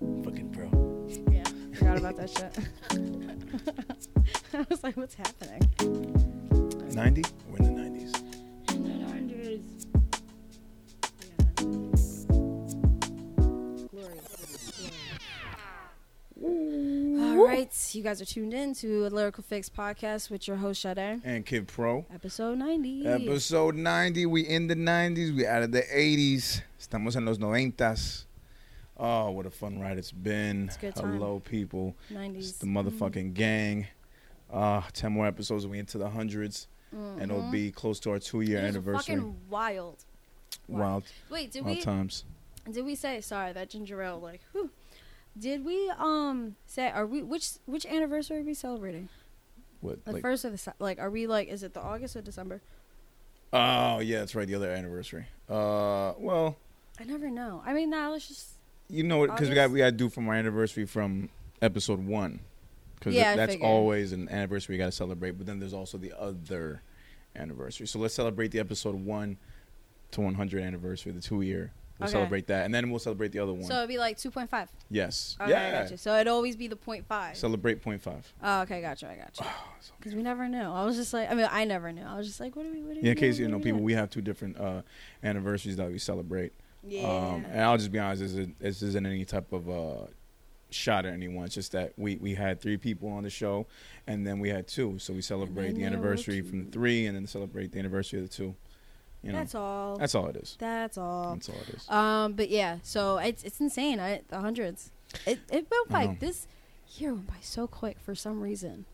Fucking bro. Yeah, forgot about that shit. I was like, what's happening? 90? We're in the 90s. In the 90s. All right, you guys are tuned in to a Lyrical Fix podcast with your host Sade. And Kid Pro. Episode 90. Episode 90. We in the 90s. We out of the 80s. Estamos en los 90s. Oh, what a fun ride it's been. It's a good time. Hello, people. 90s. It's the motherfucking gang. Uh, 10 more episodes and we into the hundreds. And it'll Mhm. be close to our two year anniversary. Fucking wild. Wild, Wait, did wild we times. did we say sorry that ginger ale like whew, did we um say are we which which anniversary are we celebrating? What? The Like, first or the like are we like is it the August or December? oh, yeah, that's right. The other anniversary. Uh, well, I never know. I mean, now let's just you know what? Because we got we got to do from our anniversary from episode one. Because Yeah, I that's figured. always an anniversary we got to celebrate. But then there's also the other anniversary. So let's celebrate the episode one to 100 anniversary, the two year. We'll Okay. celebrate that, and then we'll celebrate the other one. so it'd be like two point five. yes. Okay, yeah. I got you. So it'd always be the point five. Celebrate point five. Oh, okay, gotcha, I got you. Oh, Because we never knew. I was just like, I mean, I never knew. I was just like, what are we? What do we Yeah, in case you What know, people, we have two different uh, anniversaries that we celebrate. Yeah. Um, and I'll just be honest, this isn't, this isn't any type of uh, shot at anyone. It's just that we, we had three people on the show, and then we had two. So we celebrate the anniversary from the three, and then celebrate the anniversary of the two. You know, That's all. that's all it is. That's all. That's all it is. Um, but yeah, so it's it's insane. I the hundreds. It it went by this year went by so quick for some reason.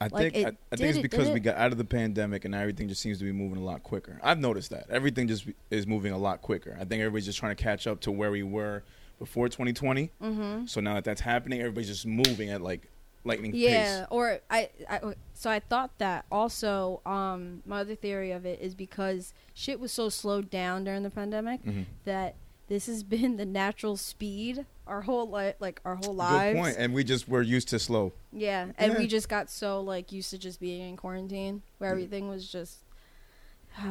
I like, think it I, I think it's it- because did we got out of the pandemic and now everything just seems to be moving a lot quicker. I've noticed that everything just is moving a lot quicker. I think everybody's just trying to catch up to where we were before 2020. Mm-hmm. So now that that's happening, everybody's just moving at like lightning pace. Yeah, pace. or I, I so I thought that also. Um, my other theory of it is because shit was so slowed down during the pandemic Mhm. that this has been the natural speed our whole life, like our whole Good lives. point. And we just were used to slow. Yeah, and Yeah. we just got so like used to just being in quarantine where everything was just.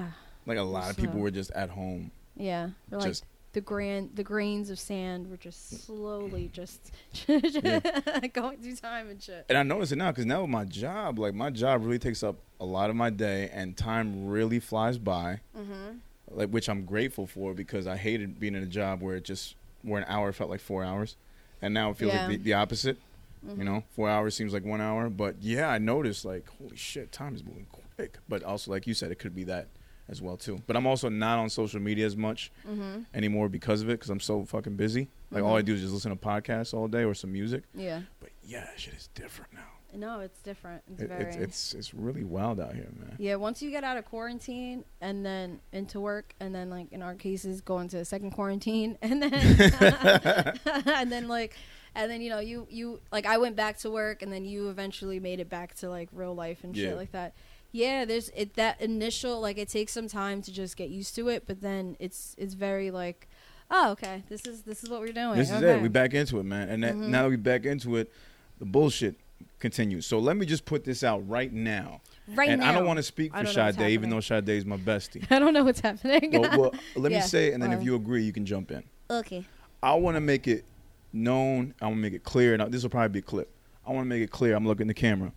Like a lot of people were just at home. Yeah, they're like the gran the grains of sand were just slowly just Yeah. going through time and shit. And I notice it now because now with my job, like my job really takes up a lot of my day, and time really flies by. Mm-hmm. Like which I'm grateful for because I hated being in a job where it just where an hour felt like four hours, and now it feels Yeah. like the, the opposite. Mm-hmm. You know, four hours seems like one hour, but yeah, I noticed like holy shit, time is moving quick. But also, like you said, it could be that as well too. But I'm also not on social media as much Mm-hmm. anymore because of it because I'm so fucking busy. Like all I Mhm. do is just listen to podcasts all day or some music. Yeah. But yeah, shit is different now. No, it's different. It's It, very. it's it's it's really wild out here, man. yeah, once you get out of quarantine and then into work, and then like in our cases, go into a second quarantine, and then and then like, and then you know you you like I went back to work, and then you eventually made it back to like real life and Yeah. shit like that. Yeah, there's it that initial like it takes some time to just get used to it, but then it's it's very like, oh okay, this is this is what we're doing. This is okay. it. We back into it, man. And that, Mhm. now that we back into it, the bullshit continues. So let me just put this out right now. right and now. I don't want to speak for Sade, even though Sade is my bestie. I don't know what's happening. but well, let me say it, and then if um, you agree, you can jump in. okay. I want to make it known. I want to make it clear. And this will probably be a clip. I want to make it clear. I'm looking at the camera.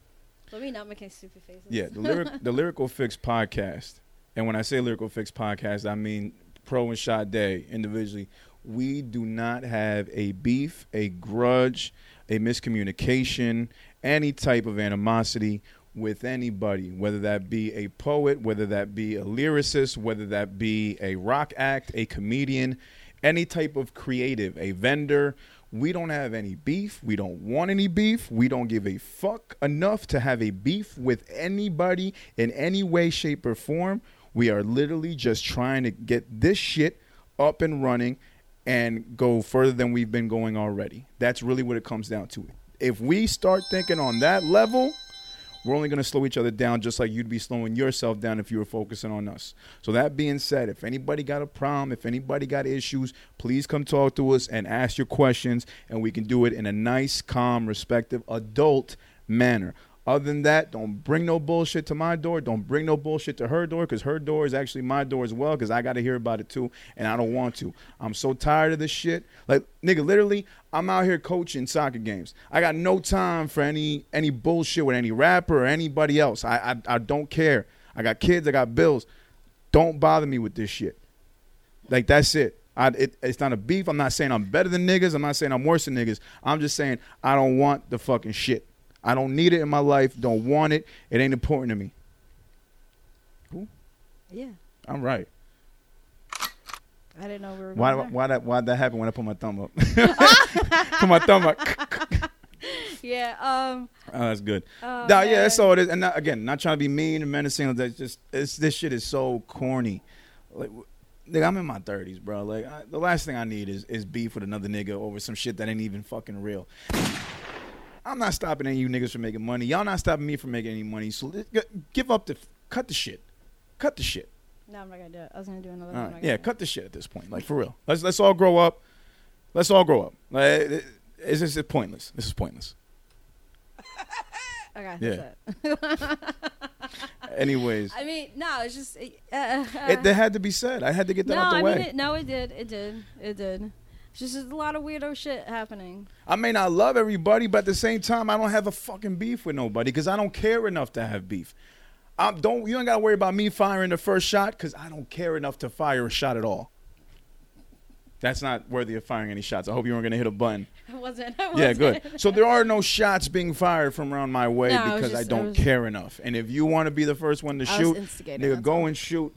Let me not make any stupid faces. Yeah, the lyric, the lyrical fix podcast. And when I say lyrical fix podcast, I mean Pro and Sade individually. We do not have a beef, a grudge, a miscommunication, any type of animosity with anybody, whether that be a poet, whether that be a lyricist, whether that be a rock act, a comedian, any type of creative, a vendor. We don't have any beef. We don't want any beef. We don't give a fuck enough to have a beef with anybody in any way, shape, or form. We are literally just trying to get this shit up and running and go further than we've been going already. That's really what it comes down to. If we start thinking on that level, we're only going to slow each other down just like you'd be slowing yourself down if you were focusing on us. So, that being said, if anybody got a problem, if anybody got issues, please come talk to us and ask your questions, and we can do it in a nice, calm, respective, adult manner. Other than that, don't bring no bullshit to my door. Don't bring no bullshit to her door because her door is actually my door as well because I got to hear about it too and I don't want to. I'm so tired of this shit. Like, nigga, literally, I'm out here coaching soccer games. I got no time for any any bullshit with any rapper or anybody else. I, I, I don't care. I got kids, I got bills. Don't bother me with this shit. Like, that's it. I, it, it's not a beef. I'm not saying I'm better than niggas. I'm not saying I'm worse than niggas. I'm just saying I don't want the fucking shit. I don't need it in my life. Don't want it. It ain't important to me. Who? Yeah. I'm right. I didn't know we were. Why why that why that happen when I put my thumb up? put my thumb up. Yeah. Um. Oh, that's good. Oh, Nah, yeah, that's all it is. And not, again, not trying to be mean and menacing. That's just it's this shit is so corny. Like, nigga, I'm in my thirties, bro. Like, I, the last thing I need is is beef with another nigga over some shit that ain't even fucking real. I'm not stopping any of you niggas from making money. Y'all not stopping me from making any money. So give up the cut the shit. Cut the shit. No, I'm not gonna do it. I was gonna do another. One. right. Yeah, cut the shit at this point. Like for real. Let's let's all grow up. Let's all grow up. Like, it- it's just pointless. This is pointless. Okay. Yeah. That's it. Anyways, I mean, no, it's just. Uh, it that had to be said. I had to get that no, out the I way. mean, it, no, it did. It did. It did. Just a lot of weirdo shit happening. I may not love everybody, but at the same time, I don't have a fucking beef with nobody because I don't care enough to have beef. I don't. You don't gotta worry about me firing the first shot because I don't care enough to fire a shot at all. That's not worthy of firing any shots. I hope you weren't gonna hit a button. I wasn't. I Yeah, wasn't. good. So there are no shots being fired from around my way No, because I just- I don't was- care enough. And if you want to be the first one to I shoot, nigga, go all. and shoot.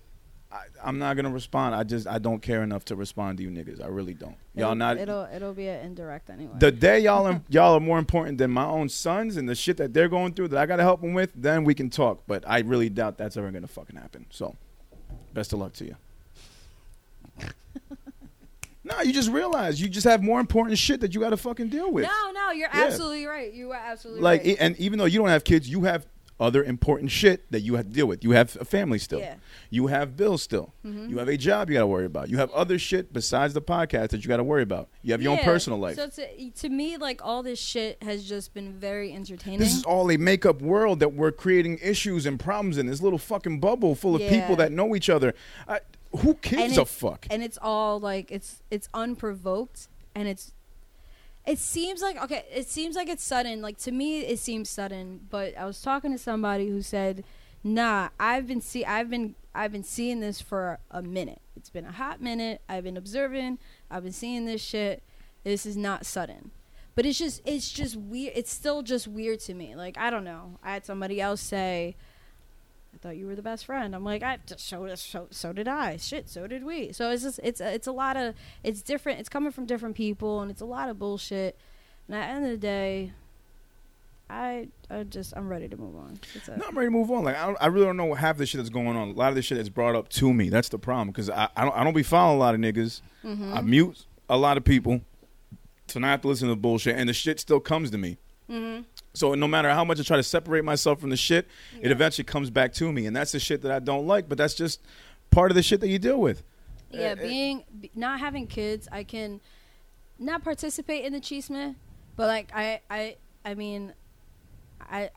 I, I'm not gonna respond. I just I don't care enough to respond to you niggas. I really don't. Y'all It'll- not. It'll it'll be an indirect anyway. the day y'all are, y'all are more important than my own sons and the shit that they're going through that I gotta help them with, then we can talk. But I really doubt that's ever gonna fucking happen. So, best of luck to you. no, you just realize you just have more important shit that you gotta fucking deal with. no, no, you're Yeah. absolutely right. You are absolutely like, right. and even though you don't have kids, you have other important shit that you have to deal with. You have a family still. Yeah. You have bills still. Mhm. You have a job you got to worry about. You have other shit besides the podcast that you got to worry about. You have your own personal life. So to, to me, like all this shit has just been very entertaining. This is all a make-up world that we're creating issues and problems in. This little fucking bubble full of Yeah. people that know each other. I, who gives And a fuck? and it's all like it's it's unprovoked and it's it seems like okay it seems like it's sudden. Like to me it seems sudden. But i was talking to somebody who said nah i've been see i've been i've been seeing this for a minute. It's been a hot minute. I've been observing. I've been seeing this shit. This is not sudden. But it's just it's just weird it's still just weird to me. Like i don't know. I had somebody else say thought you were the best friend. I'm like, I just so so so did I. Shit, so did we. So it's just it's it's a lot of it's different. It's coming from different people, and it's a lot of bullshit. And at the end of the day, I I just I'm ready to move on. That's. No, I'm ready to move on. Like I, don't, I really don't know what half the shit that's going on. A lot of this shit is brought up to me. That's the problem because I, I don't I don't be following a lot of niggas. Mm-hmm. I mute a lot of people to not have to listen to bullshit, and the shit still comes to me. Mm-hmm. So no matter how much I try to separate myself from the shit, it eventually comes back to me, and that's the shit that I don't like. But that's just part of the shit that you deal with. Yeah, Uh, being not having kids, I can not participate in the chisme, but like I I I mean, I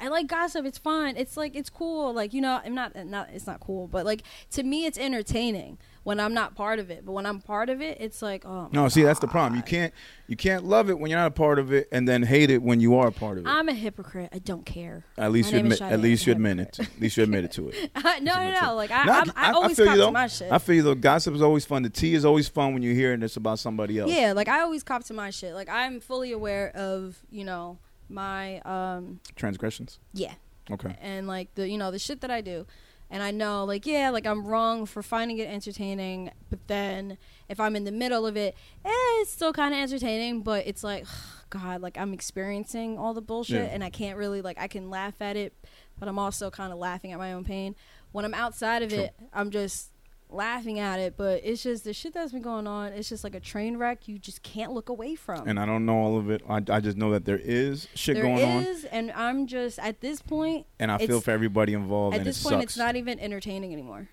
I like gossip. It's fun. It's like it's cool. Like you know, I'm not uh, not it's not cool, but like to me, it's entertaining when I'm not part of it. But when I'm part of it, it's like oh No, see that's the problem. You can't you can't love it when you're not a part of it, and then hate it when you are a part of it. I'm a hypocrite. I don't care. at least my you admit. At least you admit it. At least you admit it to it. no, no, no. Like I, No, I'm, I, always feel cop you to my shit. I feel you though. Gossip is always fun. The tea is always fun when you're hearing It's about somebody else. Yeah, like I always cop to my shit. Like I'm fully aware of you know my um Transgressions. yeah Okay. and like the you know the shit that I do, and I know like yeah like I'm wrong for finding it entertaining, but then if I'm in the middle of it, eh, it's still kind of entertaining, but it's like God like I'm experiencing all the bullshit Yeah. and I can't really like I can laugh at it, but I'm also kind of laughing at my own pain. When I'm outside of True. it, I'm just laughing at it, but it's just the shit that's been going on. It's just like a train wreck. You just can't look away from. And I don't know all of it. I, I just know that there is shit There going on, is, and I'm just at this point. and I feel for everybody involved. At this it point, sucks. it's not even entertaining anymore.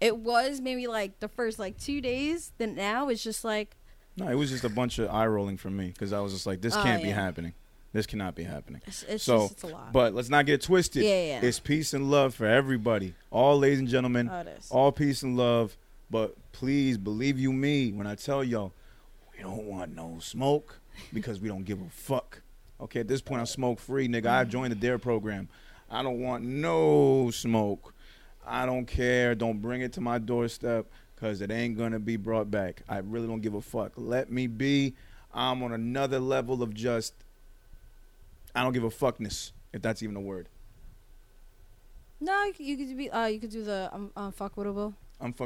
It was maybe like the first like two days. Then now it's just like No, it was just a bunch of eye rolling from me because I was just like, this Oh, can't be yeah. happening. This cannot be happening. It's, it's So, just it's a lot. But let's not get twisted. Yeah, yeah. It's peace and love for everybody. All ladies and gentlemen, oh, all peace and love. But please believe you me when I tell y'all, we don't want no smoke because we don't give a fuck. Okay, at this point, I'm smoke free, nigga. I mm. joined the DARE program. I don't want no smoke. I don't care. Don't bring it to my doorstep because it ain't gonna be brought back. I really don't give a fuck. Let me be. I'm on another level of just. I don't give a fuckness, if that's even a word. no, you could, be. Uh, you could do the um, unfuckwittable.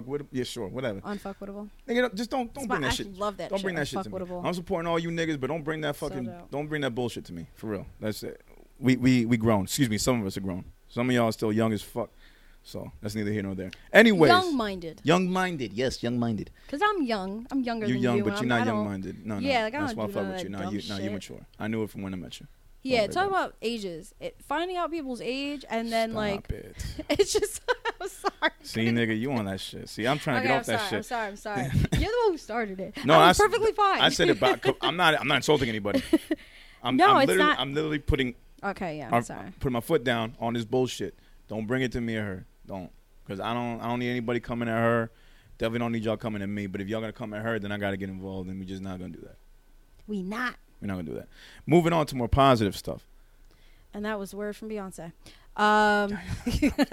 With it. Yeah, sure, whatever. Unfuckwittable. Nigga, don't- just don't don't It's bring my- that I shit. love that Don't shit, bring that shit to me. unfuckwittable. I'm supporting all you niggas, but don't bring that fucking. dope. don't bring that bullshit to me. For real. That's it. We we we grown. Excuse me. Some of us are grown. Some of y'all are still young as fuck. So that's neither here nor there. Anyways, Young-minded. young-minded. Yes, young-minded. Cause I'm young. I'm younger than You're young, you. but you're I'm- not I don't- young-minded. No, no. Yeah, like, I that's why I fuck with you. Now you, dumb now you shit. mature. I knew it from when I met you. Yeah, Don't talk worry about ages. It, finding out people's age and then Stop like it. it's just. I'm sorry. See, nigga, you on that shit. See, I'm trying to get I'm off that shit. I'm sorry. I'm sorry. You're the one who started it. No, I I was perfectly fine. I said it back. I'm not. I'm not insulting anybody. I'm, No, I'm it's literally, not- I'm literally putting okay, yeah. I'm I'm sorry. putting my foot down on this bullshit. Don't bring it to me or her. Don't, because I don't. I don't need anybody coming at her. Definitely don't need y'all coming at me. But if y'all gonna come at her, then I gotta get involved, and we just not gonna do that. We not. We're not gonna do that. Moving on to more positive stuff. And that was word from Beyonce. Um,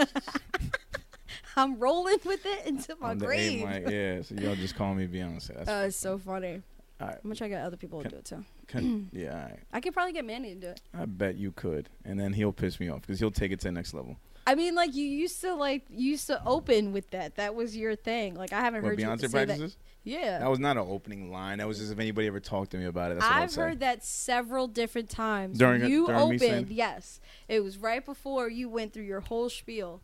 I'm rolling with it into my On the A grave. mic, yeah. So y'all just call me Beyonce. That's Uh, it's so funny. all right. I'm gonna try to get other people to do it too. Can- yeah, all right. I could probably get Manny to do it. I bet you could, and then he'll piss me off because he'll take it to the next level. I mean, like you used to like you used to open with that. That was your thing. Like I haven't What heard you Beyonce say practices? that. Yeah, That was not an opening line. That was just if anybody ever talked to me about it. That's what I would I've say. heard that several different times. During it- you during me saying- opened, yes. It was right before you went through your whole spiel.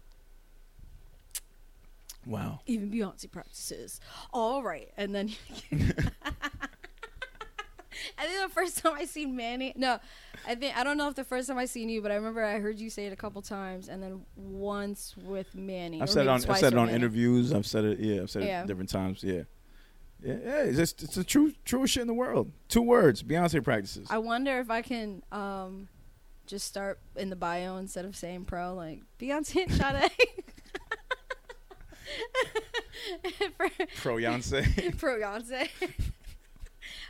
Wow. Even Beyonce practices. All right, and then. I think the first time I seen Manny, no, I think I don't know if the first time I seen you, but I remember I heard you say it a couple times, and then once with Manny. I've said it on I've said it on Manny. interviews. I've said it. Yeah, I've said Yeah. it different times. Yeah, yeah, yeah. It's just, it's the true truest shit in the world. Two words. Beyonce practices. I wonder if I can um, just start in the bio instead of saying pro, like Beyonce and Sade. Pro Beyonce. pro Beyonce.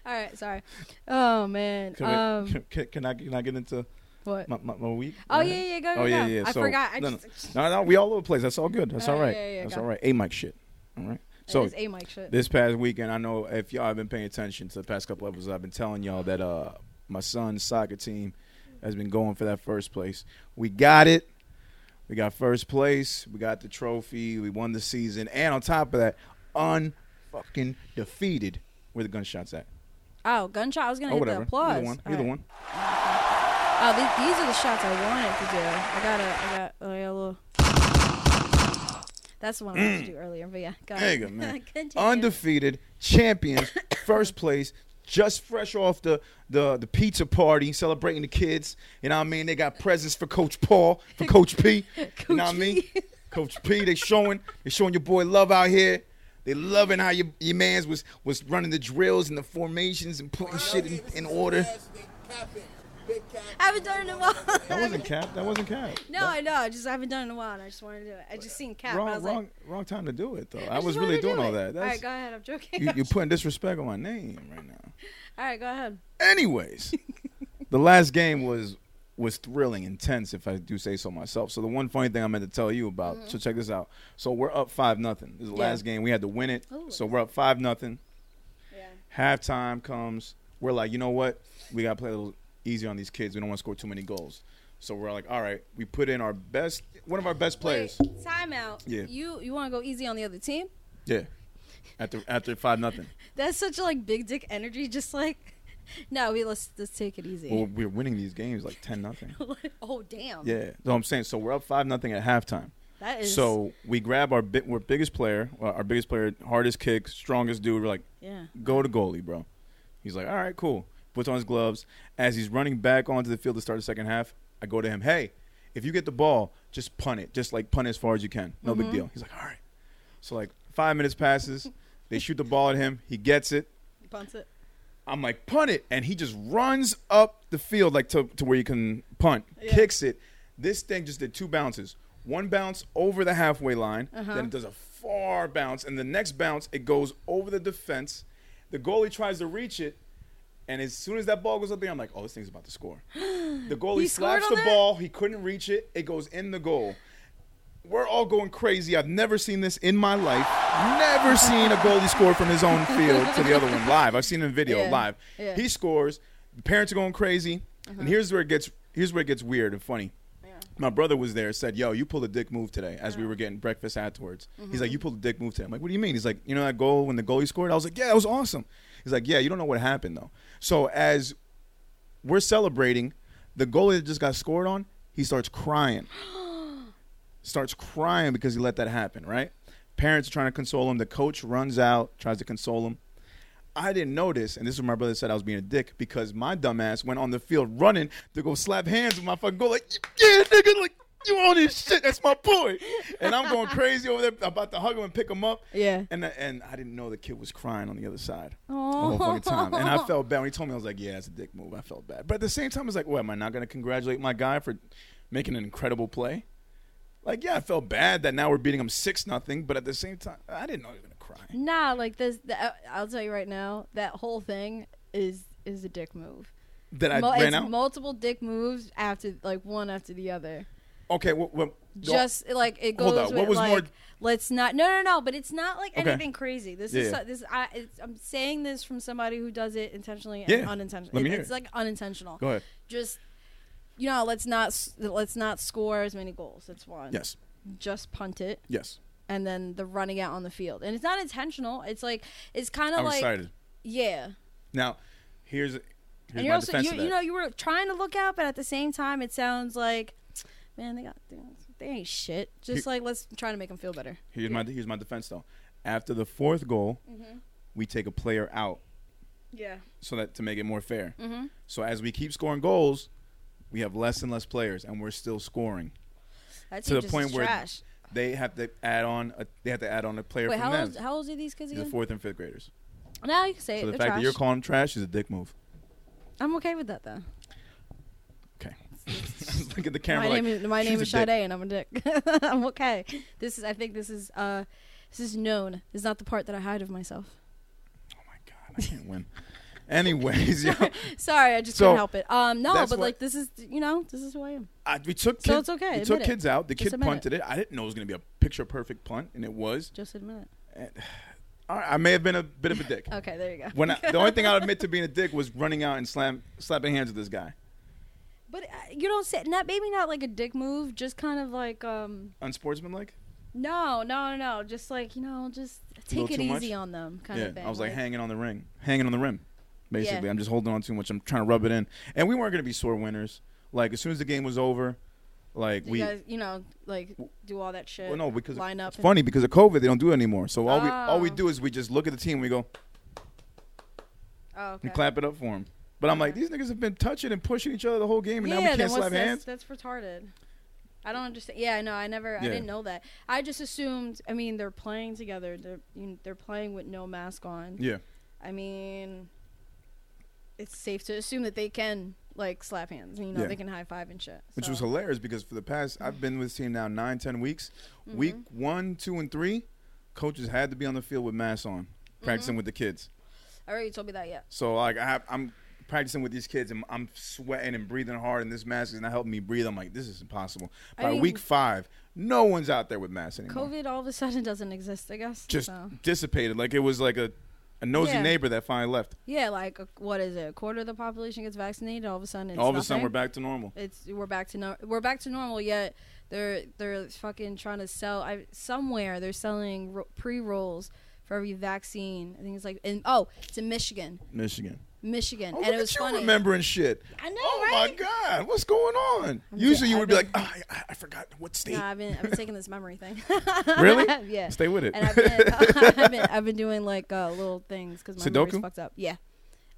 All right, sorry. Oh man. Can, we- Um, can, can I can I get into what? my, my, my week? Oh yeah, yeah, go, Oh go, yeah, go. yeah. I So, forgot. I no, no. just, No, no, we all over the place. That's all good. That's Oh, all right. yeah, yeah, That's all right. A mic shit. All right. so So a mic shit. this past weekend, I know if y'all have been paying attention to the past couple of episodes, I've been telling y'all that uh my son's soccer team has been going for that first place. We got it. We got first place. We got the trophy. We won the season, and on top of that, unfucking defeated. Where the gunshots at? Oh, gunshot. I was gonna Oh, hit whatever. the applause. Either one. All Either right. one. Oh, these, these are the shots I wanted to do. I gotta, I got, oh, yeah, a little. That's the one I wanted to do earlier, but yeah, go Mm. There you ahead. go, man. Undefeated champions, first place, just fresh off the, the the pizza party, celebrating the kids. You know what I mean? They got presents for Coach Paul, for Coach P. you know what I mean? Coach P. They showing they showing your boy love out here. They loving how your your man's was was running the drills and the formations and putting shit in, in order. I haven't done it in a while. That wasn't cap. That wasn't cap. No, I know. I just I haven't done it in a while, and I just wanted to do it. I just seen Cap. and I Wrong, was wrong, like, wrong time to do it though. I, just was really to do doing all that. All That's, right, go ahead. I'm joking. you, you're putting disrespect on my name right now. All right, go ahead. Anyways, the last game was was thrilling, intense, if I do say so myself. So the one funny thing I meant to tell you about. So check this out. So we're up five nothing. This is the Mm-hmm. Yeah. last game. We had to win it. Ooh, so we're up five nothing. Yeah. Halftime comes. We're like, you know what? We gotta play a little easier on these kids. We don't want to score too many goals. So we're like, all right. We put in our best, one of our best players. Wait, timeout. Yeah. You you want to go easy on the other team? Yeah. After after five nothing. That's such like big dick energy. Just like, no, we let's let's take it easy. Well, we're winning these games like ten nothing. oh damn. Yeah. So I'm saying. So we're up five nothing at halftime. That is So we grab our bit, our biggest player, uh, our biggest player, hardest kick, strongest dude. We're like, yeah. go to goalie, bro. He's like, all right, cool. Puts on his gloves. As he's running back onto the field to start the second half, I go to him, hey, if you get the ball, just punt it. Just like punt as far as you can. No big Mhm. deal. He's like, all right. So like five minutes passes. They shoot the ball at him. He gets it. He punts it. I'm like, punt it. And he just runs up the field, like to, to where you can punt, Yeah. kicks it. This thing just did two bounces. One bounce over the halfway line, Uh-huh. then it does a far bounce. And the next bounce, it goes over the defense. The goalie tries to reach it. And as soon as that ball goes up there, I'm like, oh, this thing's about to score. The goalie slaps the that? ball. He couldn't reach it. It goes in the goal. We're all going crazy. I've never seen this in my life. Never seen a goalie score from his own field to the other one live. I've seen it in video Yeah. live. Yeah. He scores. The parents are going crazy. Uh-huh. And here's where it gets here's where it gets weird and funny. Yeah. My brother was there. Said, "Yo, you pulled a dick move today." As we were getting breakfast afterwards, he's mm-hmm. like, "You pulled a dick move today." I'm like, "What do you mean?" He's like, "You know that goal when the goalie scored?" I was like, "Yeah, that was awesome." He's like, "Yeah, you don't know what happened though." So as we're celebrating, the goalie that just got scored on, he starts crying. starts crying because he let that happen, right? Parents are trying to console him. The coach runs out, tries to console him. I didn't notice, and this is where my brother said I was being a dick because my dumbass went on the field running to go slap hands with my fucking goal, like, yeah, nigga, like, you on this shit, that's my boy. And I'm going crazy over there, about to hug him and pick him up. Yeah. And, and I didn't know the kid was crying on the other side the Oh. whole fucking time. And I felt bad when he told me. I was like, "Yeah, that's a dick move." I felt bad, but at the same time, I was like, "What? Am I not going to congratulate my guy for making an incredible play?" Like, yeah, I felt bad that now we're beating him six nothing, but at the same time, I didn't know was going to cry. Nah, like this. The, uh, I'll tell you right now, that whole thing is is a dick move. That I Mul- ran it's out. multiple dick moves after like one after the other. okay, what? what Just like it goes Hold on, what was like more- let's not no no no, but it's not like Okay. anything crazy. This Yeah, is yeah. this I it's, I'm saying this from somebody who does it intentionally and Yeah. unintentionally. Let me It- hear it's it. like unintentional. go ahead. Just you know, let's not s- let's not score as many goals. That's one. Yes, Just punt it yes. and then the running out on the field. And it's not intentional. It's like it's kind of I'm like excited. yeah. Now, here's here's and my you're also defense you, of that. you know you were trying to look out, but at the same time it sounds like man they got they ain't shit. Just like let's try to make them feel better. here's my here's my defense though. After the fourth goal, Mm-hmm. we take a player out Yeah. so that to make it more fair. Mm-hmm. So as we keep scoring goals, we have less and less players, and we're still scoring. That To the just point where trash. They have to add on. A, they have to add on a player Wait, from how them. old how old are these kids again? fourth and fifth graders. Now you can say So it. the fact that you're calling them trash is a dick move. I'm okay with that though. Okay. Look at the camera. my like, name is my name is dick." Sade and I'm a dick. I'm okay. This is I think this is uh this is known. This is not the part that I hide of myself. Oh my god, I can't win. Anyways, yo, Sorry, I just So, couldn't help it. Um, no, that's but like this is you know this is who I am. I, we took So kids. it's okay, We admit took it. kids out. The Just kid admit it. punted it. I didn't know it was going to be a picture perfect punt, and it was. Just admit it. All right, I may have been a bit of a dick. Okay, there you go. When I, the only thing I'll admit to being a dick was running out and slam slapping hands with this guy. But uh, you don't say not maybe not like a dick move, just kind of like um Unsportsmanlike. no no no just like you know just little take it too much? easy on them kind yeah, of thing. I was like hanging on the ring, hanging on the rim. Basically, Yeah. I'm just holding on too much. I'm trying to rub it in, and we weren't going to be sore winners. Like as soon as the game was over, like Do we. you guys you know like do all that shit. well, no, because line up. it's funny because of COVID, they don't do it anymore. So all we all we Oh. do is we just look at the team, and we go Oh, okay. and clap it up for them. But I'm like, these niggas have been touching and pushing each other the whole game, and yeah, now we can't slap hands. That's retarded. I don't understand. Yeah, I know. I never. I didn't know that. I just assumed. I mean, they're playing together. They're you know, they're playing with no mask on. Yeah, I mean, it's safe to assume that they can like slap hands. You know, Yeah. they can high five and shit. which so. was hilarious because for the past I've been with this team now nine, ten weeks. Week Mhm. one, two, and three, coaches had to be on the field with masks on, practicing Mhm. with the kids. I already told me that. Yeah. So like I have, I'm practicing with these kids and I'm sweating and breathing hard, and this mask is not helping me breathe. I'm like, this is impossible. I By mean- week five, no one's out there with masks anymore. COVID all of a sudden doesn't exist. I guess. Just so. dissipated. Like it was like a, a nosy Yeah. neighbor that finally left. Yeah, like what is it? A quarter of the population gets vaccinated. All of a sudden, it's All of a sudden, we're back to normal. It's we're back to no, we're back to normal. Yet they're they're fucking trying to sell. I somewhere they're selling ro- pre rolls for every vaccine. I think it's like in oh it's in Michigan, Michigan. Michigan, Oh, and it was you funny. remembering shit. I know, Oh right? my god, what's going on? I'm Usually you would be like, oh, I, I forgot what state. No, I've been I've been taking this memory thing. Really? yeah. Stay with it. And I've been, I've been I've been doing like uh, little things because my memory's Sudoku? fuck up. Yeah.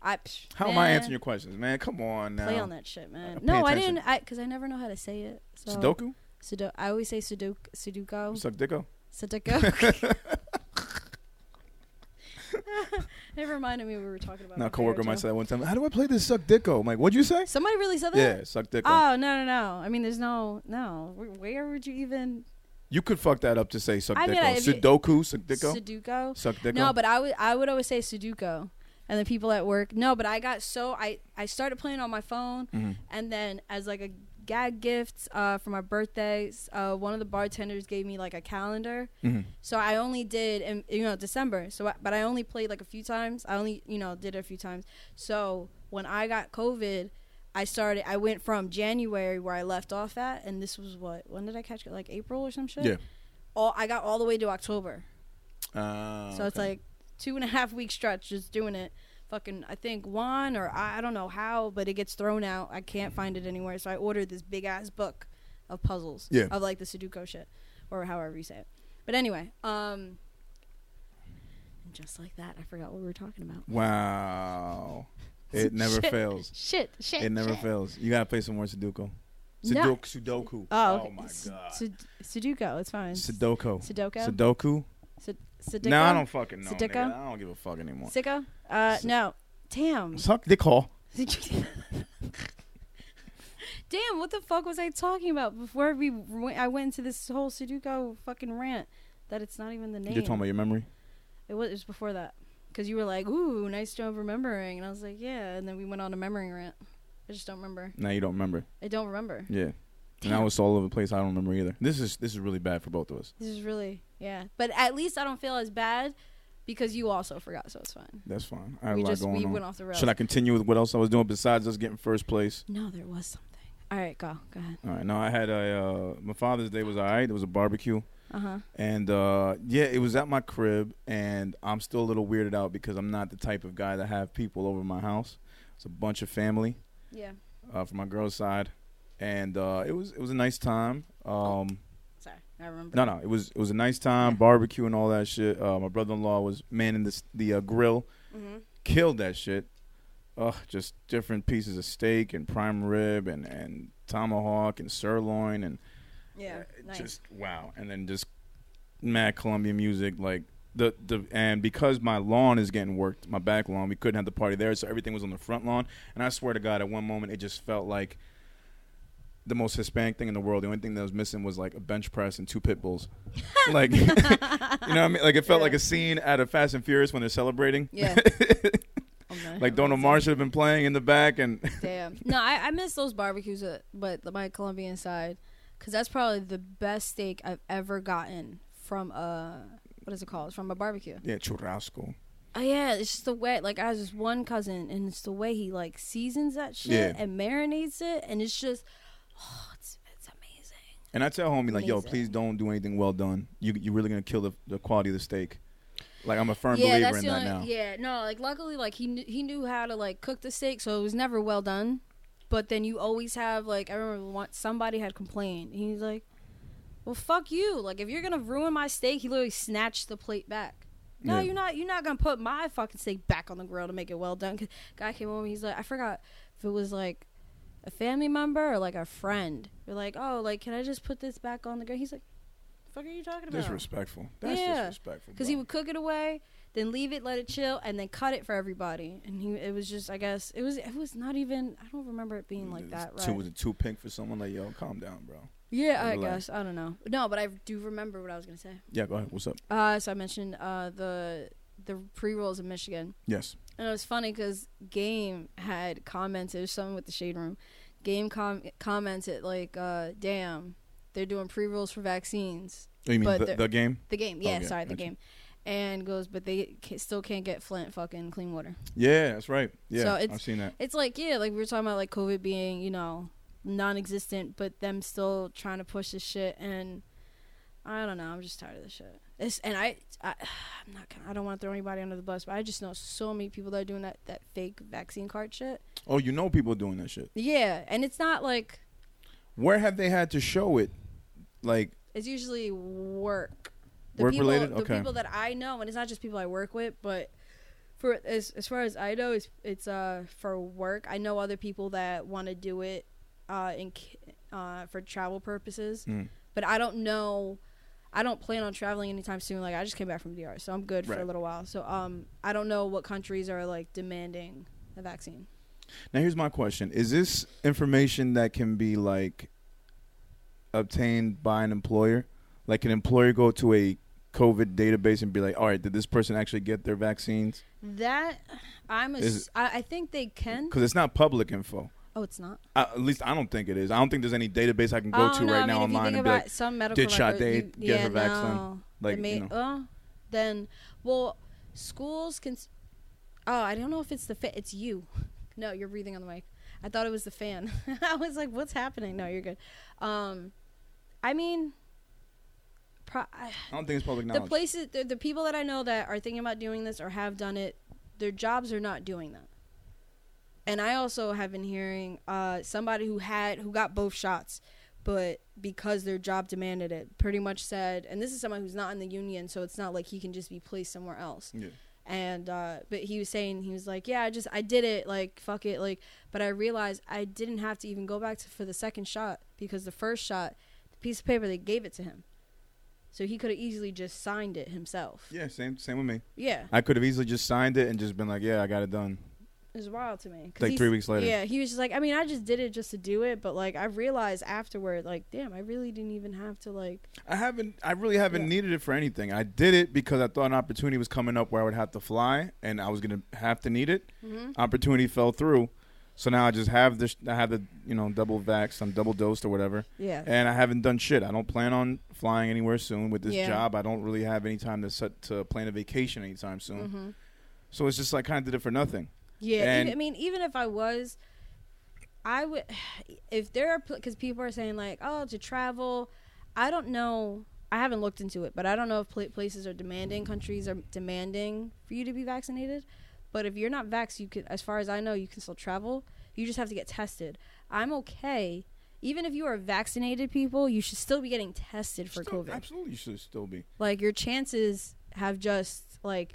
I, psh, How am I answering your questions, man? Come on now. Play on that shit, man. Uh, no, I didn't. I because I never know how to say it. So Sudoku? Sudo- I always say Sudoku. Sudoku. Dicko? Sudoku. It reminded me we were talking about. Now, coworker might say that one time. How do I play this suck dicko? I'm like, what'd you say? Somebody really said that. Yeah, suck dicko. Oh no no no! I mean, there's no no. Where, where would you even you could fuck that up to say suck I mean, dicko. if you- Sudoku, suck dicko, Sudoku? suck dicko. No, but I would I would always say Sudoku, and the people at work. No, but I got so I I started playing on my phone, Mhm. and then as like a gag gift uh, for my birthdays, uh, one of the bartenders gave me like a calendar. Mhm. So I only did in you know December. So I, but I only played like a few times. I only you know did it a few times. So when I got COVID, I started. I went from January where I left off at, and this was what when did I catch it? Like April or some shit. Yeah. All I got all the way to October. Ah, So it's like two and a half week stretch just doing it. Fucking, I think one or I, I don't know how, but it gets thrown out. I can't find it anywhere. So I ordered this big ass book of puzzles. Yeah. Of like the Sudoku shit, or however you say it. But anyway, um, and just like that, I forgot what we were talking about. wow. It never Shit. fails. Shit, shit. It never shit. fails. You gotta play some more Sudoku. No. Sudoku. Sudoku. Oh, okay. my god. Sud- Sudoku, it's fine. Sudoku. Sudoku. Sudoku. Sud- Sudoku. No, I don't fucking know. Sudoku? nigga. I don't give a fuck anymore. Sicko. Uh, no. Damn. Suck dick hole. Damn, what the fuck was I talking about before we went, I went into this whole Sudoku fucking rant that it's not even the name. You're talking about your memory. it was it was before that because you were like, "Ooh, nice job remembering," and I was like, "Yeah," and then we went on a memory rant. I just don't remember. Now you don't remember. I don't remember. Yeah. And I was all over the place. I don't remember either. This is this is really bad for both of us. This is really yeah, but at least I don't feel as bad because you also forgot, so it's fine. That's fine. I had we a lot just going we on. went off the rails. Should I continue with what else I was doing besides us getting first place? No, there was something. All right, go go ahead. All right. No, I had a uh, my Father's Day was all right. It was a barbecue, Uh huh. and uh, yeah, it was at my crib, and I'm still a little weirded out because I'm not the type of guy to have people over my house. It's a bunch of family Yeah. uh, from my girl's side, and uh, it was it was a nice time. Um, Sorry, I remember. No, no, it was it was a nice time, barbecue and all that shit. Uh, my brother-in-law was manning this, the uh, grill, Mm-hmm. killed that shit. Ugh, just different pieces of steak and prime rib and, and tomahawk and sirloin and Yeah. uh, Nice. just wow. And then just mad Colombian music like the the and because my lawn is getting worked, my back lawn, we couldn't have the party there, so everything was on the front lawn. And I swear to God, at one moment it just felt like the most Hispanic thing in the world. The only thing that was missing was like a bench press and two pit bulls. like you know what I mean? Like it felt Yeah. like a scene out of Fast and Furious when they're celebrating. Yeah. Oh, like Don Omar should have been playing in the back and Damn. No, I, I miss those barbecues, uh, but my Colombian side, because that's probably the best steak I've ever gotten from a what is it called? From a barbecue. yeah, churrasco. Oh yeah, it's just the way. Like I have this one cousin, and it's the way he like seasons that shit Yeah. and marinates it, and it's just, oh, it's it's amazing. And I tell homie like, yo, Amazing. please don't do anything well done. You you're really gonna kill the the quality of the steak. Like I'm a firm yeah, believer that's in the that only. now. Yeah, no, like luckily, like he knew, he knew how to like cook the steak, so it was never well done. But then you always have like I remember once somebody had complained. He's like, "Well, fuck you! Like if you're gonna ruin my steak, he literally snatched the plate back. No, Yeah. you're not. You're not gonna put my fucking steak back on the grill to make it well done." 'Cause Guy came over. He's like, I forgot if it was like a family member or like a friend. You're like, oh, like can I just put this back on the grill? He's like, "Fuck, are you talking about?" Disrespectful. That's Yeah. disrespectful. because he would cook it away, then leave it, let it chill, and then cut it for everybody. And he, it was just, I guess, it was, it was not even. I don't remember it being like that, Too, right? was it too pink for someone? Like, yo, calm down, bro. yeah, I guess I don't know. No, but I do remember what I was gonna say. Yeah, go ahead. What's up? Uh, so I mentioned uh the the pre rolls in Michigan, Yes. And it was funny because Game had commented something with the shade room. Game com- commented like, uh, "Damn, they're doing pre rolls for vaccines." Oh, you mean But the, the game? The game, yeah, Okay, sorry, the gotcha. game. And goes, but they ca still can't get Flint fucking clean water. Yeah, that's right. Yeah, So it's- I've seen that. It's like yeah, like we were talking about like COVID being you know non-existent, but them still trying to push this shit, and I don't know. I'm just tired of this shit. It's, and I, I, I'm not. gonna- I don't want to throw anybody under the bus, but I just know so many people that are doing that that fake vaccine card shit. Oh, you know people doing that shit. Yeah, and it's not like Where have they had to show it? Like, it's usually work. Work people, related? The people that I know, and it's not just people I work with, but for as as far as I know, it's it's uh for work. I know other people that want to do it uh in uh for travel purposes, mm, but I don't know. I don't plan on traveling anytime soon. Like I just came back from DR, so I'm good for a little while. So um, I don't know what countries are like demanding a vaccine. Now here's my question: Is this information that can be like obtained by an employer? Like, an employer go to a COVID database and be like, "All right, did this person actually get their vaccines?" That I'm a, Is- I, I think they can. Because it's not public info. Oh, it's not. Uh, at least I don't think it is. I don't think there's any database I can go oh, to no, right I mean, now online think and be like, some medical did record, Sade you- get yeah, her vaccine? no. like, may- you know. oh, then well, schools can. Oh, I don't know if it's the fit. it's you. No, you're breathing on the mic. I thought it was the fan. I was like, "What's happening?" No, you're good. Um, I mean, pro- I, I don't think it's public knowledge. the places, the, the people that I know that are thinking about doing this or have done it, their jobs are not doing that. And I also have been hearing uh, somebody who had who got both shots, but because their job demanded it, pretty much said, and this is someone who's not in the union, so it's not like he can just be placed somewhere else. yeah. And uh, but he was saying he was like, yeah, I just I did it, like fuck it, like. But I realized I didn't have to even go back to, for the second shot because the first shot, the piece of paper they gave it to him, so he could have easily just signed it himself. yeah, same same with me. Yeah, I could have easily just signed it and just been like, "Yeah, I got it done." It was wild to me. Like three weeks later. Yeah, he was just like, I mean, I just did it just to do it, but like I realized afterward, like, damn, I really didn't even have to like. I haven't. I really haven't Yeah. needed it for anything. I did it because I thought an opportunity was coming up where I would have to fly, and I was gonna have to need it. Mm-hmm. Opportunity fell through, so now I just have this. I have the you know double vax. I'm double dosed or whatever, Yeah. and I haven't done shit. I don't plan on flying anywhere soon with this Yeah. job. I don't really have any time to set to plan a vacation anytime soon. Mm-hmm. So it's just like kind of did it for nothing. Yeah, And- even, I mean, even if I was, I would. If there are, because people are saying like, oh, to travel, I don't know. I haven't looked into it, but I don't know if places are demanding, countries are demanding for you to be vaccinated. But if you're not vax, you can, as far as I know, you can still travel. You just have to get tested. I'm okay. Even if you are vaccinated people, you should still be getting tested for Still- COVID. Absolutely, you should still be. Like your chances have just like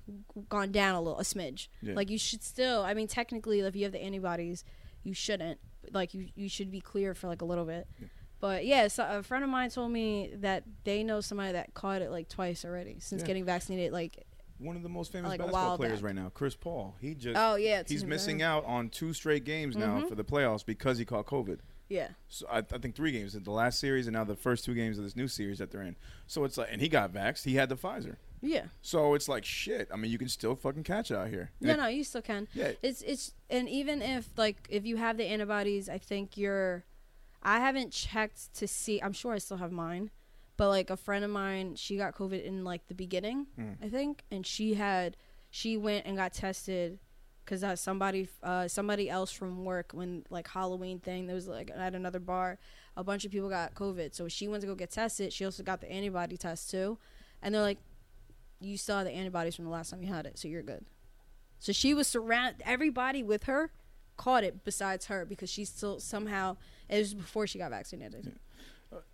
gone down a little, a smidge. Yeah. Like you should still. I mean, technically, if you have the antibodies, you shouldn't. Like you, you should be clear for like a little bit. Yeah. But yeah, so a friend of mine told me that they know somebody that caught it like twice already since Yeah. getting vaccinated. Like, One of the most famous Like basketball players back. right now, Chris Paul. He just oh yeah, he's missing out on two straight games now Mhm. for the playoffs because he caught COVID. Yeah, So I, I think three games, in the last series and now the first two games of this new series that they're in. So it's like, and he got vaxxed. He had the Pfizer. Yeah. So it's like shit. I mean, you can still fucking catch it out here. And No, it- no, you still can. Yeah. It's it's and even if like if you have the antibodies, I think you're. I haven't checked to see. I'm sure I still have mine, but like a friend of mine, she got COVID in like the beginning, Mm. I think, and she had she went and got tested because uh, somebody uh, somebody else from work when like Halloween thing there was like at another bar, a bunch of people got COVID, so she went to go get tested. She also got the antibody test too, and they're like, you have the antibodies from the last time you had it, so you're good. So she was surround everybody with her caught it besides her because she still somehow it was before she got vaccinated.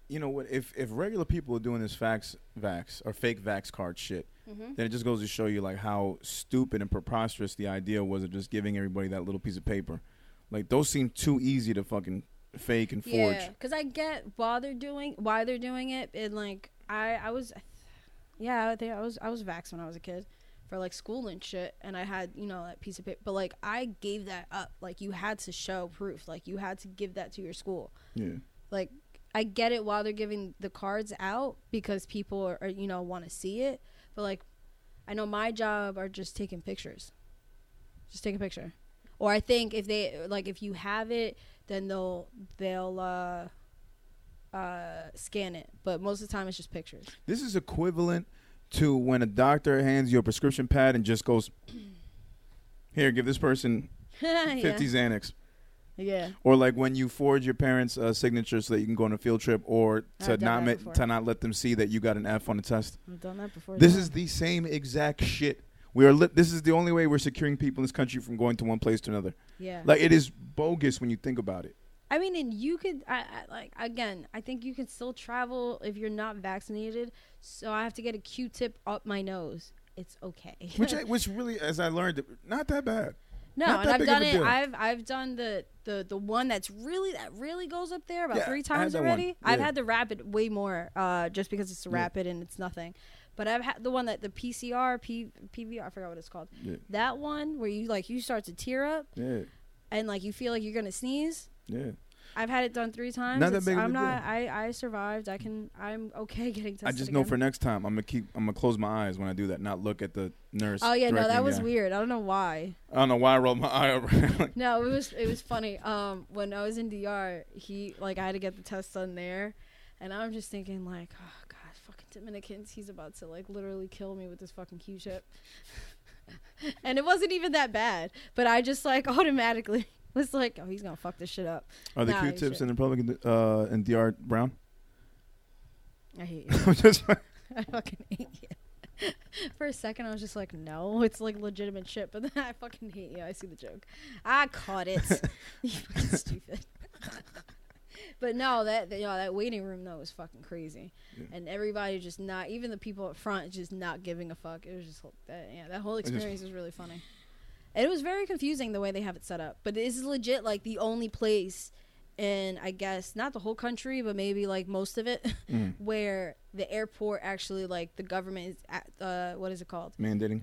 you know what? If if regular people are doing this fax vax or fake vax card shit, Mm-hmm. then it just goes to show you like how stupid and preposterous the idea was of just giving everybody that little piece of paper. Like those seem too easy to fucking fake and forge. Yeah, because I get why they're doing why they're doing it, and like I I was, yeah, I think I was I was vaxxed when I was a kid for like school and shit, and I had you know that piece of paper, but like I gave that up. Like you had to show proof. Like you had to give that to your school. Yeah. Like I get it while they're giving the cards out because people are, are you know want to see it, but like I know my job are just taking pictures. Just take a picture. Or I think if they like if you have it, then they'll they'll uh uh scan it. But most of the time it's just pictures. This is equivalent to when a doctor hands you a prescription pad and just goes, "Here, give this person yeah. 50 Xanax." Yeah. Or like when you forge your parents' uh, signature so that you can go on a field trip, or to not ma- to not let them see that you got an F on the test. I've done that before. This yeah. is the same exact shit. We are. Li- this is the only way we're securing people in this country from going to one place to another. yeah. Like it is bogus when you think about it. I mean, and you could, I, I like again. I think you can still travel if you're not vaccinated. So I have to get a Q-tip up my nose. It's okay. Which, I, which really, as I learned, not that bad. No, Not and I've done it. deal. I've I've done the the the one that's really that really goes up there about Yeah, three times already. I've Yeah. had the rapid way more, uh, just because it's Yeah. rapid and it's nothing. But I've had the one that the PCR, P, PVR, I forgot what it's called. Yeah. That one where you like you start to tear up Yeah, and like you feel like you're gonna sneeze. Yeah. I've had it done three times. Not that big of a I'm deal. not. I I survived. I can. I'm okay getting tested. I just know again. for next time, I'm gonna keep. I'm gonna close my eyes when I do that, not look at the nurse. Oh yeah, no, that was me. weird. I don't know why. I don't know why I rolled my eye around. No, it was it was funny. Um, when I was in DR, he like I had to get the test done there, and I'm just thinking like, oh god, fucking Dominicans, he's about to like literally kill me with this fucking Q-tip. and it wasn't even that bad, but I just like automatically was like, oh, he's gonna fuck this shit up. Are the Nah, you Q-tips in the Republican uh, in DR brown? I hate you. I'm just I fucking hate you. For a second, I was just like, no, it's like legitimate shit. But then I fucking hate you. I see the joke. I caught it. you fucking stupid. but no, that you know, that waiting room though was fucking crazy, Yeah. and everybody just not even the people up front just not giving a fuck. It was just that yeah, that whole just- experience was really funny. It was very confusing the way they have it set up, but it is legit like the only place in I guess not the whole country, but maybe like most of it mm, where the airport actually like the government is at uh what is it called mandating.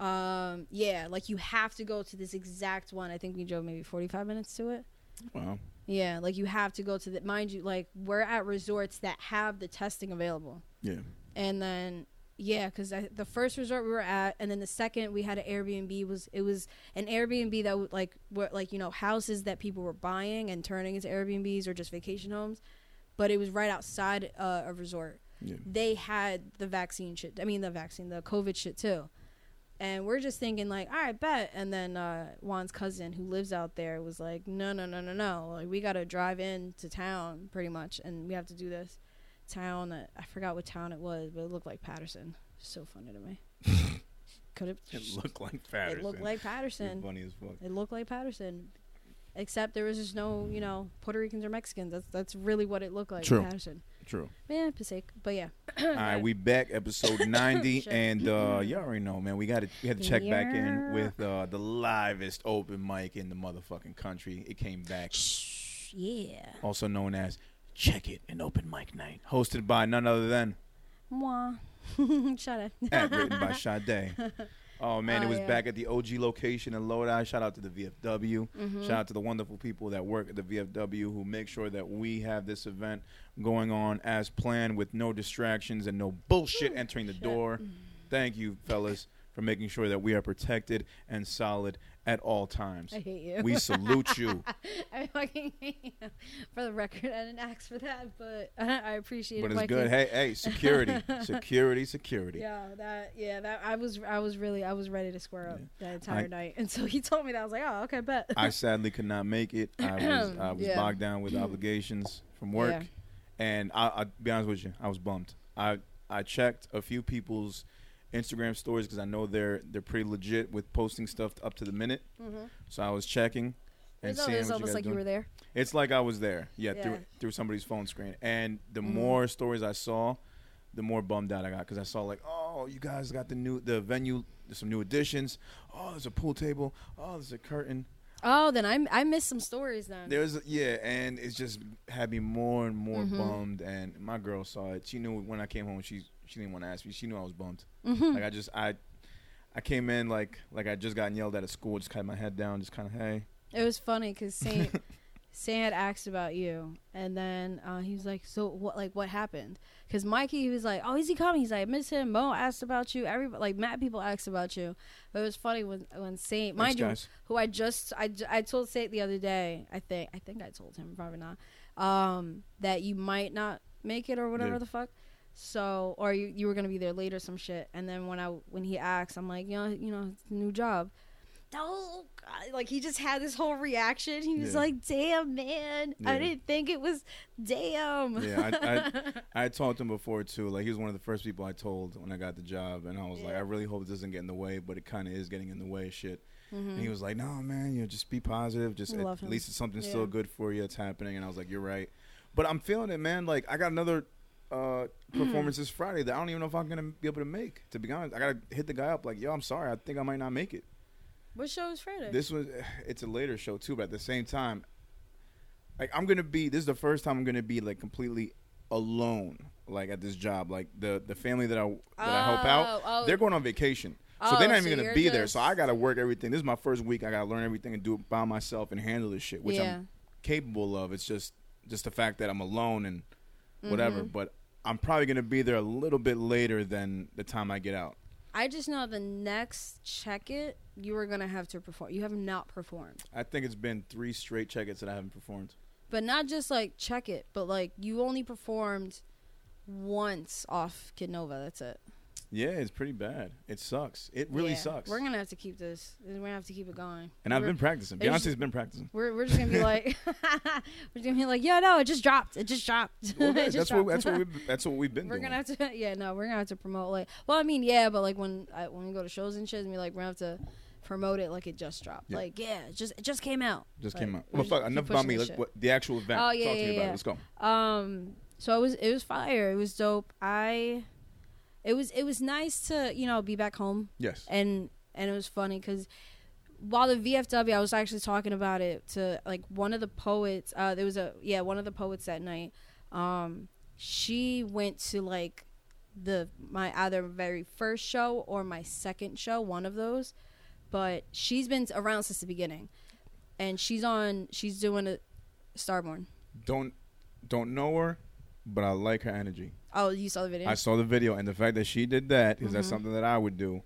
um yeah like you have to go to this exact one i think we drove maybe 45 minutes to it Wow. yeah like you have to go to the mind you like we're at resorts that have the testing available Yeah. and then yeah because the first resort we were at and then the second we had an airbnb was it was an airbnb that would like were like you know houses that people were buying and turning into airbnbs or just vacation homes but it was right outside uh, a resort Yeah. they had the vaccine shit. I mean, the vaccine, the COVID shit too. And we're just thinking like, all right, bet. And then uh, Juan's cousin, who lives out there, was like, no, no, no, no, no. Like we got to drive in to town, pretty much, and we have to do this town. That, I forgot what town it was, but it looked like Paterson. So funny to me. Could have. It looked like Paterson. It looked like You're Paterson. funny as fuck. It looked like Paterson. Except there was just no, you know, Puerto Ricans or Mexicans. That's that's really what it looked like. in True. Paterson. True. Yeah, Passaic. But yeah. All right, we back episode 90, Shit. and uh, you already know, man. We got to we had to check back in with uh, the livest open mic in the motherfucking country. It came back, Shh, yeah. also known as Check It an Open Mic Night, hosted by none other than Mwah. Shut up. written by Sade. Oh man, it Oh, was yeah. back at the OG location in Lodi. Shout out to the VFW. Mhm. Shout out to the wonderful people that work at the VFW who make sure that we have this event going on as planned with no distractions and no bullshit entering the door. Thank you, fellas, for making sure that we are protected and solid at all times. I hate you. We salute you. I fucking hate you. For the record, I didn't ask for that, but I appreciate But it. it's good. Hey, hey, security, security, security. Yeah, that yeah, that I was I was really I was ready to square up Yeah. that entire I- night, and so he told me that I was like, oh, okay, bet. I sadly could not make it. I was I was Yeah. bogged down with obligations from work, Yeah. and I, I'll be honest with you, I was bummed. I I checked a few people's Instagram stories because I know they're they're pretty legit with posting stuff up to the minute. mm-hmm. So I was checking and It's, seeing it's what you almost guys like you were there. It's like I was there, yeah, through Yeah. through somebody's phone screen. And the Mhm. more stories I saw, the more bummed out I got because I saw like, oh, you guys got the new the venue, there's some new additions. Oh, there's a pool table. Oh, there's a curtain. Oh, then I I missed some stories then. There's yeah, and it's just had me more and more Mhm. bummed. And my girl saw it. She knew when I came home. She she didn't want to ask me. She knew I was bummed. Mhm. Like I just I I came in like like I just got yelled at at school. Just kind of my head down. Just kind of hey. It was funny because Saint Saint had asked about you, and then uh, he was like, "So what? Like what happened?" Because Mikey, he was like, "Oh, is he coming?" He's like, "I miss him." Mo asked about you. Everybody, like mad people asked about you. But it was funny when when Saint, Thanks, mind you, guys. who I just I, I told Saint the other day. I think I think I told him probably not. Um, that you might not make it or whatever Yeah. the fuck. So or you you were gonna be there later some shit. And then when I when he asked, I'm like, you know, you know, it's a new job. Oh God! Like he just had this whole reaction. He was Yeah. like, "Damn, man! Yeah. I didn't think it was damn." Yeah, I, I talked to him before too. Like he was one of the first people I told when I got the job, and I was like, I really hope it doesn't get in the way, but it kind of is getting in the way. Shit. Mhm. And he was like, No, man, you know, just be positive. Just I at, least it's something Yeah. still good for you. It's happening. And I was like, You're right. But I'm feeling it, man. Like I got another uh performance this Friday that I don't even know if I'm gonna be able to make. To be honest, I gotta hit the guy up like, Yo, I'm sorry. I think I might not make it. What show is Friday? This was it's a later show too, but at the same time, like I'm gonna be. This is the first time I'm gonna be like completely alone, like at this job. Like the the family that I that I help out, Oh, oh. they're going on vacation. So Oh, they're not so even gonna you're be there. So just- I gotta work everything. This is my first week. I gotta learn everything and do it by myself and handle this shit, which yeah. I'm capable of. It's just just the fact that I'm alone and whatever. Mm-hmm. But I'm probably gonna be there a little bit later than the time I get out. I just know the next check it, you are gonna have to perform. You have not performed, I think it's been three straight check-ins that I haven't performed. but not just like check it, but like you only performed once off Kid Nova. That's it. Yeah, it's pretty bad. It sucks. It really Yeah. sucks. We're gonna have to keep this. We're gonna have to keep it going. and I've We're- been practicing. it's- Beyonce's been practicing. We're, we're just gonna be like, we're just gonna be like, yeah, no, it just dropped. It just dropped. Well, It just that's what dropped. that's what we that's what we've been we're doing. gonna have to, yeah, no, we're gonna have to promote like, well, I mean, yeah, but like when I, when we go to shows and shit, and be like, we're gonna have to promote it like it just dropped. Yeah. Like, yeah, it just it just came out. Just came out. Well, fuck. Enough about me. Let's, what, the actual event. Oh, yeah, Talk to yeah, me about yeah. it. Let's go. Um, so it was it was fire. It was dope. I, it was it was nice to you know be back home Yes. and and it was funny because while the VFW, I was actually talking about it to like one of the poets. Uh, there was a yeah, one of the poets that night. Um, she went to like the my either very first show or my second show, one of those. But she's been around since the beginning, and she's on. She's doing a Starborn. Don't don't know her, but I like her energy. Oh, you saw the video? I saw the video, and the fact that she did that because that's that something that I would do.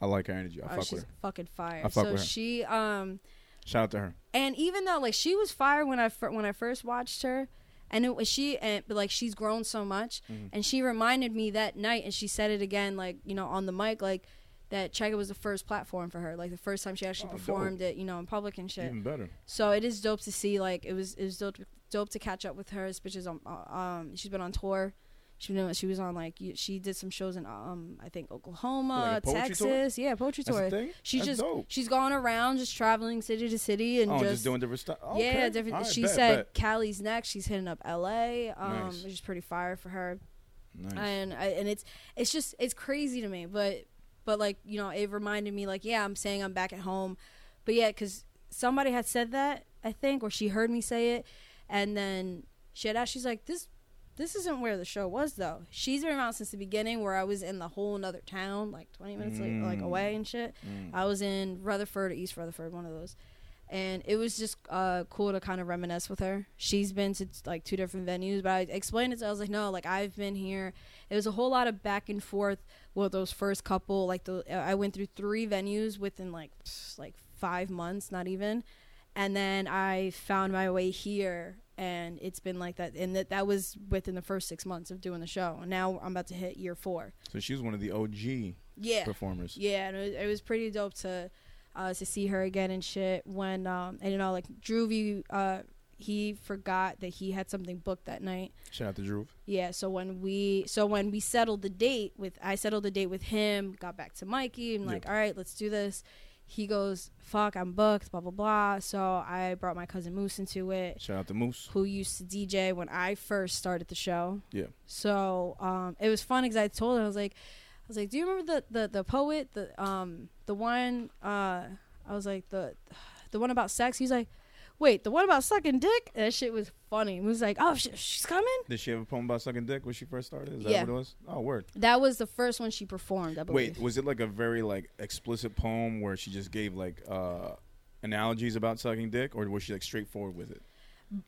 I like her energy. I oh, fuck she's with her. fucking fire. I fuck so with her. she um Shout out to her. and even though like she was fire when I fir- when I first watched her, and it was she and like she's grown so much, Mhm. and she reminded me that night, and she said it again like you know on the mic like that Check It was the first platform for her, like the first time she actually Oh, dope. performed it, you know, in public and shit. Even better. So it is dope to see like it was it was dope dope to catch up with her. This bitch is on uh, um she's been on tour. She been she was on like she did some shows in um I think Oklahoma, Like poetry tour? Texas, yeah, poetry tour. She's That's just dope. she's gone around just traveling city to city and oh, just, just, doing different stuff. yeah, different. Right, she bet, said bet. Cali's next. She's hitting up L.A., um, Nice. which is pretty fire for her. Nice. And I, and it's it's just it's crazy to me, but but like you know it reminded me like yeah I'm saying I'm back at home, but yeah because somebody had said that I think or she heard me say it, and then she had asked she's like this. This isn't where the show was though. She's been around since the beginning, where I was in the whole another town, like twenty minutes like, like Mm. away and shit. Mm. I was in Rutherford, or East Rutherford, one of those, and it was just uh, cool to kind of reminisce with her. She's been to like two different venues, but I explained it to her. I was like, no, like I've been here. It was a whole lot of back and forth with those first couple. Like the I went through three venues within like like five months, not even, and then I found my way here. And it's been like that, and that that was within the first six months of doing the show. And now I'm about to hit year four. So she was one of the OG Yeah, performers. yeah, and it was, it was pretty dope to uh, to see her again and shit. When um, and you know, like Drew, uh, he forgot that he had something booked that night. Shout out to Drew. Yeah, so when we so when we settled the date with I settled the date with him, got back to Mikey, and like, Yeah. all right, let's do this. He goes, fuck, I'm booked, blah blah blah. So I brought my cousin Moose into it Shout out to Moose. who used to DJ when I first started the show. Yeah. So um, it was fun because I told him I was like, I was like, do you remember the the, the poet the um the one uh I was like the the one about sex? He's like, wait, the one about sucking dick? That shit was funny. He was like, oh, sh- she's coming. Did she have a poem about sucking dick when she first started? Is that Yeah. what it was? Oh, word. That was the first one she performed. I believe. Wait, was it like a very like explicit poem where she just gave like uh analogies about sucking dick, or was she like straightforward with it,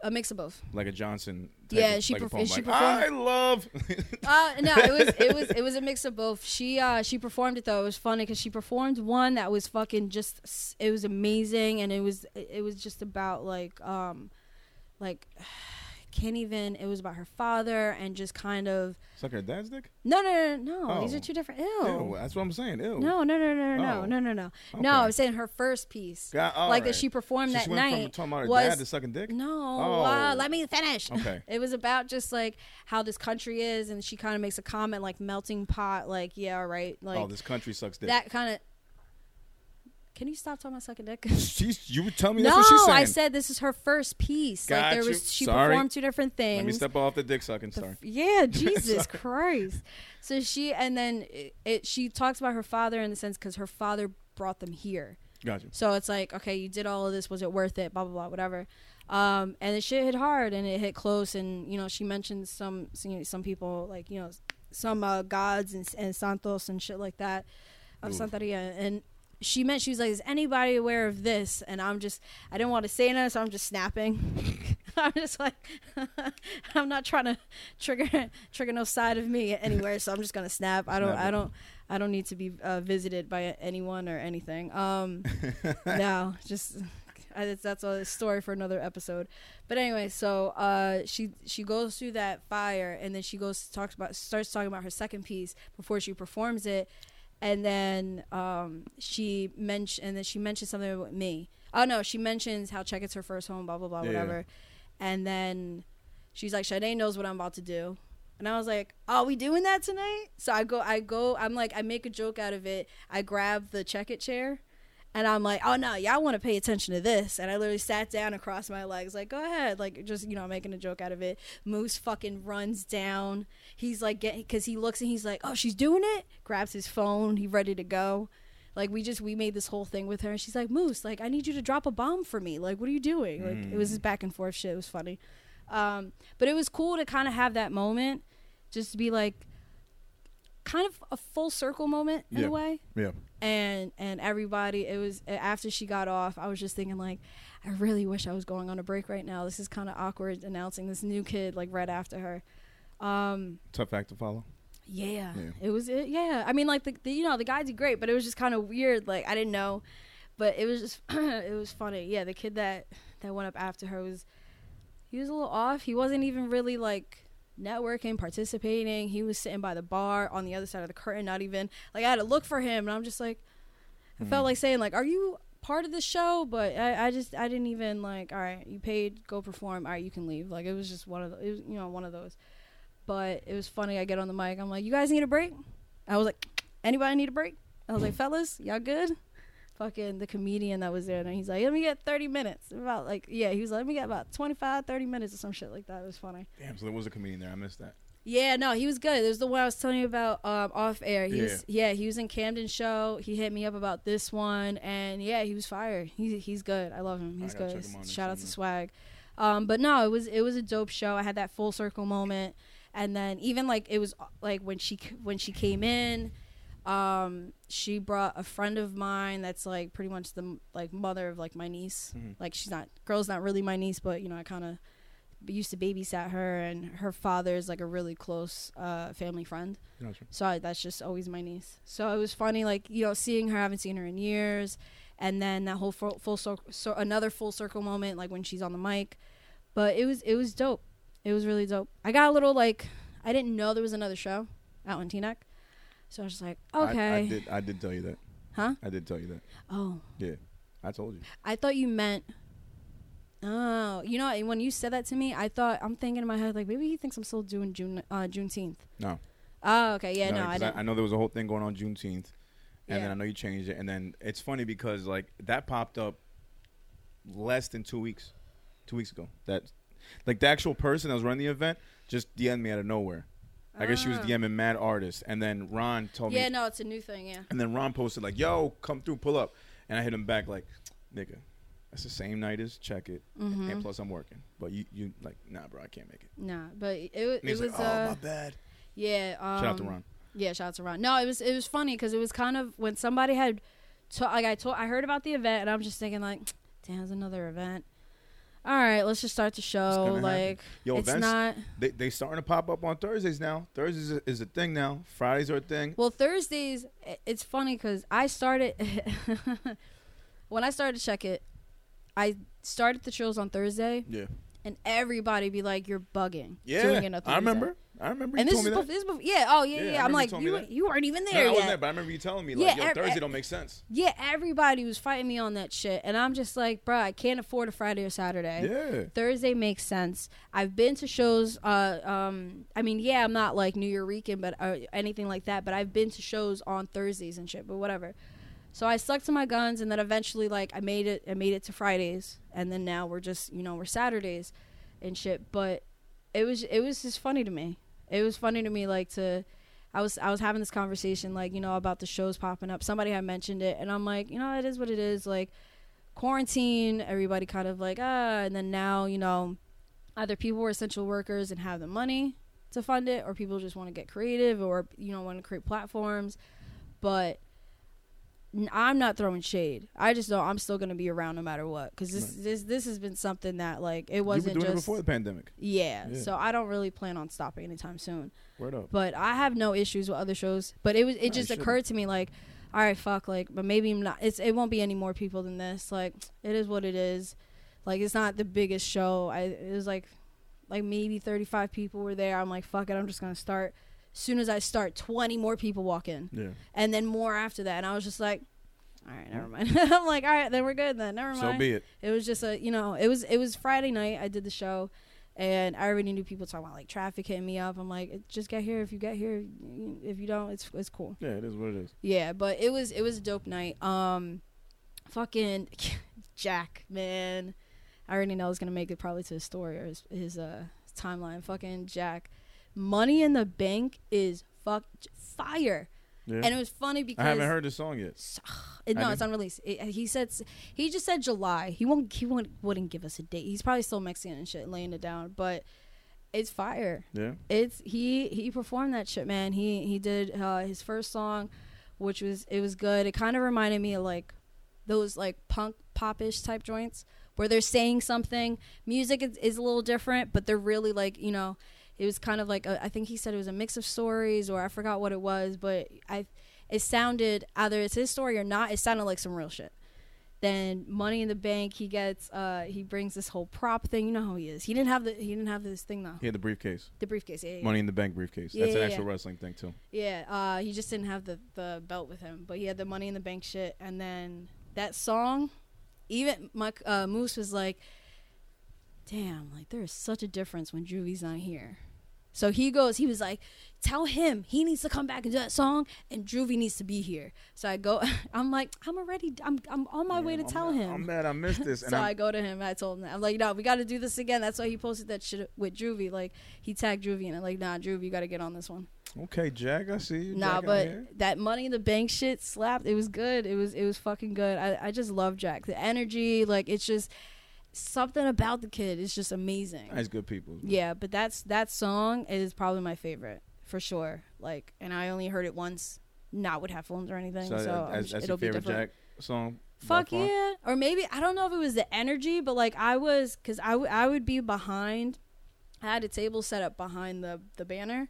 a mix of both. like a Johnson? Yeah, of, she like perf- she like, performed- I love. Uh, no, it was it was it was a mix of both. She uh she performed it though. It was funny because she performed one that was fucking just it was amazing and it was it was just about like um like can't even it was about her father and just kind of Suck her dad's dick? no no no no Oh. these Oh. are two different Ew, ew. that's what I'm saying. Ew. No, no, no, no, no, Oh. no, no, no. Okay. No, I was saying her first piece, God, like that she performed So that she went from talking about her was- dad to sucking dick. No, Oh. uh, let me finish. Okay. It was about just like how this country is, and she kind of makes a comment like melting pot, like yeah, right, like oh, this country sucks dick. that kind of. Can you stop talking about sucking dick? She's. You would tell me no, that's what she's saying. I said this is her first piece. like Got there you. was, she Sorry. performed two different things. Let me step off the dick sucking. Sorry. f- yeah, Jesus Christ. So she and then it, it she talks about her father in the sense because her father brought them here. Gotcha. So it's like, okay, you did all of this. Was it worth it? Blah blah blah, whatever. Um, and the shit hit hard and it hit close. And you know, she mentioned some some, some people like you know some uh, gods and, and santos and shit like that of Oof. Santeria. And she meant she was like, "Is anybody aware of this?" And I'm just, I didn't want to say that, so I'm just snapping. I'm just like, I'm not trying to trigger trigger no side of me anywhere, so I'm just gonna snap. I don't, I don't, I don't need to be uh, visited by anyone or anything. Um, no, just I, that's a story for another episode. But anyway, so uh, she she goes through that fire, and then she goes talks about starts talking about her second piece before she performs it, and then um, she mentioned and then she mentions something about me. Oh no, she mentions how Check It's her first home, blah blah blah, Yeah. whatever, and then she's like, Sade knows what I'm about to do. And I was like, "Are we doing that tonight?" So I go, I go, I'm like, I make a joke out of it. I grab the check it chair, and I'm like, "Oh no, y'all want to pay attention to this?" And I literally sat down and crossed my legs, like, "Go ahead," like just you know I'm making a joke out of it. Moose fucking runs down. He's like, getting because he looks and he's like, "Oh, she's doing it." Grabs his phone. He ready to go. Like we just we made this whole thing with her. And she's like, "Moose, like I need you to drop a bomb for me. Like what are you doing?" Like it was this back and forth shit. It was funny. Um, but it was cool to kind of have that moment, just to be like, kind of a full circle moment in Yeah. a way Yeah. And and everybody it was after she got off i was just thinking like i really wish i was going on a break right now. This is kind of awkward announcing this new kid like right after her. Um Tough act to follow. yeah, Yeah. it was it, yeah. I mean like the, the you know the guy did great but it was just kind of weird like i didn't know. But it was just it was funny. Yeah the kid that that went up after her was he was a little off. He wasn't even really like networking participating. He was sitting by the bar on the other side of the curtain not even like i had to look for him and i'm just like i felt Mm. like saying like are you part of the show? But I, I just i didn't even like all right you paid go perform. All right you can leave. Like it was just one of the, it was you know one of those. But it was funny i get on the mic i'm like you guys need a break? I was like anybody need a break? I was like fellas y'all good fucking the comedian that was there and he's like let me get 30 minutes about like yeah he was like let me get about 25 30 minutes or some shit like that it was funny Damn, so there was a comedian there. I missed that. yeah, no, he was good. there's the one I was telling you about um, off air. He was yeah, he was in Camden show. He hit me up about this one, and yeah, he was fired. He's he's good. I love him. he's good. him Shout out to. Swag. Um, but no, it was it was a dope show. I had that full circle moment, and then even like it was like when she when she came in, um, she brought a friend of mine that's like pretty much the like mother of like my niece. Mhm. Like she's not girl's not really my niece, but you know I kind of used to babysat her, and her father is like a really close uh, family friend. Gotcha. So I, that's just always my niece. So it was funny, like you know, seeing her. I haven't seen her in years, and then that whole full, full circle, so another full circle moment, like when she's on the mic. But it was it was dope. It was really dope. I got a little like I didn't know there was another show out in Teaneck, so I was just like, okay, I, did. I did tell you that. huh? I did tell you that. Oh, Yeah, I told you. I thought you meant. Oh, you know, when you said that to me, I thought I'm thinking in my head like maybe he thinks I'm still doing June uh, Juneteenth. No. Oh, okay, yeah, no, I didn't. I know there was a whole thing going on Juneteenth, and then I know you changed it, and then it's funny because like that popped up less than two weeks, two weeks ago. That like the actual person that was running the event just DM'd me out of nowhere. I guess she was Ah. DMing mad artists, and then Ron told me. Yeah, no, it's a new thing. Yeah. and then Ron posted like, "Yo, come through, pull up," and I hit him back like, "Nigga, that's the same night as check it, Mm-hmm. and plus I'm working, but you you like nah, bro, I can't make it." Nah, but it, it, was like, "Oh, uh, my bad." yeah. Um, Shout out to Ron. Yeah, shout out to Ron. No, it was it was funny because it was kind of when somebody had, to, like I told I heard about the event and I'm just thinking like, damn, there's another event. All right, let's just start the show. Like Yo, it's events not. they they starting to pop up on Thursdays now. Thursdays is a, is a thing now. Fridays are a thing. Well, Thursdays, it's funny because I started when I started to check it. I started the shows on Thursday, Yeah, and everybody be like, "You're bugging." yeah. I remember. I remember. And this is, me bef- that. this is yeah, oh yeah, Yeah, I yeah. I'm remember you like, you, you weren't even No, there I yet. wasn't there, but I remember you telling me like, Yeah, "Yo, Thursday don't make sense." Yeah, everybody was fighting me on that shit, and I'm just like, bruh, I can't afford a Friday or Saturday. Yeah, Thursday makes sense. I've been to shows. Uh, um, I mean, yeah, I'm not like Nuyorican, but uh, anything like that. But I've been to shows on Thursdays and shit. But whatever. So I stuck to my guns, and then eventually, like, I made it. I made it to Fridays, and then now we're just, you know, we're Saturdays, and shit. But it was, it was just funny to me. It was funny to me, like to. I was I was having this conversation like you know about the shows popping up. Somebody had mentioned it, and I'm like, you know, it is what it is. Like quarantine, everybody kind of like ah, and then now you know, either people were essential workers and have the money to fund it, or people just want to get creative, or you know, want to create platforms. But I'm not throwing shade. I just know I'm still gonna be around no matter what, because this Right. this this has been something that like it wasn't just it before the pandemic. yeah, Yeah. So I don't really plan on stopping anytime soon. Word up. But I have no issues with other shows. But it was it you just occurred to me like, all right, fuck, like, but maybe I'm not. It's it won't be any more people than this. Like, it is what it is. Like, it's not the biggest show. I it was like, like maybe 35 people were there. I'm like, fuck it, I'm just gonna start. Soon as I start, 20 more people walk in, Yeah. and then more after that. And I was just like, all right, never mind. I'm like, all right, then we're good. Then never mind. So be it. It was just a, you know, it was it was Friday night. I did the show, and I already knew people talking about like traffic hitting me up. I'm like, just get here. If you get here, if you don't, it's it's cool. Yeah, it is what it is. Yeah, but it was it was a dope night. Um, fucking Jack, man. I already know it's gonna make it probably to his story or his, his uh timeline. Fucking Jack, Money in the Bank is fuck fire, Yeah. and it was funny because I haven't heard the song yet. no, it's unreleased. It, he said he just said July. He won't. He won't. Wouldn't give us a date. He's probably still Mexican and shit, laying it down. But it's fire. Yeah. It's he he performed that shit, man. He he did uh, his first song, which was it was good. It kind of reminded me of like those like punk popish type joints where they're saying something. Music is, is a little different, but they're really like you know. It was kind of like a, I think he said it was a mix of stories, or I forgot what it was, but I it sounded either it's his story or not. It sounded like some real shit. Then Money in the Bank, he gets uh he brings this whole prop thing. You know how he is. He didn't have the he didn't have this thing though. He had the briefcase. The briefcase. Yeah, yeah, Money in the bank briefcase. Yeah, That's an actual wrestling thing too. yeah. Uh, he just didn't have the the belt with him, but he had the Money in the Bank shit. And then that song, even my uh, Moose was like, "Damn, like there is such a difference when Juvie's not here." So he goes, he was like, tell him he needs to come back and do that song, and Juvie needs to be here. So I go, I'm like, I'm already, I'm, I'm on my way to I'm tell mad- him. I'm mad I missed this. And so I'm, I go to him. I told him that. I'm like, no, we got to do this again. That's why he posted that shit with Juvie. Like he tagged Juvie and I'm Like, nah, Juvie, you got to get on this one. okay, Jack, I see you. Nah, Jack but that Money in the Bank shit slapped. It was good. It was it was fucking good. I I just love Jack. The energy, like it's just something about the kid. is just amazing. Nice, good people. Yeah, but that's that song is probably my favorite for sure. Like, and I only heard it once, not with headphones or anything. So, So, that's, that's it'll your be favorite different. Jack song. Fuck yeah. Or maybe I don't know if it was the energy, but like I was cuz I, w- I would be behind I had a table set up behind the the banner.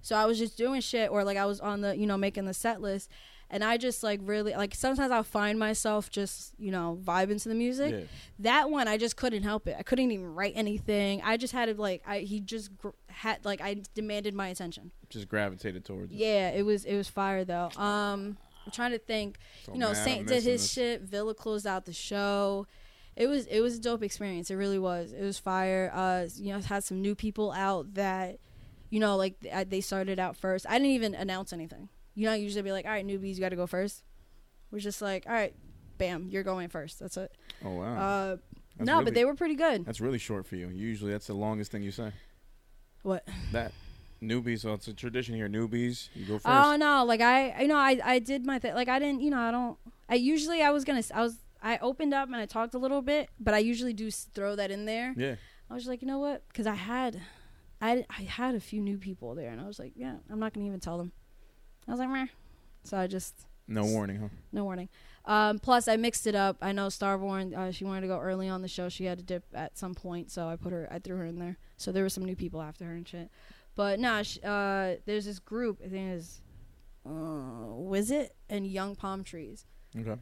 So I was just doing shit or like I was on the, you know, making the set list and I just like really like sometimes I'll find myself just, you know, vibing to the music. Yeah. That one I just couldn't help it. I couldn't even write anything. I just had to like I he just gr- had like I demanded my attention. Just gravitated towards. Yeah, it was it was fire though. Um I'm trying to think you know, I'm Saint did his this. shit. Villa closed out the show. It was it was a dope experience. It really was. It was fire. Uh, you know, had some new people out that, you know, like th- they started out first. I didn't even announce anything. You know, usually be like, all right, newbies, you got to go first. We're just like, all right, bam, you're going first. That's it. Oh wow. Uh, no, really- but they were pretty good. That's really short for you. Usually, that's the longest thing you say. What? That newbies. So it's a tradition here. Newbies, you go first. Oh no, like I, you know, I, I did my thing. Like I didn't, you know, I don't. I usually I was gonna, I was, I opened up and I talked a little bit, but I usually do throw that in there. yeah. I was like, you know what? Because I had, I, I had a few new people there, and I was like, yeah, I'm not gonna even tell them. I was like, meh. So I just No warning, huh? no warning. Um, plus, I mixed it up. I know Starborn. Uh, she wanted to go early on the show. She had to dip at some point, so I put her. I threw her in there. So there were some new people after her and shit. But nah, sh- uh, there's this group. I think is, uh, Wizit and Young Palm Trees. Okay.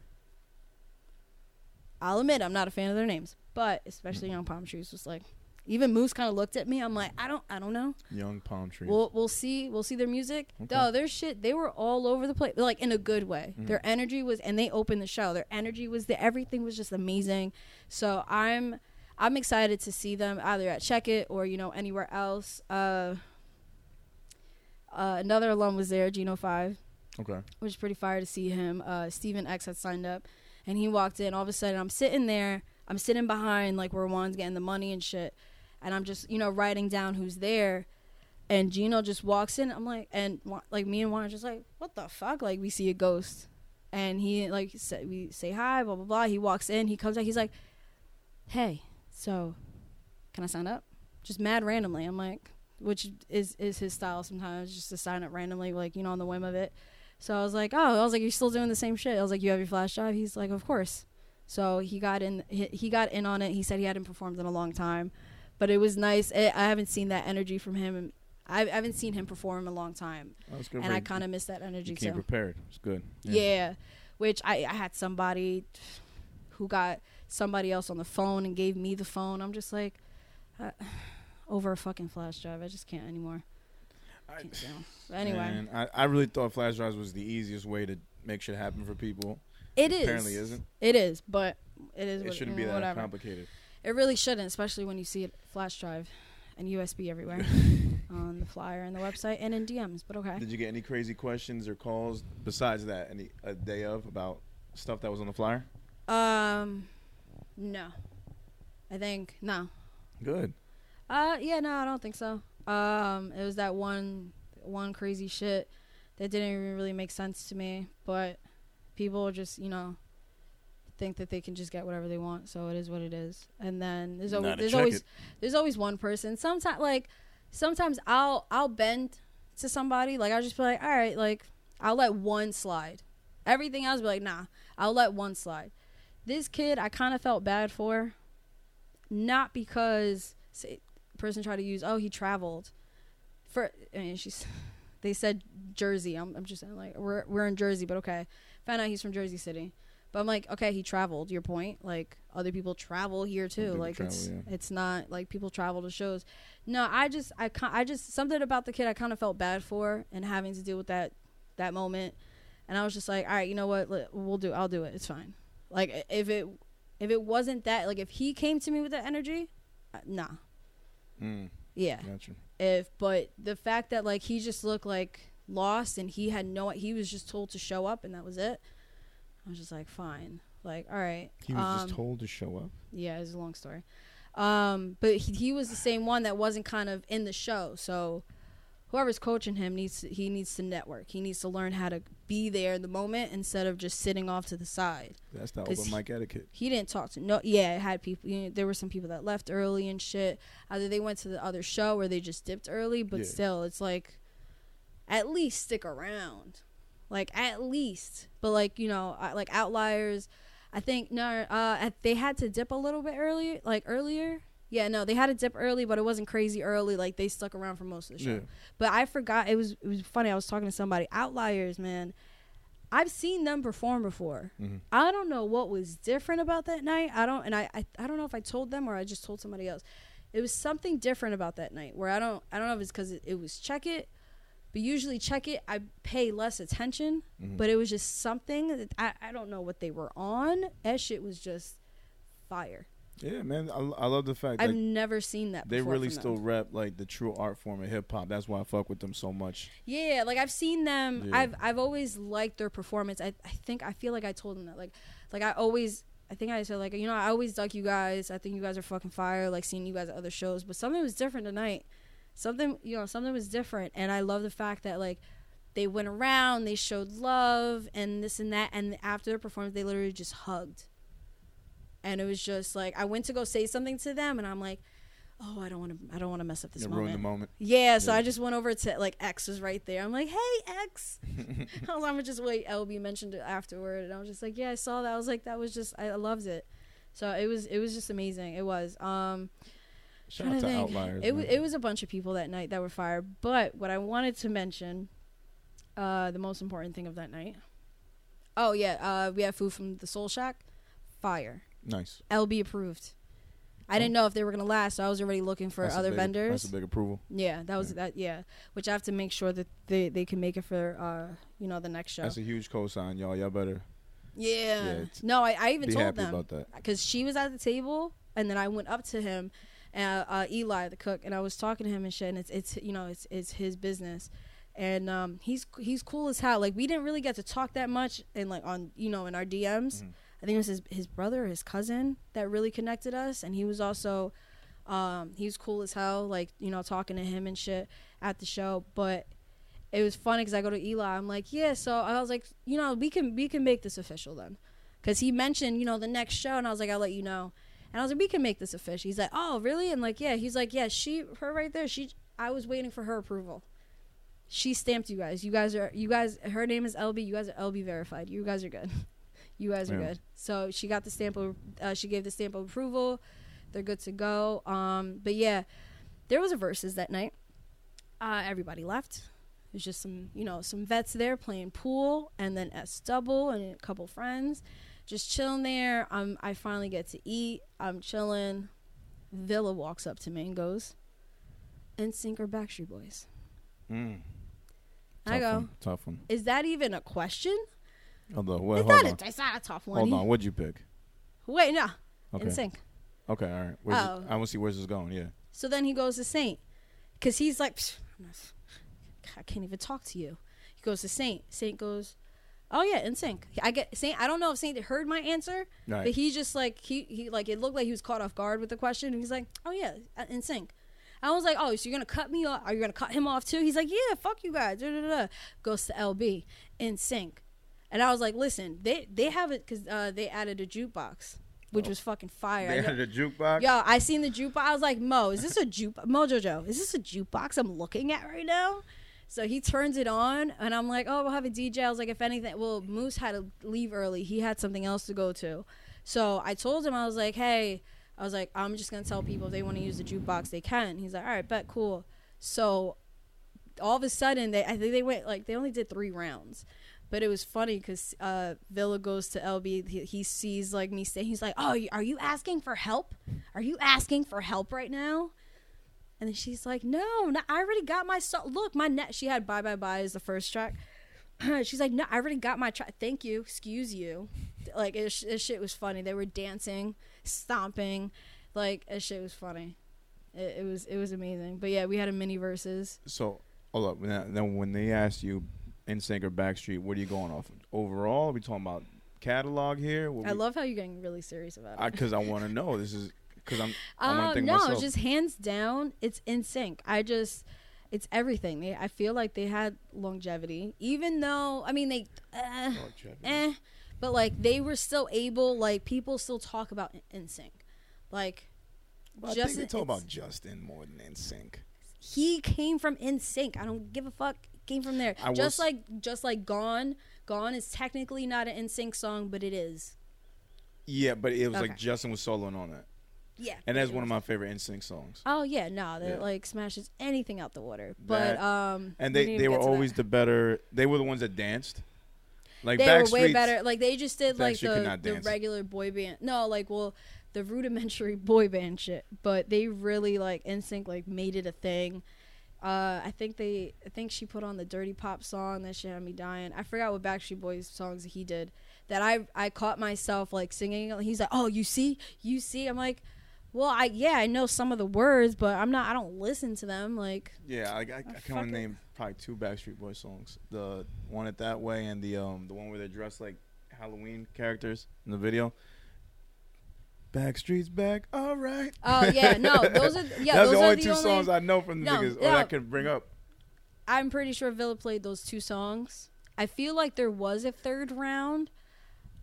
I'll admit I'm not a fan of their names, but especially Young Palm Trees was like. Even Moose kind of looked at me. I'm like, I don't, I don't know. Young palm trees. We'll we'll see we'll see their music. Okay. No, their shit they were all over the place, like in a good way. Mhm. Their energy was, and they opened the show. Their energy was there. Everything was just amazing. So I'm I'm excited to see them either at Check It or you know anywhere else. Uh, uh, another alum was there, Geno Five, okay. which is pretty fire to see him. Uh, Steven X had signed up, and he walked in. All of a sudden, I'm sitting there. I'm sitting behind like where Juan's getting the money and shit, and I'm just you know writing down who's there. and Gino just walks in. I'm like, and like me and Juan are just like, what the fuck? Like we see a ghost, and he like say, we say hi, blah blah blah. He walks in, he comes out, he's like, hey, so can I sign up? Just mad randomly. I'm like, which is is his style sometimes, just to sign up randomly, like you know, on the whim of it. So I was like, oh, I was like, you're still doing the same shit. I was like, you have your flash drive. He's like, of course. So he got in. He, he got in on it. He said he hadn't performed in a long time, but it was nice. It, I haven't seen that energy from him. I, I haven't seen him perform in a long time, good. and I kind of miss that energy you too. came prepared. It's good. Yeah. Which I, I had somebody who got somebody else on the phone and gave me the phone. I'm just like, uh, over a fucking flash drive. I just can't anymore. I, Can't do. But anyway, Man, I, I really thought flash drives was the easiest way to make shit happen for people. it is. Apparently isn't. It is, but it is. It what- shouldn't be that whatever. complicated. It really shouldn't, especially when you see it flash drive and USB everywhere on the flyer and the website and in DMs. But okay. Did you get any crazy questions or calls besides that? Any a day of about stuff that was on the flyer? Um, no. I think no. Good. Uh, yeah, no, I don't think so. Um, it was that one, one crazy shit that didn't even really make sense to me. But people just, you know, think that they can just get whatever they want. So it is what it is. And then there's always there's always it. there's always one person. Sometimes like sometimes I'll I'll bend to somebody. Like I'll just be like, all right, like I'll let one slide. Everything else be like, nah, I'll let one slide. This kid, I kind of felt bad for, not because say, person tried to use, oh, he traveled. For I mean, she's, they said Jersey. I'm, I'm just saying like we're we're in Jersey, but okay. Found out he's from Jersey City. But I'm like, okay, he traveled. Your point, like other people travel here too. Like travel, it's yeah. it's not like people travel to shows. No, I just I I just something about the kid I kind of felt bad for and having to deal with that that moment. And I was just like, all right, you know what? We'll do. I'll do it. It's fine. Like if it if it wasn't that like if he came to me with that energy, uh, nah, Mm, yeah. gotcha. If but the fact that like he just looked like lost and he had no he was just told to show up and that was it. I was just like, fine. Like, all right. He was Um, just told to show up. Yeah, it's a long story. Um, but he, he was the same one that wasn't kind of in the show. So whoever's coaching him needs to, he needs to network. He needs to learn how to be there in the moment instead of just sitting off to the side. That's the open mic etiquette. He didn't talk to no. Yeah, it had people. You know, there were some people that left early and shit. Either they went to the other show or they just dipped early. But Yeah. still, it's like at least stick around, like at least. But like you know, like outliers. I think no. Uh, they had to dip a little bit earlier. Like earlier. Yeah, no, they had to dip early, but it wasn't crazy early. Like they stuck around for most of the show. Yeah. But I forgot. It was it was funny. I was talking to somebody. Outliers, man. I've seen them perform before. hmm I don't know what was different about that night. I don't, and I, I, I don't know if I told them or I just told somebody else. It was something different about that night where I don't, I don't know if it's because it, it was check it, but usually check it, I pay less attention. Mhm. But it was just something that I, I don't know what they were on. That shit was just fire. Yeah, man. I, I love the fact that I've never seen that. they really from them. still rep like the true art form of hip hop. That's why I fuck with them so much. Yeah, like I've seen them. Yeah. I've I've always liked their performance. I I think I feel like I told them that. Like like I always I think I said like you know I always dug you guys. I think you guys are fucking fire. Like seeing you guys at other shows, but something was different tonight. Something you know something was different, and I love the fact that like they went around, they showed love and this and that, and after their performance, they literally just hugged. And it was just like I went to go say something to them, and I'm like, oh, I don't want to, I don't want to mess up this moment. ruined the moment. Yeah, so Yeah. I just went over to like X was right there. I'm like, hey X. I was gonna just wait. LB mentioned it afterward, and I was just like, yeah, I saw that. I was like, that was just, I loved it. So it was, it was just amazing. It was. Um, Shout out to think. outliers. It was, it was a bunch of people that night that were fired. But what I wanted to mention, uh, the most important thing of that night. Oh yeah, uh, we had food from the Soul Shack. Fire. nice. LB approved. I didn't know if they were gonna last, so I was already looking for That's other big- vendors. That's a big approval. Yeah, that was Yeah. that. Yeah, which I have to make sure that they they can make it for uh you know the next show. That's a huge cosign, y'all. Y'all better yeah. Yeah, no, I, I even told them about that. because she was at the table, and then I went up to him, uh, uh, Eli the cook, and I was talking to him and shit. And it's it's you know it's it's his business, and um he's he's cool as hell. Like we didn't really get to talk that much, and like on you know in our DMs. Mhm. I think it was his his brother or his cousin that really connected us, and he was also Um, he was cool as hell, like you know, talking to him and shit at the show. But it was funny because I go to Eli. I'm like, yeah. So I was like, you know, we can we can make this official then, because he mentioned you know the next show, and I was like, I'll let you know. And I was like, we can make this official. He's like, oh really? And like, yeah. He's like, yeah. She her right there. She I was waiting for her approval. She stamped you guys. You guys are you guys. Her name is LB. You guys are LB verified. You guys are good. you guys are Yeah. good. So she got the stamp of. Uh, she gave the stamp of approval. They're good to go. Um, but yeah, there was a verses that night. Uh, everybody left. There's just some, you know, some vets there playing pool, and then S double and a couple friends, just chilling there. Um, I finally get to eat. I'm chilling. Villa walks up to me and goes, "NSYNC or Backstreet Boys?" Mm. I go, one, tough one. "Is that even a question?" Hold on, wait, it's, hold not on. a, it's not a tough one. Hold on, what'd you pick? Wait, no, Okay, NSYNC. okay, all right. Where's Oh. it, I want to see where's this going. Yeah, So then he goes to Saint, because he's like, not- I can't even talk to you. He goes to Saint. Saint goes, oh yeah, NSYNC. I get Saint. I don't know if Saint heard my answer, right. but he just like he he like it looked like he was caught off guard with the question. And he's like, oh yeah, uh, NSYNC. I was like, oh, so you're gonna cut me off? Are you gonna cut him off too? He's like, yeah, fuck you guys. Da, da, da. Goes to LB NSYNC, and I was like, listen, they they have it because uh, they added a jukebox, which Oh. was fucking fire. They had a jukebox. Yo, I seen the jukebox. I was like, Mo, is this a juke? Mo Jojo, is this a jukebox I'm looking at right now? So he turns it on, and I'm like, oh, we'll have a DJ. I was like, if anything, well, Moose had to leave early. He had something else to go to. So I told him, I was like, hey, I was like, I'm just gonna tell people if they want to use the jukebox, they can. He's like, all right, bet, cool. So all of a sudden, they I think they went like they only did three rounds. But it was funny because uh, Villa goes to LB. He, he sees like me say, he's like, "Oh, are you asking for help? Are you asking for help right now?" And then she's like, "No, no I already got my song. Look, my net. She had "Bye Bye Bye" as the first track. she's like, "No, I already got my track. Thank you, excuse you." Like it, this shit was funny. They were dancing, stomping, like this shit was funny. It, it was it was amazing. But yeah, we had a mini verses. So, hold up. Now, now when they asked you, NSYNC or Backstreet, what are you going off? of? Overall, are we talking about catalog here? What I we- love how you're getting really serious about it. I because I want to know. This is because I'm. I want Um, no, myself. just hands down, it's NSYNC. I just, it's everything. They, I feel like they had longevity, even though I mean they, uh, eh, but like they were still able. Like people still talk about NSYNC, like. Well, I Justin- think they talk about Justin more than NSYNC. He came from NSYNC. I don't give a fuck. Came from there. I just was- like, just like Gone. Gone is technically not an NSYNC song, but it is. Yeah, but it was Okay. like Justin was soloing on it, Yeah, and that's one of my favorite NSYNC songs. Oh yeah, no, that Yeah. like smashes anything out the water. But That- um, And they they were to that. always the better. They were the ones that danced. Like they were way better. Like they just did like the, the regular boy band. No, like well, the rudimentary boy band shit. But they really like NSYNC like made it a thing. Uh, I think they, I think she put on the Dirty Pop song that shit had me dying. I forgot what Backstreet Boys songs he did that I I caught myself like singing. He's like, oh, you see, you see. I'm like, well, I yeah, I know some of the words, but I'm not. I don't listen to them. Like, Yeah, I, I, I can only name probably two Backstreet Boys songs. The one it that way, and the um the one where they're dressed like Halloween characters in the video. Backstreet's back, all right. oh yeah, no, those are yeah, That's those the only the two only, songs I know from the No, niggas, or no. that I can bring up. I'm pretty sure Villa played those two songs. I feel like there was a third round.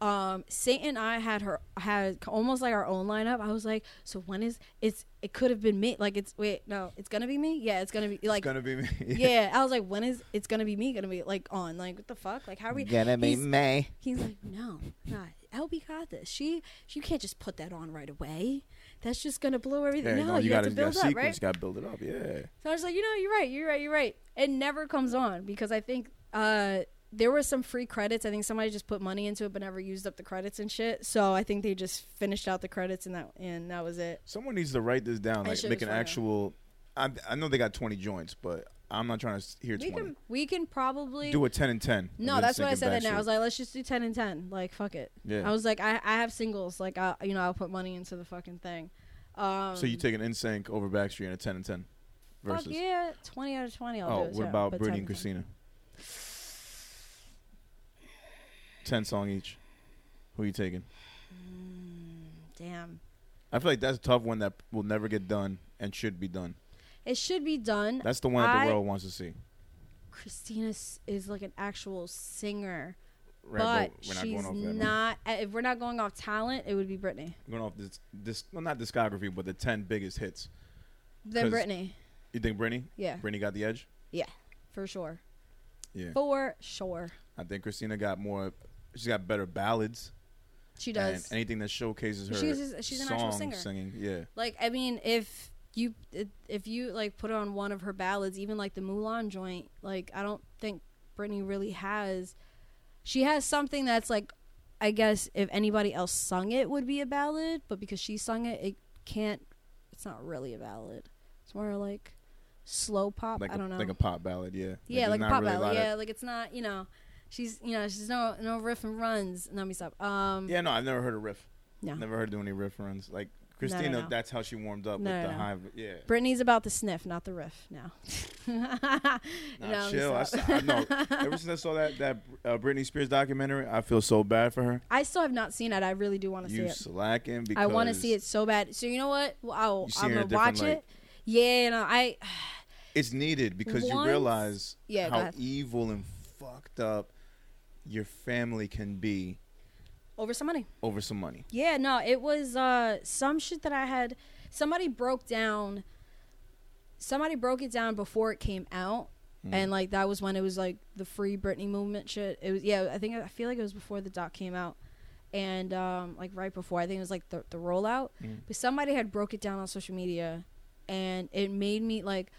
Um, Saint and I had her had almost like our own lineup. I was like, so when is it's? It could have been me. Like it's wait, no, it's gonna be me. Yeah, it's gonna be like it's gonna be me. yeah. I was like, when is it's gonna be me? Gonna be like on? Like what the fuck? Like how are we? gonna be me. He's like, no, not. LB got this. She, she can't just put that on right away. That's just gonna blow everything. Yeah, no, no, you, you gotta to you build up, sequence, right? gotta build it up. Yeah. So I was like, you know, you're right, you're right, you're right. It never comes on because I think uh, there were some free credits. I think somebody just put money into it but never used up the credits and shit. So I think they just finished out the credits and that and that was it. Someone needs to write this down, like make an actual. I, I know they got twenty joints, but I'm not trying to hear We twenty. can we can probably Do a ten and ten. no, that's what I said. That now I was like, let's just do ten and ten. Like fuck it. Yeah. I was like, I, I have singles. Like I you know I'll put money into the fucking thing. Um, so you take an NSYNC over Backstreet and a ten and ten fuck yeah, twenty out of twenty. I'll oh, what about Britney and Christina? 10. Ten song each. Who are you taking? Damn. I feel like that's a tough one that will never get done and should be done. It should be done. That's the one that I- the world wants to see. Christina is like an actual singer, Right, but, we're not she's going off that. not. uh, If we're not going off talent, it would be Britney. We're going off this, this, well, not discography, but the ten biggest hits. Then Britney, You think Britney? yeah, Britney got the edge. Yeah, for sure, Yeah, for sure. I think Christina got more. She's got better ballads. She does. Anything that showcases her She's- she's an actual singer. singing. Yeah, Like I mean, if you if you like put on one of her ballads, even like the Mulan joint, like I don't think Britney really has. She has something that's like, I guess if anybody else sung it would be a ballad, but because she sung it, it can't. It's not really a ballad. It's more like slow pop. like I a, don't know. like a pop ballad. Yeah, yeah, there's like a pop really ballad. Yeah, like it's not. You know, she's you know she's no no riff and runs. Let me stop. Um, yeah, no, I've never heard a riff. no. Never heard do any riff runs. Like Christina, no. that's how she warmed up No, with no, the no. high. Yeah, Britney's about the sniff, not the riff. Now, Nah, No, chill. I, I know. Ever since I saw that that uh, Britney Spears documentary, I feel so bad for her. I still have not seen it. I really do want to see it. You slacking because I want to see it so bad. So you know what? Well, I'll, I'm it in a gonna watch light. it. Yeah, no, I. It's needed because you realize Yeah, how evil and fucked up your family can be Over some money. over some money. Yeah, no, it was uh some shit that I had. Somebody broke down. Somebody broke it down before it came out, Mm. and like that was when it was like the free Britney movement shit. It was yeah, I think I feel like it was before the doc came out, and um like right before I think it was like the the rollout. Mm. But somebody had broke it down on social media, and it made me like,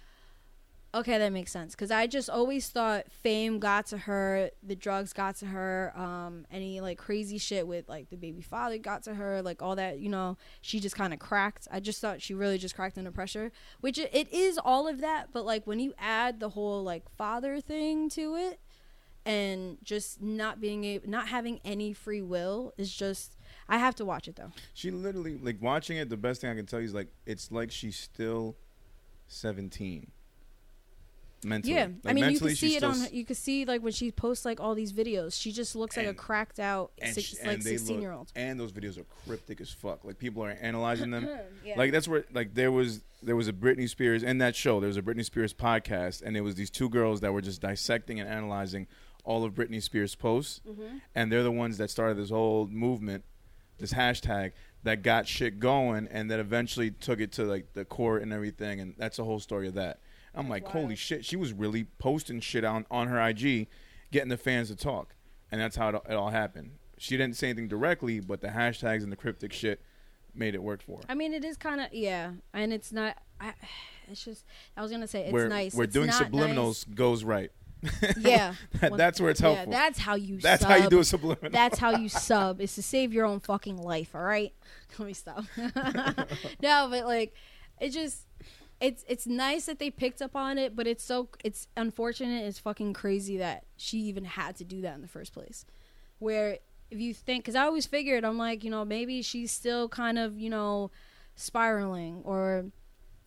okay, that makes sense. Because I just always thought fame got to her, the drugs got to her, um, any like crazy shit with like the baby father got to her, like all that. You know, she just kind of cracked. I just thought she really just cracked under pressure, which it, it is all of that. But like when you add the whole like father thing to it. And just not being able, not having any free will is just. I have to watch it though. She literally like watching it. The best thing I can tell you is like it's like she's still seventeen. Mentally, Yeah, Like, I mean, you can see it on. You can see like when she posts like all these videos, she just looks like a cracked out six, sh- like they look- sixteen year old. And those videos are cryptic as fuck. Like people are analyzing them. Yeah. Like that's where like there was there was a Britney Spears in that show. There was a Britney Spears podcast, and it was these two girls that were just dissecting and analyzing all of Britney Spears' posts, Mhm. and they're the ones that started this whole movement, this hashtag that got shit going, and that eventually took it to like the court and everything, and that's the whole story of that. I'm like, holy shit, she was really posting shit on on her IG, getting the fans to talk, and that's how it, it all happened. She didn't say anything directly, but the hashtags and the cryptic shit made it work for her. I mean, it is kind of yeah, and it's not. I, it's just I was gonna say it's where, nice. Where It's doing subliminals goes right. Yeah, That- Well, that's where it's helpful. yeah, that's how you. Sub that's sub. how you do a subliminal. That's how you sub is to save your own fucking life. All right, let me stop. no, but like, it just. It's it's nice that they picked up on it, but it's so it's unfortunate. It's fucking crazy that she even had to do that in the first place. Where if you think, because I always figured I'm like, you know, maybe she's still kind of you know spiraling, or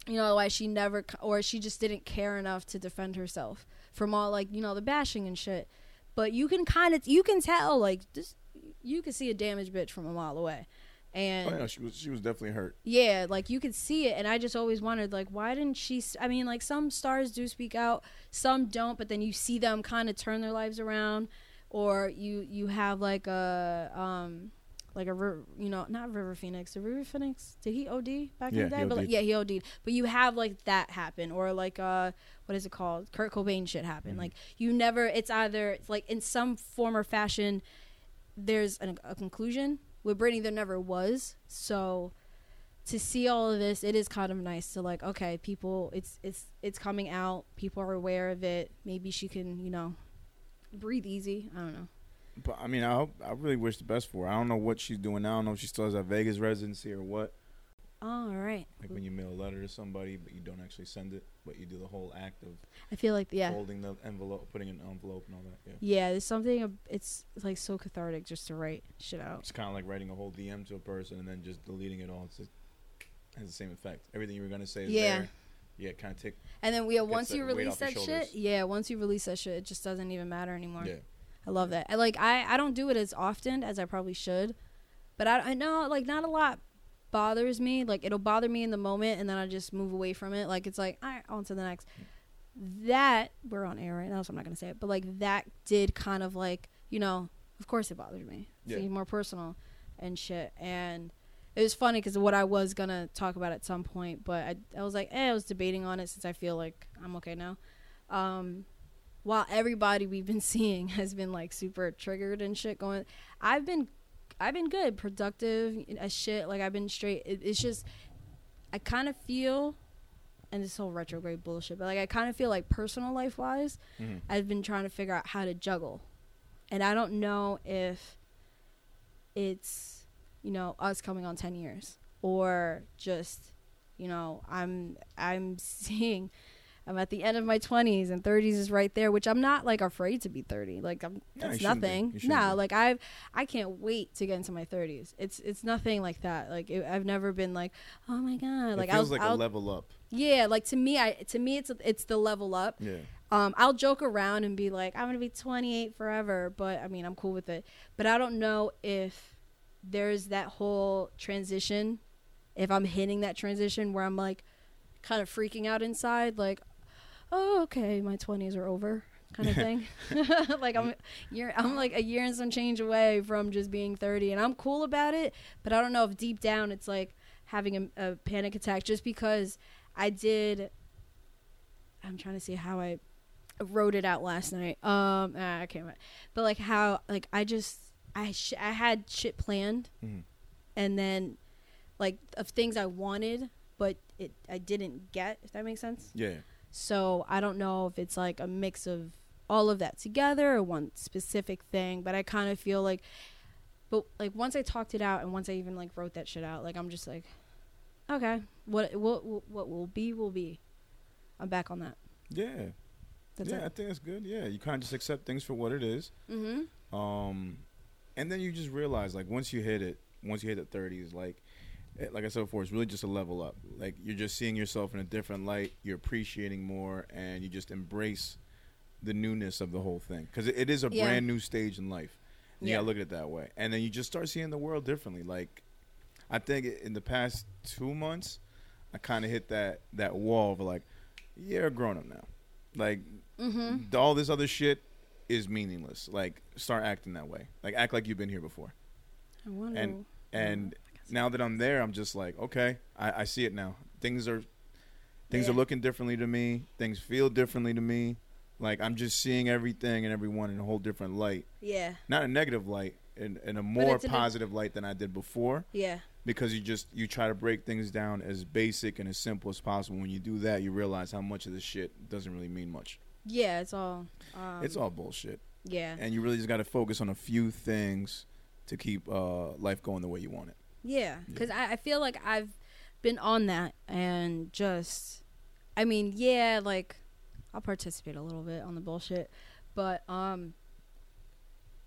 you know, why she never, or she just didn't care enough to defend herself from all like you know the bashing and shit. But you can kind of you can tell like this, you can see a damaged bitch from a mile away, and oh, yeah, she was she was definitely hurt. yeah, like you could see it, and I just always wondered, like, why didn't she? I mean, like some stars do speak out, some don't, but then you see them kind of turn their lives around, or you you have like a um like a you know not River Phoenix, the River Phoenix did he OD back Yeah, in the he day? But like, yeah, he OD'd. But you have like that happen, or like uh what is it called? Kurt Cobain shit happen. Mhm. Like you never. It's either it's like in some form or fashion, there's an, a conclusion. With Britney, there never was. So to see all of this, it is kind of nice to like, okay, people, it's it's it's coming out. People are aware of it. Maybe she can, you know, breathe easy. I don't know. But I mean, I hope, I really wish the best for her. I don't know what she's doing now. I don't know if she still has a Vegas residency or what. Oh, all right. Like when you mail a letter to somebody, but you don't actually send it, but you do the whole act of I feel like yeah, Holding the envelope, putting an envelope, and all that. Yeah. yeah. There's something. ab- It's like so cathartic just to write shit out. It's kind of like writing a whole DM to a person and then just deleting it all. It's just, has the same effect. Everything you were gonna say is Yeah. there. Yeah, kind of tick. And then yeah, once you release that shit, yeah, once you release that shit, it just doesn't even matter anymore. Yeah. I love that. I like I I don't do it as often as I probably should, but I I know like not a lot bothers me. Like it'll bother me in the moment, and then I just move away from it. Like it's like all right, on to the next. That we're on air right now, so I'm not gonna say it. But like that did kind of like you know, of course it bothered me. Yeah. More personal and shit. And it was funny because what I was gonna talk about at some point, but I I was like, eh, I was debating on it since I feel like I'm okay now. Um, while everybody we've been seeing has been like super triggered and shit going, I've been I've been good, productive as shit. Like I've been straight. It, it's just I kind of feel, and this whole retrograde bullshit, but like I kind of feel like personal life wise, Mhm. I've been trying to figure out how to juggle, and I don't know if it's you know us coming on ten years or just you know I'm I'm seeing. I'm at the end of my 20s and 30s is right there, which I'm not like afraid to be 30. Like I'm No, you that's shouldn't nothing. No, be. like I've I can't wait to get into my 30s. It's it's nothing like that. Like it, I've never been like, oh my god, like it feels I'll, like I'll a level up. yeah, like to me, I to me it's it's the level up. Yeah. Um, I'll joke around and be like, I'm gonna be 28 forever, but I mean, I'm cool with it. But I don't know if there's that whole transition, if I'm hitting that transition where I'm like, kind of freaking out inside, like, oh, okay, my 20s are over, kind of thing. like I'm year, I'm like a year and some change away from just being 30, and I'm cool about it. But I don't know if deep down it's like having a, a panic attack, just because I did. I'm trying to see how I wrote it out last night. Um, ah, I can't remember. But like how like I just I sh- I had shit planned, Mhm. and then like of things I wanted, but it I didn't get. If that makes sense. Yeah. So I don't know if it's like a mix of all of that together or one specific thing, but I kind of feel like, but like once I talked it out and once I even like wrote that shit out, like I'm just like, okay, what what what will be will be. I'm back on that. Yeah. That's yeah, I think that's good. Yeah, you kind of just accept things for what it is. Mm-hmm. Um, and then you just realize, like, once you hit it, once you hit the thirties, like, like I said before, it's really just a level up. Like, you're just seeing yourself in a different light. You're appreciating more, and you just embrace the newness of the whole thing because it, it is a Yeah. brand new stage in life. And You Yeah. gotta look at it that way, and then you just start seeing the world differently. Like, I think in the past two months, I kind of hit that that wall of like, you're a grown up now. Like, Mm-hmm. all this other shit is meaningless. Like, start acting that way. Like, act like you've been here before. I wonder. And and now that I'm there, I'm just like, okay, I, I see it now. Things are things are looking differently to me. Things feel differently to me. Like I'm just seeing everything and everyone in a whole different light, yeah, not a negative light, in, in a more in a- positive light than I did before. yeah, Because you just you try to break things down as basic and as simple as possible. When you do that, you realize how much of this shit doesn't really mean much. yeah. It's all. Um, it's all bullshit. Yeah, and you really just got to focus on a few things to keep uh, life going the way you want it. Yeah. Because I, I feel like I've been on that and just. I mean, yeah, like I'll participate a little bit on the bullshit, but um.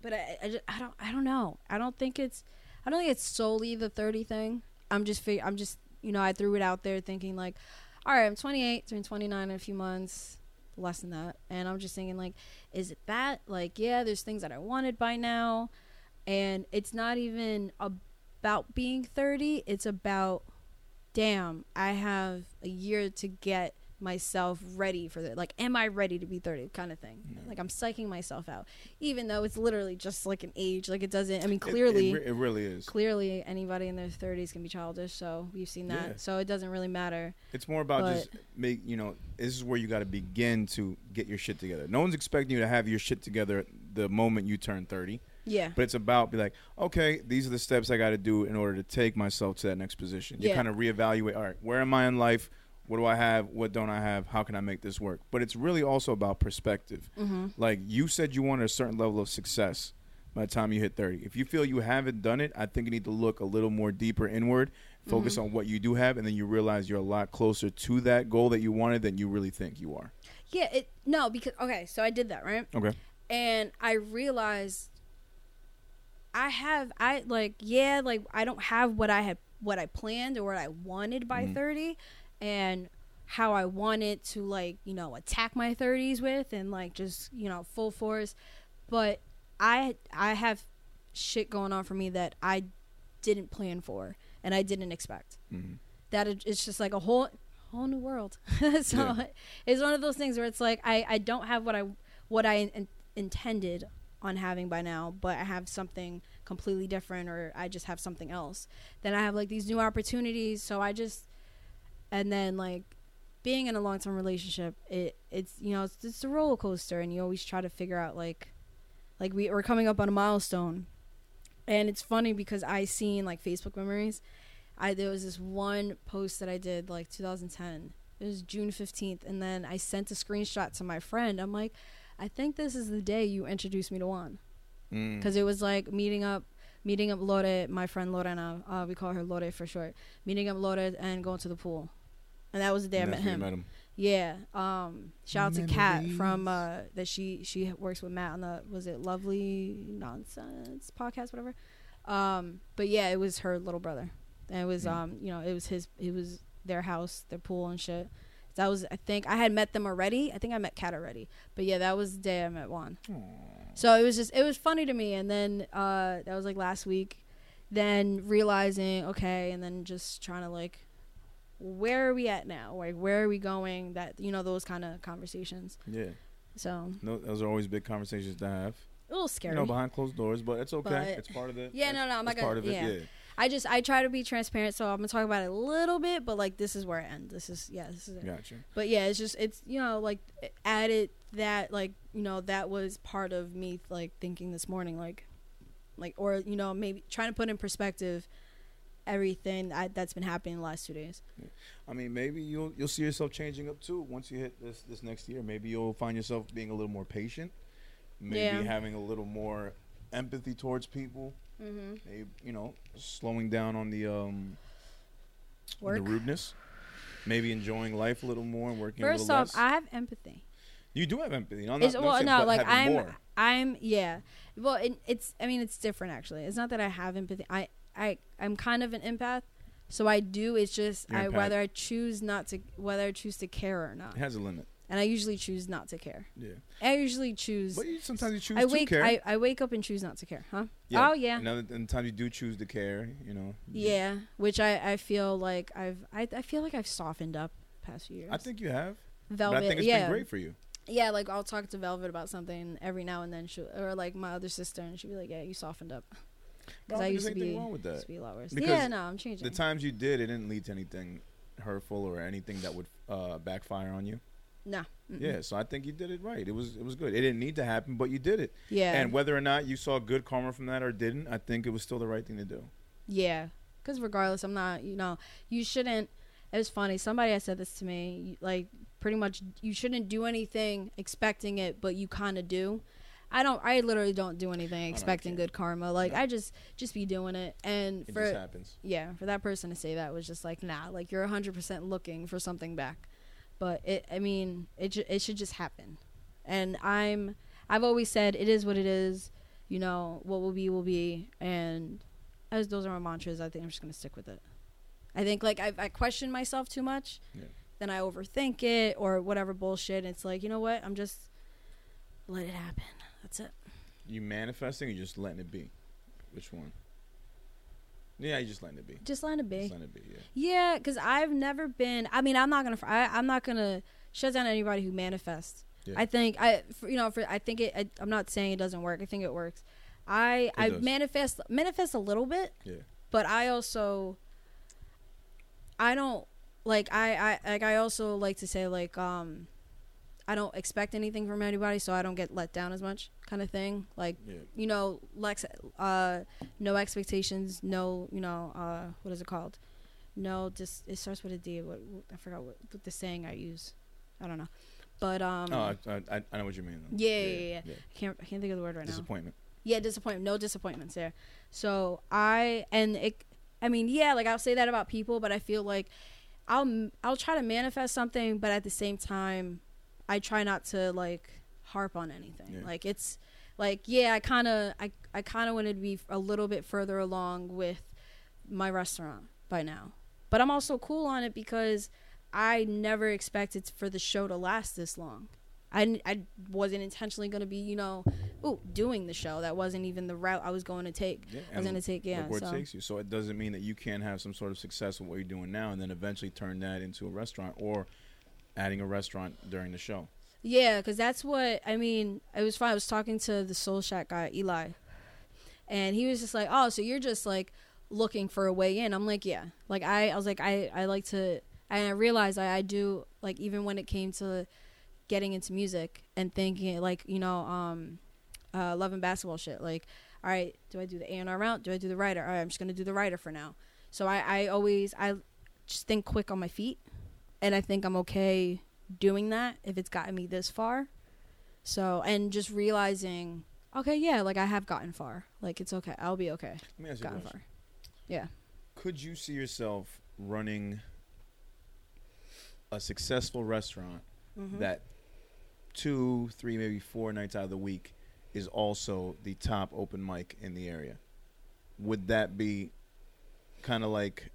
But I, I, just, I don't I don't know. I don't think it's I don't think it's solely the thirty thing. I'm just fig- I'm just you know I threw it out there thinking like, all right, I'm 28, turning 29 in a few months, less than that, and I'm just thinking like, is it that? Like, yeah, there's things that I wanted by now, and it's not even about being 30. It's about, damn, I have a year to get myself ready for that. Like, am I ready to be 30? Kind of thing. Like, I'm psyching myself out, even though it's literally just like an age. Like, it doesn't. I mean, It- clearly it, re- it really is. clearly anybody in their 30s can be childish so we've seen that Yeah. so it doesn't really matter It's more about But- just make you know. This is where you got to begin to get your shit together. No one's expecting you to have your shit together the moment you turn thirty, yeah but it's about be like, okay, these are the steps I got to do in order to take myself to that next position. You Yeah. kind of reevaluate. All right, where am I in life? What do I have? What don't I have? How can I make this work? But it's really also about perspective. mm-hmm. Like you said, you wanted a certain level of success by the time you hit 30. If you feel you haven't done it, I think you need to look a little more deeper inward, focus Mhm. on what you do have, and then you realize you're a lot closer to that goal that you wanted than you really think you are. yeah it no because okay so i did that right Okay. and i realized i have i like yeah like i don't have what i had what i planned or what i wanted by Mhm. 30 and how i wanted to like you know attack my 30s with and like just you know full force but i i have shit going on for me that i didn't plan for and I didn't expect Mhm. that. It, it's just like a whole whole new world. so Yeah. it's one of those things where it's like I I don't have what I what I in, intended on having by now, but I have something completely different, or I just have something else. Then I have like these new opportunities. So I just and then like being in a long term relationship, it it's you know it's, it's a roller coaster, and you always try to figure out like like we we're coming up on a milestone, and it's funny because I seen like Facebook memories. I there was this one post that I did like 2010. It was June 15th, and then I sent a screenshot to my friend. I'm like, I think this is the day you introduced me to Juan Mm. because it was like meeting up meeting up Lore, my friend Lorena, uh, we call her Lore for short, meeting up Lore and going to the pool. And that was the day I met that's when you him. Met him. Yeah. Um shout out to Kat from uh that she she works with Matt on the was it Lovely Nonsense podcast, whatever. Um but yeah, it was her little brother. And it was Mm. um, you know, it was his it was their house, their pool and shit. That was I think I had met them already. I think I met Kat already. But yeah, that was the day I met Juan. So it was just it was funny to me and then uh that was like last week. Then realizing, okay, and then just trying to like where are we at now? Like where are we going? That you know, those kind of conversations. Yeah. So No, those are always big conversations to have. a little scary. You know, behind closed doors, but it's okay. But- it's part of it. Yeah, no, no, I'm not it's part gonna- of it. yeah. Yeah. I just I try to be transparent, so I'm gonna talk about it a little bit, but like this is where I end. This is yeah, this is it. Gotcha. But yeah, it's just it's you know like added that like you know that was part of me like thinking this morning like like or you know maybe trying to put in perspective everything I, that's been happening the last two days. I mean, maybe you'll you'll see yourself changing up too once you hit this this next year. Maybe you'll find yourself being a little more patient. Maybe Yeah. having a little more empathy towards people. Mm-hmm. You know, slowing down on the um Work. the rudeness. Maybe enjoying life a little more and working First a little off, less. I have empathy. you do have empathy. No, It's, not, well, shit, no, like I'm, more. I'm, yeah. Well, it, it's, I mean, it's different actually. It's not that I have empathy. I, I, I'm kind of an empath, so I do. It's just You're I, empath. whether I choose not to, whether I choose to care or not, It has a limit. And I usually choose not to care. Yeah. I usually choose. But you, sometimes you choose I to wake, care. I, I wake up and choose not to care, huh? yeah. Oh yeah, And other and times you do choose to care, you know. you- yeah. Which I, I feel like I've, I, I feel like I've softened up past few years. I think you have. Velvet, but I think it's yeah. been great for you. Yeah, like I'll talk to Velvet about something every now and then, she or like my other sister, and she'll be like, "Yeah, you softened up." Because don't I used to be, wrong with used that. to be a lot worse. Because yeah, no, I'm changing. The times you did, it didn't lead to anything hurtful or anything that would uh, backfire on you. No. mm-mm. Yeah, so I think you did it right. It was it was good. It didn't need to happen, but you did it. Yeah. And whether or not you saw good karma from that or didn't, I think it was still the right thing to do. yeah. Because regardless, I'm not. You know, you shouldn't. It was funny. Somebody had said this to me. Like, pretty much, you shouldn't do anything expecting it, but you kind of do. I don't. I literally don't do anything expecting good karma. Like, No. I just just be doing it. And It for just happens. yeah, for that person to say that was just like, nah, like you're 100% looking for something back. But it, I mean, it ju- it should just happen. And I'm, I've always said it is what it is. You know, what will be will be. And as those are my mantras, I think I'm just gonna stick with it. I think like I, I question myself too much, Yeah. then I overthink it or whatever bullshit. It's like, you know what? I'm just let it happen. That's it. You manifesting or just letting it be? Which one? Yeah, you just letting it be. Just let it be. Just letting it be. Yeah. Yeah, because I've never been. I mean, I'm not gonna. I, I'm not gonna shut down anybody who manifests. Yeah. I think I, for, you know, for I think it. I, I'm not saying it doesn't work. I think it works. I I does. manifest manifest a little bit, Yeah. but I also. I don't like I I like I also like to say like um. I don't expect anything from anybody, so I don't get let down as much, kind of thing. Like Yeah. you know, Lex, uh, no expectations, no, you know, uh, what is it called? No, just it starts with a D. What, what I forgot what, what the saying I use. I don't know, but um, oh, I, I, I know what you mean. Though. Yeah, yeah, yeah. I can't I can't think of the word right now. Disappointment. Yeah, disappointment. No disappointments there. So I and it. I mean, yeah, like I'll say that about people, but I feel like I'll I'll try to manifest something, but at the same time, I try not to like harp on anything. Yeah. Like it's like yeah, I kind of I I kind of wanted to be a little bit further along with my restaurant by now, but I'm also cool on it because I never expected for the show to last this long. I, I wasn't intentionally going to be, you know, ooh, doing the show. That wasn't even the route I was going to take. Yeah, I was going to take, yeah. where so. takes you. So it doesn't mean that you can't have some sort of success with what you're doing now, and then eventually turn that into a restaurant or adding a restaurant during the show. Yeah, because that's what I mean. It was fun. I was talking to the Soul Shack guy, Eli, and he was just like, "Oh, so you're just like looking for a way in?" I'm like, "Yeah." Like I, I was like, I, I like to, and I realized I, I do like even when it came to getting into music and thinking like you know, um, uh, love and basketball shit. Like, all right, do I do the A and R route? Do I do the writer? All right, I'm just gonna do the writer for now. So I, I always I just think quick on my feet, and I think I'm okay doing that if it's gotten me this far. So and just realizing, okay, yeah, like I have gotten far. Like it's okay. I'll be okay. Let me ask you Gotten far. Yeah. Could you see yourself running a successful restaurant Mhm. that two, three, maybe four nights out of the week is also the top open mic in the area? Would that be kind of like,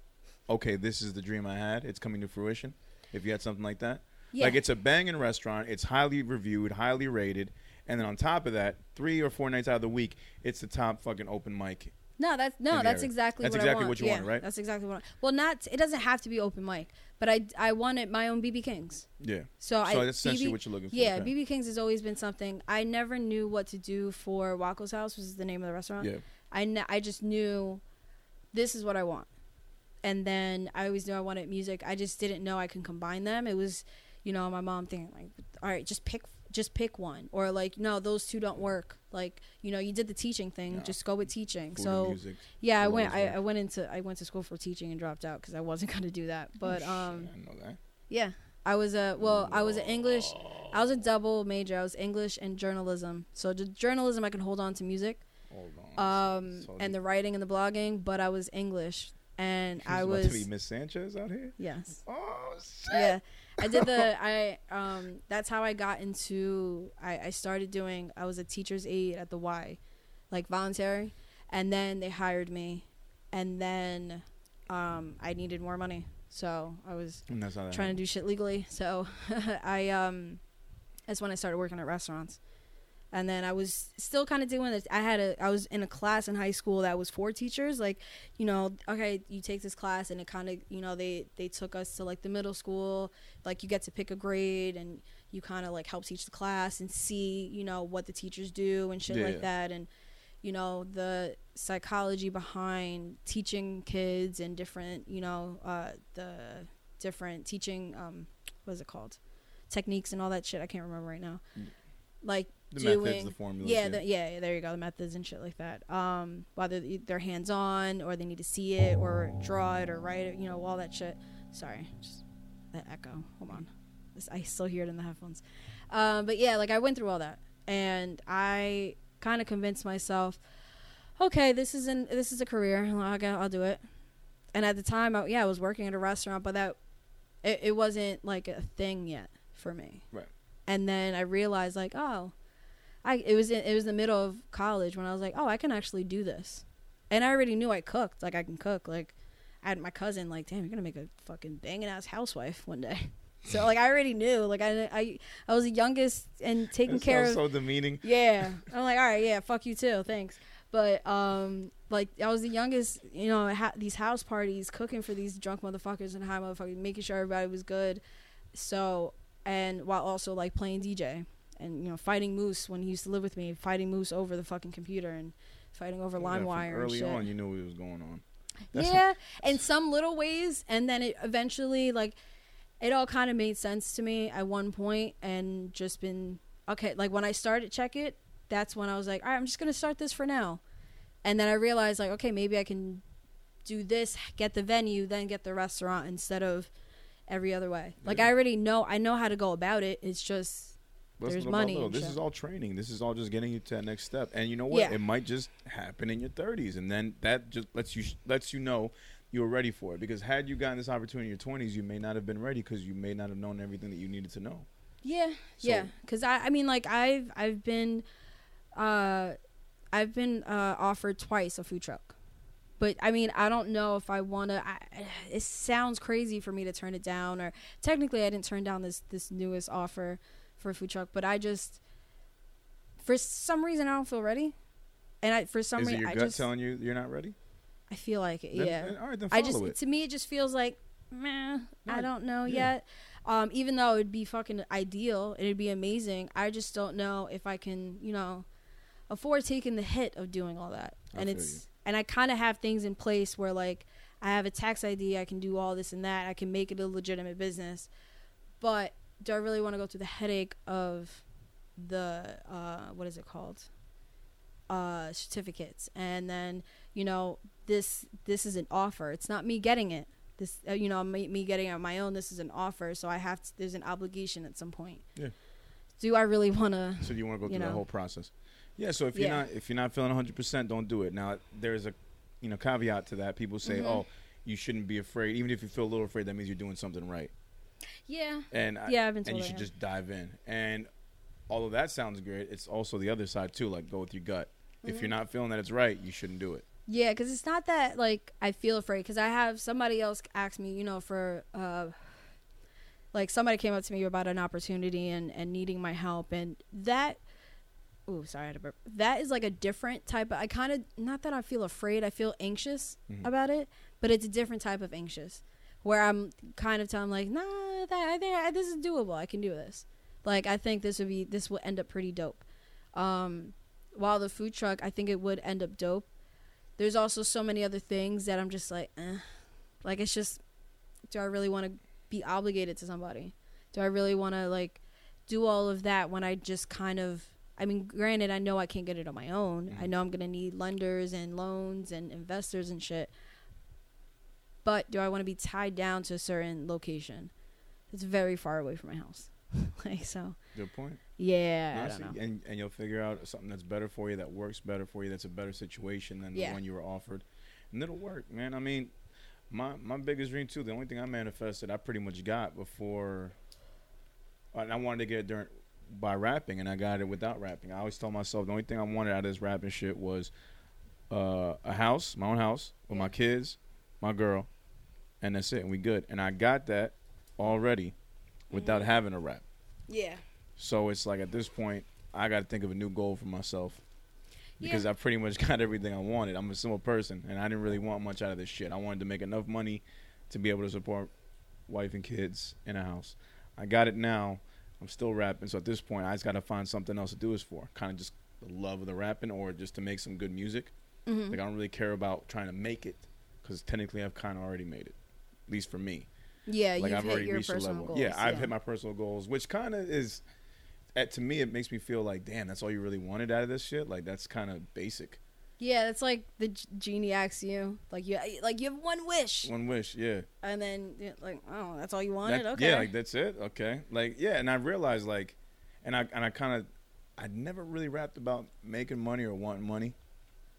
okay, this is the dream I had. It's coming to fruition. If you had something like that, yeah. like it's a banging restaurant. It's highly reviewed, highly rated, and then on top of that, three or four nights out of the week, it's the top fucking open mic. no, that's no, that's exactly That's what exactly I want. what you yeah, want, right? That's exactly what. I, want. well, not it doesn't have to be open mic, but I I wanted my own BB Kings. Yeah. So, I So that's essentially BB what you're looking for. Yeah, okay. BB King's has always been something I never knew what to do for Waco's House, which is the name of the restaurant. Yeah. I, kn- I just knew this is what I want. And then I always knew I wanted music. I just didn't know I can combine them. It was, you know, my mom thinking like, all right, just pick just pick one or like no, those two don't work. Like, you know, you did the teaching thing, No. just go with teaching. Food so music. yeah, I went I. I went into I went to school for teaching and dropped out cuz I wasn't going to do that. But Oh, um shit, I yeah, I was a well, I was an English I was a double major. I was English and journalism. So the journalism I can hold on to music Hold on. um, So and the writing and the blogging, but I was English, and She's I about was to be Miss Sanchez out here. yes, Oh shit. yeah. I did the I um. That's how I got into. I I started doing. I was a teacher's aide at the Y, like voluntary, and then they hired me, and then um I needed more money, so I was trying to do shit legally. So I um that's when I started working at restaurants. And then I was still kind of doing this. I had a I was in a class in high school that was for teachers. Like, you know, okay, you take this class, and it kind of, you know, they they took us to like the middle school. Like, you get to pick a grade, and you kind of like help teach the class and see, you know, what the teachers do and shit Yeah. like that, and you know the psychology behind teaching kids and different, you know, uh, the different teaching um what is it called techniques and all that shit i can't remember right now Mm. like The doing methods, the formulas. yeah, the, yeah yeah, there you go the methods and shit like that. Um whether they're hands on or they need to see it or draw it or write it you know all that shit. Sorry just that echo hold on. This, i still hear it in the headphones. Um but yeah like i went through all that and i kind of convinced myself okay this is an this is a career i'll, I'll do it. And at the time I, yeah i was working at a restaurant but that it, it wasn't like a thing yet for me. Right. and then i realized like oh i it was in, it was the middle of college when i was like oh i can actually do this and i already knew i cooked like i can cook like i had my cousin like damn you're gonna make a fucking banging ass housewife one day so like i already knew like i i, I was the youngest and taking care of so demeaning. yeah. I'm like, all right, yeah, fuck you too, thanks. But um, like I was the youngest, you know, ha- these house parties, cooking for these drunk motherfuckers and high motherfuckers, making sure everybody was good. So and while also like playing DJ and you know fighting Moose when he used to live with me, fighting Moose over the fucking computer and fighting over Yeah, LimeWire and Early on, you knew what was going on. That's- yeah, in some little ways, and then it eventually like it all kind of made sense to me at one point, and just been okay. Like when I started check it, that's when I was like, all right, I'm just gonna start this for now, and then I realized like, okay, maybe I can do this, get the venue, then get the restaurant instead of every other way. Like Yeah. I already know, I know how to go about it. It's just Let's There's money little. This shit. is all training. This is all just getting you to that next step. And you know what? Yeah. It might just happen in your 30s, and then that just lets you lets you know you were ready for it. Because had you gotten this opportunity in your 20s, you may not have been ready because you may not have known everything that you needed to know. Yeah, So- yeah. Because I, I mean, like I've, I've been, uh, I've been uh, offered twice a food truck, but I mean, I don't know if I want to. It sounds crazy for me to turn it down, or technically, I didn't turn down this this newest offer for a food truck, but I just for some reason I don't feel ready. And I for some Is reason your I gut just telling you you're not ready? I feel like it. Then- yeah. then- all right, then I follow just it. to me it just feels like meh, I don't know Yeah. yet. Um, even though it'd be fucking ideal, it'd be amazing. I just don't know if I can, you know, afford taking the hit of doing all that. I and it's you. and I kind of have things in place where like I have a tax ID, I can do all this and that, I can make it a legitimate business. But do I really want to go through the headache of the uh, what is it called? Uh, certificates, and then you know this this is an offer. It's not me getting it. This uh, you know me, me getting it on my own. This is an offer, so I have to. There's an obligation at some point. Yeah. Do I really want to? So do you want to go through the whole process? Yeah. So if you're not if you're not feeling 100, percent don't do it. Now there's a you know caveat to that. People say, Mhm. oh, you shouldn't be afraid. Even if you feel a little afraid, that means you're doing something right. Yeah. And I, Yeah, I've been and you should just dive in. And although that sounds great, it's also the other side too. Like go with your gut. If Mm-hmm. you're not feeling that it's right, you shouldn't do it. Yeah, because it's not that like I feel afraid. Because I have somebody else ask me, you know, for uh, like somebody came up to me about an opportunity and and needing my help, and that. Oh, sorry, I had a burp. That is like a different type of. I kind of not that I feel afraid. I feel anxious Mhm. about it, but it's a different type of anxious, where I'm kind of telling like, nah, that I think I, this is doable. I can do this. Like I think this would be this will end up pretty dope. Um, while the food truck, I think it would end up dope there's also so many other things that I'm just like, eh. like it's just, do I really want to be obligated to somebody? Do I really want to like do all of that when I just kind of, I mean, granted, I know I can't get it on my own. I Mhm. know I'm gonna need lenders and loans and investors and shit. But do I want to be tied down to a certain location? It's very far away from my house. like so, Good point. yeah, I Honestly, don't know. And and you'll figure out something that's better for you, that works better for you, that's a better situation than Yeah. the one you were offered, and it'll work, man. I mean, my my biggest dream too. The only thing I manifested, I pretty much got before, and I wanted to get it during by rapping, and I got it without rapping. I always told myself the only thing I wanted out of this rapping shit was uh, a house, my own house, with my kids, my girl, and that's it, and we good. And I got that already without Mhm. having a rap. Yeah, So it's like at this point, I got to think of a new goal for myself because Yeah. I pretty much got everything I wanted. I'm a simple person, and I didn't really want much out of this shit. I wanted to make enough money to be able to support wife and kids in a house. I got it now. I'm still rapping, so at this point, I just got to find something else to do this for. Kind of just the love of the rapping, or just to make some good music. hmm Like I don't really care about trying to make it because technically I've kind of already made it, at least for me yeah. like you've I've hit already your reached a level. goals. yeah, I've hit my personal goals, which kind of is, at, to me, it makes me feel like, damn, that's all you really wanted out of this shit. Like that's kind of basic. Yeah, it's like the g- genie asks you, like you, like you have one wish, One wish, yeah. and then like, oh, that's all you wanted. That- okay. Yeah, like that's it. Okay, like yeah, and I realized like, and I and I kind of, I never really rapped about making money or wanting money,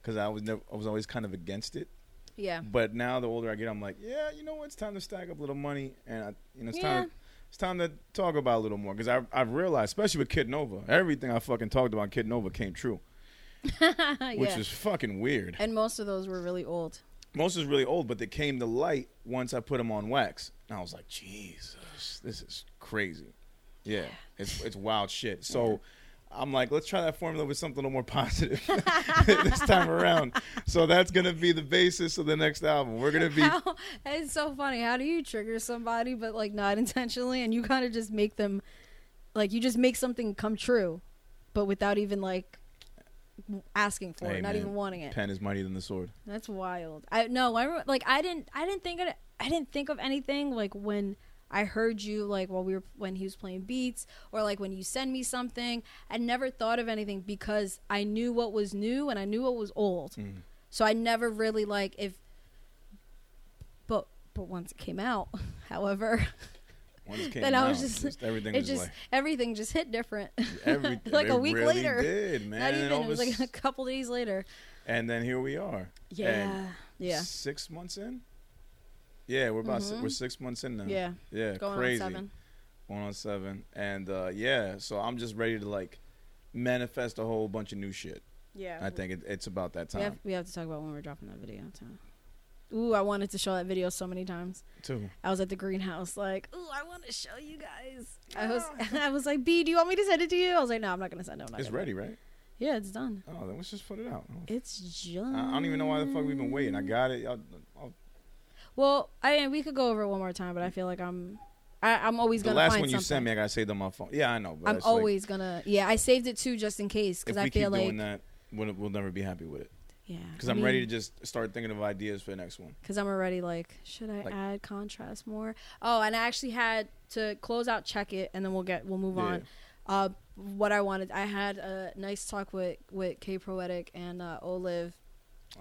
because I was never, I was always kind of against it. Yeah, But now the older I get, I'm like, yeah, you know what? It's time to stack up a little money, and I, you know, it's Yeah. time. To, it's time to talk about a little more because I've, I've realized, especially with Kid Nova, everything I fucking talked about Kid Nova came true, which yeah. is fucking weird. and most of those were really old. Most is really old, but they came to light once I put them on wax, and I was like, Jesus, this is crazy. Yeah, it's it's wild shit. So. I'm like, let's try that formula with something a little more positive this time around. So that's gonna be the basis of the next album. We're gonna be How, it's so funny. How do you trigger somebody, but like not intentionally, and you kind of just make them, like you just make something come true, but without even like asking for Hey, it, not man, even wanting it. pen is mightier than the sword. That's wild. I no, I like I didn't I didn't think of I didn't think of anything like when I heard you like while we were when he was playing beats or like when you send me something. I never thought of anything because I knew what was new and I knew what was old. Mm. So I never really like if but but once it came out, however, Once it came Then I was just- everything it just like everything just hit different. everything. like a week really later. Did man? Not even it was like a couple days later. and then here we are. Yeah. Yeah. Six months in. Yeah, we're about si- Mhm. we're six months in now. Yeah. yeah, Going crazy. on seven. Going on seven, and uh, yeah, so I'm just ready to like manifest a whole bunch of new shit. Yeah. I think it, it's about that we time. have we have to talk about when we're dropping that video too. ooh, I wanted to show that video so many times. Too. I was at the greenhouse, like, ooh, I want to show you guys. I was, I was like, B, do you want me to send it to you? I was like, no, I'm not gonna send it. It's ready, right? Yeah, it's done. Oh, then let's just put it out. It's just. I, I don't even know why the fuck we've been waiting. I got it. I'll, I'll, Well, I mean, we could go over it one more time, but I feel like I'm, I, I'm always the gonna last find one you something. sent me, I gotta save it on my phone. Yeah, I know. But I'm it's like, always gonna. Yeah, I saved it too, just in case, because I feel like. doing that, we'll, we'll never be happy with it. Yeah. Because I'm ready to just start thinking of ideas for the next one. Because I'm already like, should I Like- add contrast more? Oh, and I actually had to close out, check it, and then we'll get we'll move Yeah. on. Uh, what I wanted, I had a nice talk with with K Proetic and uh, Olive.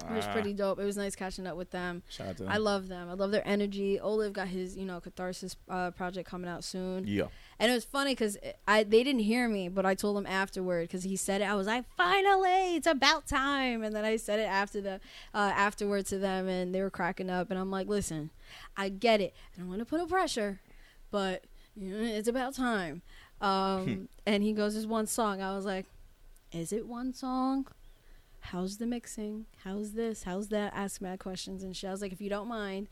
It was Ah, pretty dope. It was nice catching up with them. Shout out to them. I love them. I love their energy. Olive got his, you know, catharsis uh, project coming out soon. yeah. And it was funny because I they didn't hear me, but I told him afterward because he said it. I was like, "Finally, it's about time!" And then I said it after the uh, afterward to them, and they were cracking up. And I'm like, "Listen, I get it. I don't want to put no pressure, but you know, it's about time." Um, and he goes, "There's one song." I was like, "Is it one song?" How's the mixing? How's this? How's that? Ask mad questions and shit. I was like, if you don't mind,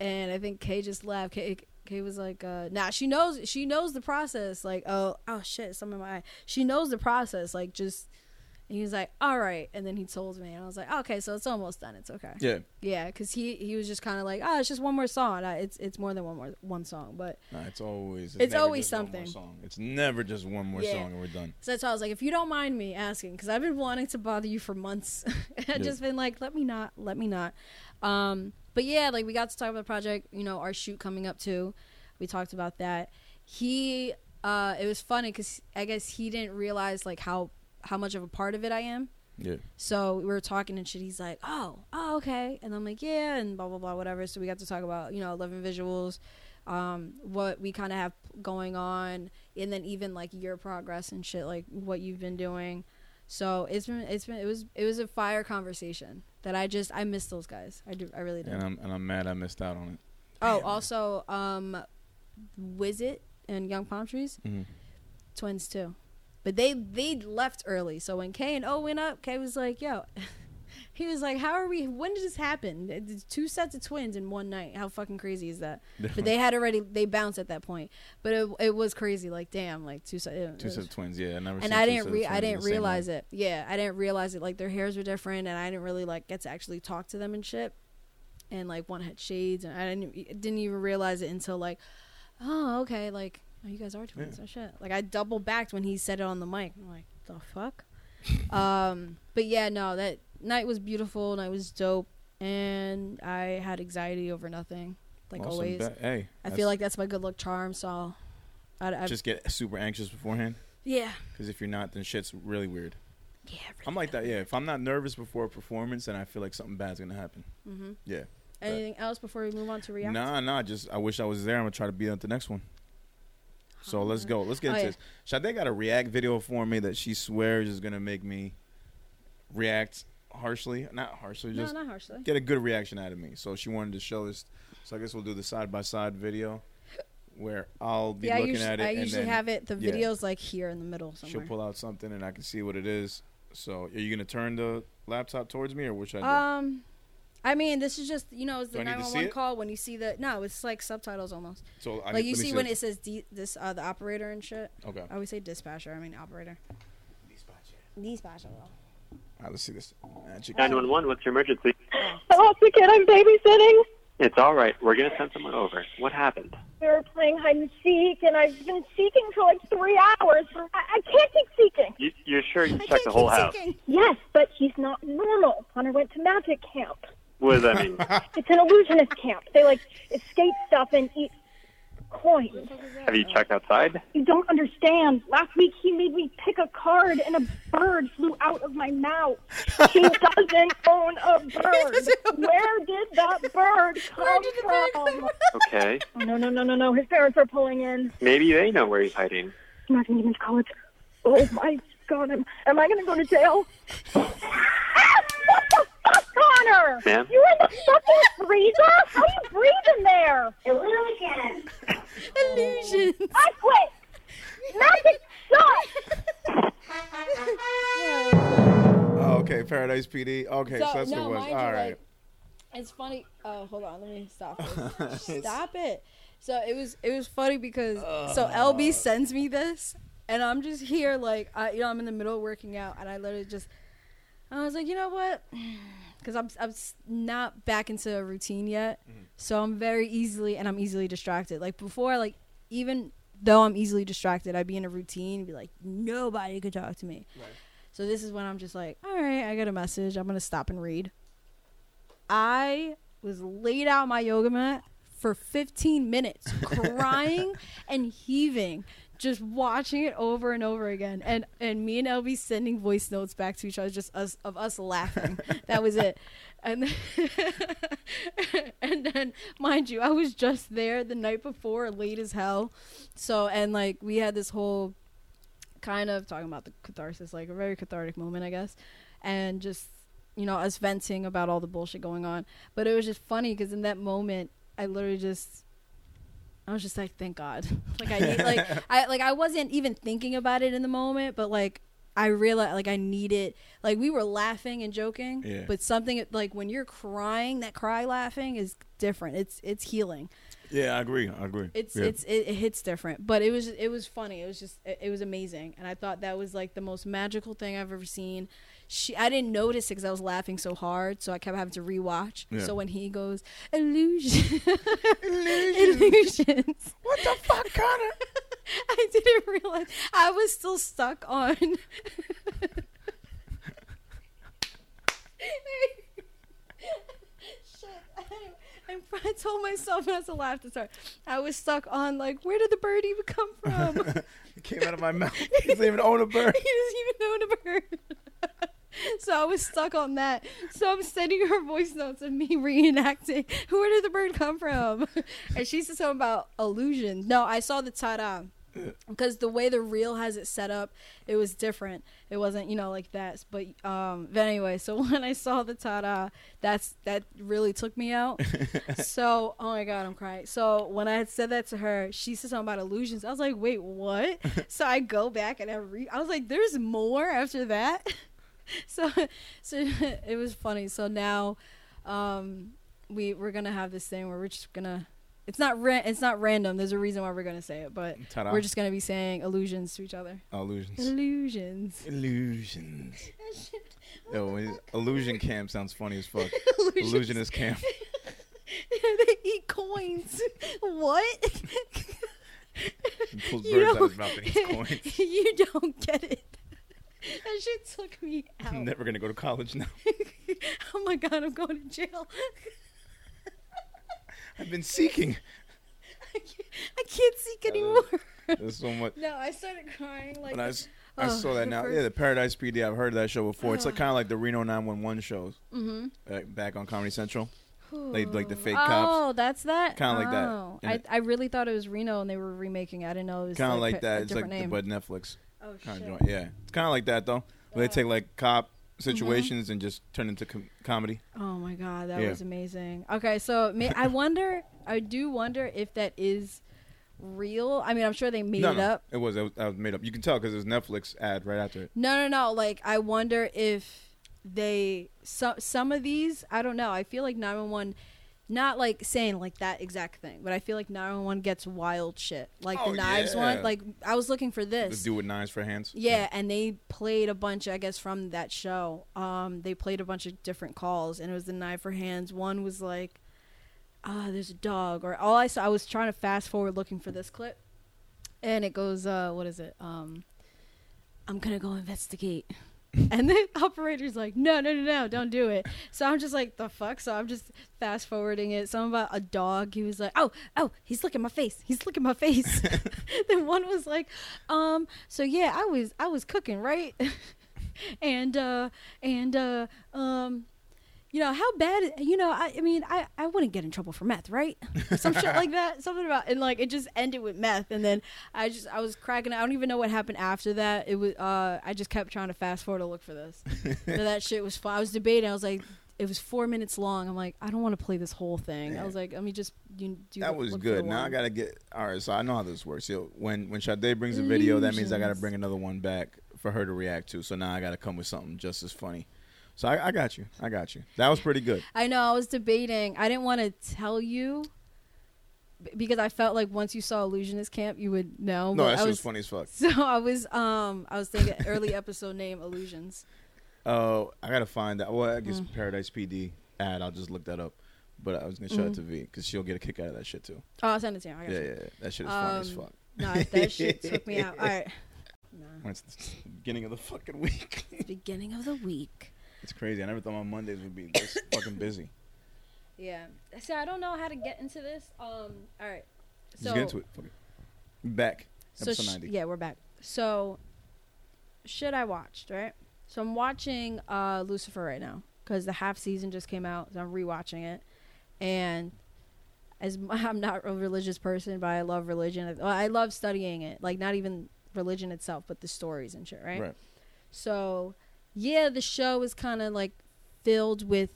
and I think Kay just laughed. Kay, Kay was like, uh, "Nah, she knows. She knows the process. Like, oh, oh shit, some of my. She knows the process. Like, just." And he was like, "All right," and then he told me, and I was like, "Okay, so it's almost done. It's okay." Yeah. Yeah, because he he was just kind of like, "Oh, it's just one more song. I, it's it's more than one more one song." But Nah, it's always. It's never always just one more something. It's never just one more Yeah. song and we're done. so that's why I was like, "If you don't mind me asking, because I've been wanting to bother you for months, I've Yeah. just been like, let me not, let me not." Um, but yeah, like we got to talk about the project. You know, our shoot coming up too. We talked about that. He, uh, it was funny because I guess he didn't realize like how how much of a part of it I am. Yeah. So we were talking and shit. He's like, "Oh, oh, okay," and I'm like, "Yeah," and blah blah blah, whatever. So we got to talk about you know eleven visuals, um, what we kind of have going on, and then even like your progress and shit, like what you've been doing. So it's been it's been it was it was a fire conversation that I just I miss those guys. I do I really did. And I'm and I'm mad I missed out on it. Oh, also, um, Wizit and Young Palm Trees, Mhm. twins too. But they they left early. So when K and O went up, K was like, "Yo," he was like, "How are we? When did this happen? It's two sets of twins in one night. How fucking crazy is that?" But they had already they bounced at that point. But it, it was crazy. Like damn, like two sets. two sets of twins. Yeah, I never. And I didn't re- I didn't realize it. Yeah, I didn't realize it. Like their hairs were different, and I didn't really like get to actually talk to them and shit. And like one had shades, and I didn't didn't even realize it until like, oh okay, like oh, you guys are twins. Yeah. Oh shit! Like I double backed when he said it on the mic. I'm like, the fuck. um, but yeah, no, that night was beautiful. and I was dope, and I had anxiety over nothing, like Awesome. always. Bet- Hey, I feel like that's my good luck charm. So, I, I just get super anxious beforehand. yeah, Because if you're not, then shit's really weird. yeah. I'm like that. Yeah. If I'm not nervous before a performance, then I feel like something bad's gonna happen. Mm-hmm. Yeah. Anything else before we move on to react? Nah, nah. Just I wish I was there. I'm gonna try to be at the next one. So let's go. Let's get Oh, into yeah. this. Sade got a react video for me that she swears is gonna make me react harshly. Not harshly, No, just not harshly. get a good reaction out of me. So she wanted to show us. So I guess we'll do the side by side video where I'll be Yeah, looking usually, at it I usually then have it. The yeah. video's like here in the middle she'll pull out something and I can see what it is. So are you gonna turn the laptop towards me or what should I do? Um, I mean, this is just you know, it's the I need to nine see one one it? call when you see the no, it's like subtitles almost. so I, like you let me see when it says D, this uh the operator and shit. Okay. I always say dispatcher. I mean operator. Dispatcher. Dispatcher. All right, let's see this. Magic. 911, what's your emergency? I lost a kid I'm babysitting. It's all right. We're going to send someone over. What happened? We were playing hide and seek, and I've been seeking for like three hours. I, I can't keep seeking. You, you're sure you I checked the whole house? seeking. Yes, but he's not normal. Connor went to magic camp. What does that mean? It's an illusionist camp. They like escape stuff and eat coins. Have you checked outside? You don't understand. Last week he made me pick a card, and a bird flew out of my mouth. He doesn't own a bird. Where did that bird come did the bird come from? Okay. Oh, no, no, no, no, no. His parents are pulling in. Maybe they know where he's hiding. I'm not going to get into college. Oh my god, am, am I going to go to jail? what the fuck, Connor? Ma'am? You in the fucking freezer? How are you breathing there? Illusion. Illusions. I quit. Magic sucks. Oh, okay, Paradise PD. Okay, so, So, that's no, what it was. mind you, All like. It's funny. Oh, hold on. Let me stop this. Stop it. So it was it was funny because so LB sends me this, and I'm just here like I you know I'm in the middle of working out, and I literally just I was like you know what, because I'm I'm not back into a routine yet, mm-hmm. so I'm very easily and I'm easily distracted. Like before, like even though I'm easily distracted, I'd be in a routine and be like nobody could talk to me. So this is when I'm just like, all right, I got a message. I'm gonna stop and read. I was laid out on my yoga mat for 15 minutes, crying and heaving, just watching it over and over again. And and me and LB sending voice notes back to each other, just us of us laughing. that was it. And then, and then, mind you, I was just there the night before, late as hell. So and like we had this whole kind of talking about the catharsis, like a very cathartic moment, I guess, and just you know us venting about all the bullshit going on. But it was just funny because in that moment, I literally just. I was just like, thank God. like I need, like I like I wasn't even thinking about it in the moment, but like I realized like I needed like we were laughing and joking, Yeah. but something like when you're crying, that cry laughing is different. It's it's healing Yeah, I agree. I agree. it's yeah. it's it, it hits different but it was it was funny it was just it, it was amazing and i thought that was like the most magical thing i've ever seen she i didn't notice because i was laughing so hard so i kept having to rewatch Yeah. so when he goes illusion illusions what the fuck, Connor? i didn't realize i was still stuck on Shit. I, I told myself not to laugh to start. I was stuck on like, where did the bird even come from? it came out of my mouth. He doesn't even own a bird. he doesn't even know a bird. so I was stuck on that. So I'm sending her voice notes of me reenacting. Where did the bird come from? and she said something about illusion. No, I saw the ta-da. Because the way the reel has it set up, it was different. It wasn't, you know, like that. But um, but anyway, so when I saw the ta-da, that's that really took me out. so oh my god, I'm crying. So when I had said that to her, she said something about illusions. I was like, wait, what? so I go back and I re- I was like, there's more after that. so so it was funny. So now, um, we we're gonna have this thing where we're just gonna. It's not ra- it's not random. There's a reason why we're gonna say it, but Ta-da. we're just gonna be saying illusions to each other. illusions. Illusions. Illusions. Yo, illusion camp sounds funny as fuck. Illusions. Illusionist camp. they eat coins. what? He pulls You birds out don't- his mouth and eats coins. you don't get it. That shit took me out. I'm never gonna go to college now. oh my god, I'm going to jail. I've been seeking. I can't, I can't seek anymore. There's so much. no, I started crying like. When I, s- I Oh, saw that now, first- yeah, the Paradise PD. I've heard that show before. It's like kind of like the Reno 911 shows, mm-hmm. uh, back on Comedy Central. Like- like the fake oh, cops. Oh, that's that. Kinda like that. Oh, I, I really thought it was Reno and they were remaking. it. I didn't know it was Kind of like a- that. It's like the, but Netflix oh kind shit. of joint. Yeah, it's kind of like that though. Where they take like cop mm-hmm. situations and just turn into com- comedy. Oh my god, that Yeah. was amazing. Okay, so may, I wonder, I do wonder if that is real. I mean, I'm sure they made no, it no, up. it was. It was, that was made up. You can tell because there's Netflix ad right after it. No, no, no. Like, I wonder if they some some of these. I don't know. I feel like 911, not like saying like that exact thing, but I feel like 911 gets wild shit, like Oh, the knives yeah. one. Like, I was looking for this. The dude with knives for hands. Yeah, and they played a bunch, I guess, from that show. Um, they played a bunch of different calls, and it was the knife for hands. One was like, "Ah, there's a dog," or all I saw. I was trying to fast forward looking for this clip, and it goes, uh, "What is it? Um, I'm gonna go investigate." And the operator's like, no, no, no, no, don't do it. So I'm just like, the fuck? So I'm just fast forwarding it. Something about a dog. He was like, oh, oh, he's looking my face. He's looking my face. then one was like, um, so yeah, I was, I was cooking, right? and, uh, and, uh, um, you know how bad you know I, I mean I, I wouldn't get in trouble for meth right some shit like that something about and like it just ended with meth and then i just i was cracking i don't even know what happened after that it was uh i just kept trying to fast forward to look for this so that shit was fun i was debating i was like it was four minutes long i'm like i don't want to play this whole thing i was like let me just you do That was look for the good. Now I gotta get. All right, so I know how this works. Yo, when when Sade brings a video, that means I gotta bring another one back for her to react to. So now I gotta come with something just as funny. So I, I got you. I got you. That was pretty good. I know. I was debating. I didn't want to tell you because I felt like once you saw Illusionist Camp, you would know. No, that was funny as fuck. So I was um I was thinking early episode name Illusions. Oh, I gotta find that. Well, I guess Mm. Paradise PD ad. I'll just look that up. But I was gonna show it to V because she'll get a kick out of that shit too. Oh, I'll send it to you. I got Yeah, you. yeah, yeah. That shit is funny as Um, fuck. No, that shit took me out. All right. Nah. It's the beginning of the fucking week. Beginning of the week. It's crazy. I never thought my Mondays would be this fucking busy. Yeah. See, I don't know how to get into this. Um. All right. Just So get into it. Fuck it. Back. So Episode sh- 90. yeah, we're back. So shit I watched, right? So I'm watching uh Lucifer right now cuz the half season just came out. So I'm rewatching it. And as I'm not a religious person, but I love religion. I I love studying it. Like not even religion itself, but the stories and shit, right? Right. So, yeah, the show is kind of like filled with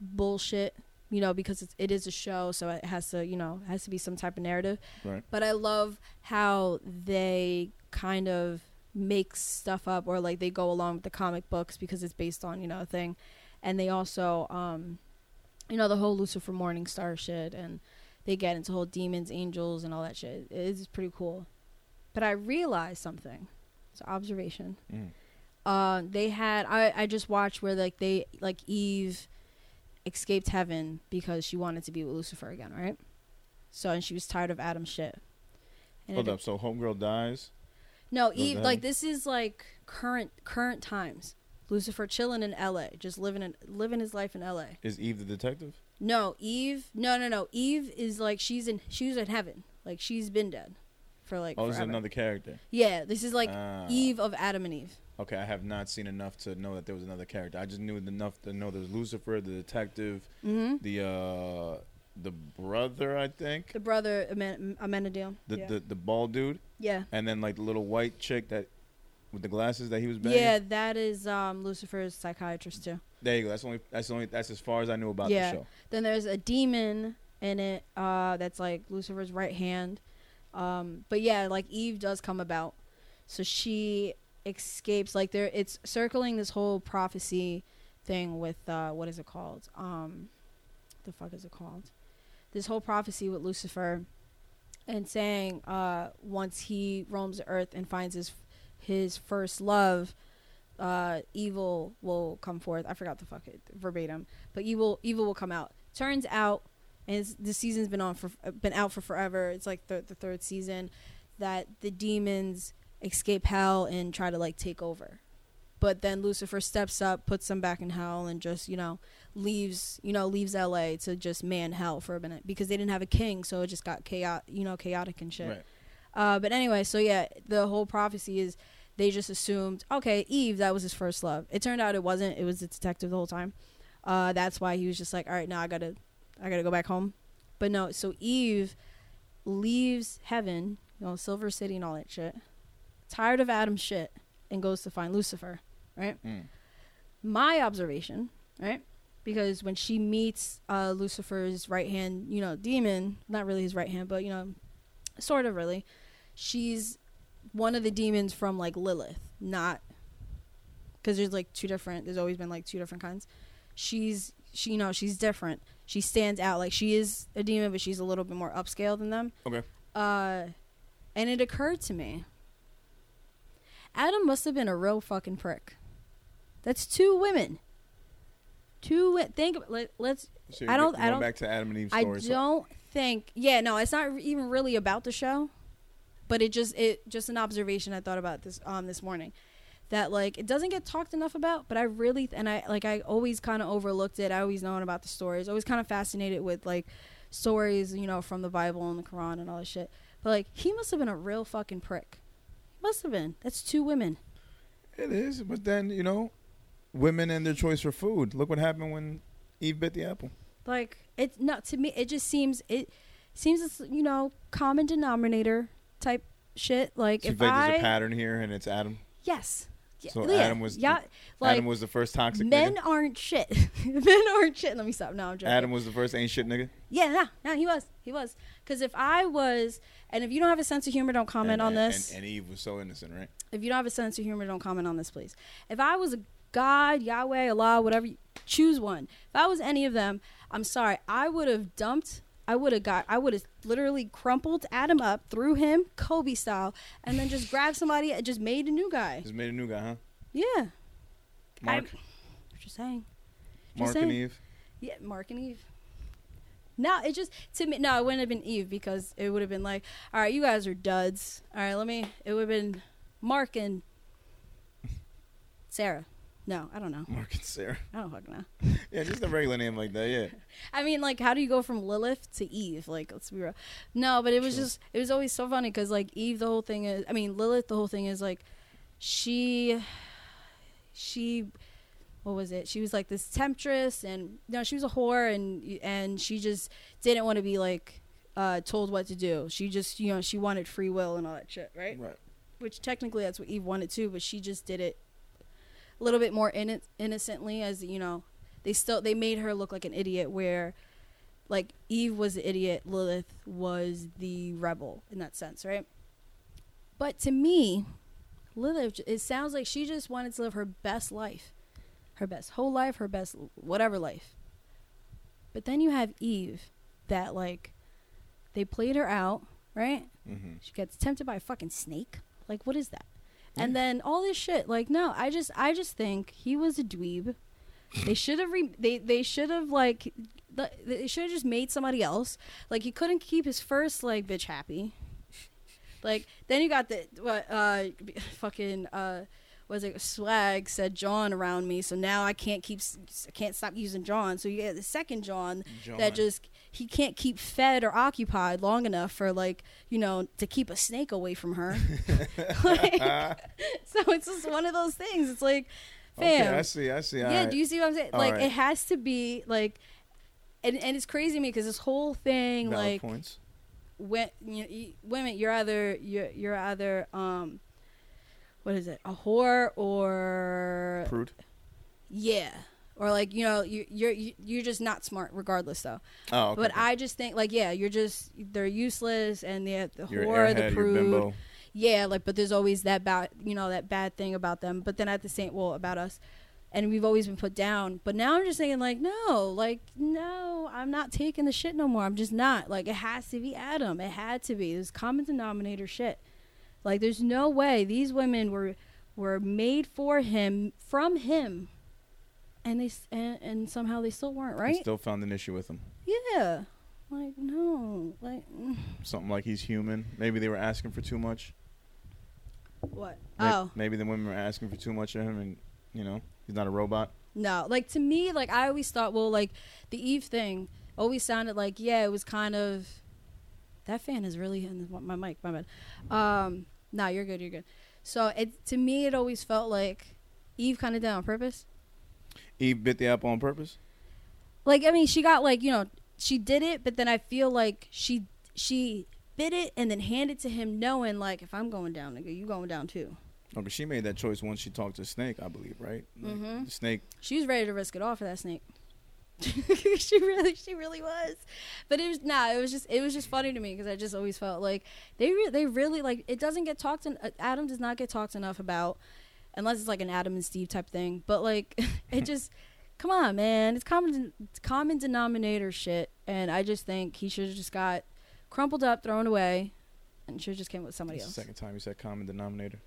bullshit, you know, because it's, it is a show, so it has to, you know, it has to be some type of narrative. Right. But I love how they kind of make stuff up or like they go along with the comic books because it's based on, you know, a thing. And they also, um, you know, the whole Lucifer Morningstar shit and they get into whole demons, angels, and all that shit. It's pretty cool. But I realized something. It's an observation Mm. Uh, they had I, I just watched where like they like Eve escaped heaven because she wanted to be with Lucifer again, right? So and she was tired of Adam's shit. And Hold up. So homegirl dies. No, Eve like this is like current current times. Lucifer chilling in L.A., just living in living his life in L.A. Is Eve the detective? No, Eve. No, no, no. Eve is like she's in she's in heaven. Like she's been dead for like Oh, this is another character. Yeah, this is like Ah. Eve of Adam and Eve. Okay, I have not seen enough to know that there was another character. I just knew enough to know there was Lucifer, the detective, Mm-hmm. the uh, the brother, I think, The brother Amen- Amenadiel. the, yeah. the the bald dude, yeah. and then like the little white chick that with the glasses that he was banging. Yeah, that is um, Lucifer's psychiatrist too. There you go. That's only that's only that's as far as I knew about Yeah. the show. Then there's a demon in it uh, that's like Lucifer's right hand. Um, but yeah, like Eve does come about, so she escapes. Like there, it's circling this whole prophecy thing with uh, what is it called? Um, the fuck is it called? This whole prophecy with Lucifer, and saying uh, once he roams the earth and finds his his first love, uh, evil will come forth. I forgot the fuck it verbatim, but evil evil will come out. Turns out, and the season's been on for been out for forever. It's like the the third season that the demons escape hell and try to like take over. But then Lucifer steps up, puts them back in hell, and just you know leaves you know leaves L.A. to just man hell for a minute because they didn't have a king, so it just got chaotic, you know, chaotic and shit. Right. Uh, but anyway, so yeah, the whole prophecy is they just assumed, okay, Eve, that was his first love. It turned out it wasn't. It was the detective the whole time. Uh, that's why he was just like, all right, now I gotta, I gotta go back home. But no, so Eve leaves heaven, you know, Silver City and all that shit, tired of Adam's shit, and goes to find Lucifer. Right. Mm. My observation, right? Because when she meets uh, Lucifer's right hand, you know, demon, not really his right hand, but you know, sort of really, she's one of the demons from like Lilith, not because there's like two different. There's always been like two different kinds. She's she, you know, she's different. She stands out. Like she is a demon, but she's a little bit more upscale than them. Okay. Uh, and it occurred to me, Adam must have been a real fucking prick. That's two women. Two. wi- Think. Let, let's So I don't- I don't- back to Adam and Eve's I story. so- don't think. Yeah, no, it's not even really about the show, but it just it just an observation I thought about this um this morning, that like it doesn't get talked enough about. But I really and I like I always kind of overlooked it. I always known about the stories. Always kind of fascinated with like stories, you know, from the Bible and the Quran and all that shit. But like he must have been a real fucking prick. Must have been. That's two women. It is, but then you know, women and their choice for food. Look what happened when Eve bit the apple. Like it's not to me it just seems it seems it's you know common denominator type shit. Like So if think I there's a pattern here, and it's Adam. yes. So yeah, Adam was the- yeah, like Adam was the first toxic men nigga. aren't shit. men aren't shit. Let me stop. No, I'm joking. Adam was the first ain't shit nigga. yeah, no, no, he was, he was. Because if I was, and if you don't have a sense of humor, don't comment and, on and- this. And, and Eve was so innocent, right? if you don't have a sense of humor, don't comment on this, please. If I was a God, Yahweh, Allah, whatever. You, choose one. If I was any of them, I'm sorry, I would have dumped. I would have got. I would have literally crumpled Adam up, threw him Kobe style, and then just grabbed somebody and just made a new guy. Just made a new guy, huh? Yeah, Mark, just saying. Mark saying. and Eve. Yeah, Mark and Eve. No, it just to me. No, it wouldn't have been Eve because it would have been like, all right, you guys are duds. All right, let me. It would have been Mark and Sarah. No, I don't know. Mark and Sarah. I don't fucking know. Yeah, just a regular name like that. Yeah. I mean, like, how do you go from Lilith to Eve? Like, let's be real. No, but it was just, it was always so funny because, like, Eve, the whole thing is, I mean, Lilith, the whole thing is, like, she, she, what was it? She was like this temptress, and no, she was a whore, and and she just didn't want to be like uh, told what to do. She just, you know, she wanted free will and all that shit, right? Right. Which technically that's what Eve wanted too, but she just did it a little bit more inno- innocently, as you know. They still they made her look like an idiot, where like Eve was the idiot, Lilith was the rebel in that sense, right? But to me, Lilith, it sounds like she just wanted to live her best life, her best whole life, her best whatever life. But then you have Eve, that like they played her out, right? Mm-hmm. She gets tempted by a fucking snake. Like, what is that? And then all this shit. Like, no, I just, I just think he was a dweeb. They should have, re- they, they should have like, the- they should have just made somebody else. Like, he couldn't keep his first like bitch happy. Like, then you got the what, uh, fucking, uh, was it swag said John around me, so now I can't keep, I can't stop using John. So you get the second John John. that just he can't keep fed or occupied long enough for like you know to keep a snake away from her. Like, so it's just one of those things. It's like, Okay, fam, I see. I see. yeah. alright. Do you see what I'm saying? All like right. it has to be like, and and it's crazy to me because this whole thing Valid like points. when you, you, women, you're either you're you're either um, what is it, a whore or Prude. yeah. Or like you know you you're you- you're just not smart regardless though. Oh, okay. But I just think like yeah, you're just they're useless and the the You're whore, the airhead, you're prude. Yeah, like but there's always that bad you know that bad thing about them. But then at the same well about us, and we've always been put down. But now I'm just thinking like no, like no, I'm not taking the shit no more. I'm just not. Like it has to be Adam. It had to be. This common denominator shit. Like there's no way these women were were made for him from him. And they and, and somehow they still weren't right. still found an issue with him. Yeah. Like no. Like mm, Something like he's human. Maybe they were asking for too much. what? May- Oh. Maybe the women were asking for too much of him, and you know he's not a robot. No. Like to me, like I always thought, well, like the Eve thing always sounded like, yeah, it was kind of that fan is really in my mic, my bad. Um, nah, you're good, you're good. So it to me it always felt like Eve kind of did it on purpose. Eve bit the apple on purpose. Like I mean, she got like, you know, she did it, but then I feel like she she bit it and then handed to him knowing like if I'm going down, nigga, you going down too. Oh, but she made that choice once she talked to Snake, I believe, right? Like, Mhm. The Snake. She was ready to risk it all for that snake. she really, she really was. But it was nah. It was just, it was just funny to me because I just always felt like they, re- they really like. It doesn't get talked. En- uh, Adam does not get talked enough about, unless it's like an Adam and Steve type thing. But like, it just, come on, man. It's common, it's common denominator shit. And I just think he should have just got crumpled up, thrown away, and should have just came with somebody That's the else. second time you said common denominator.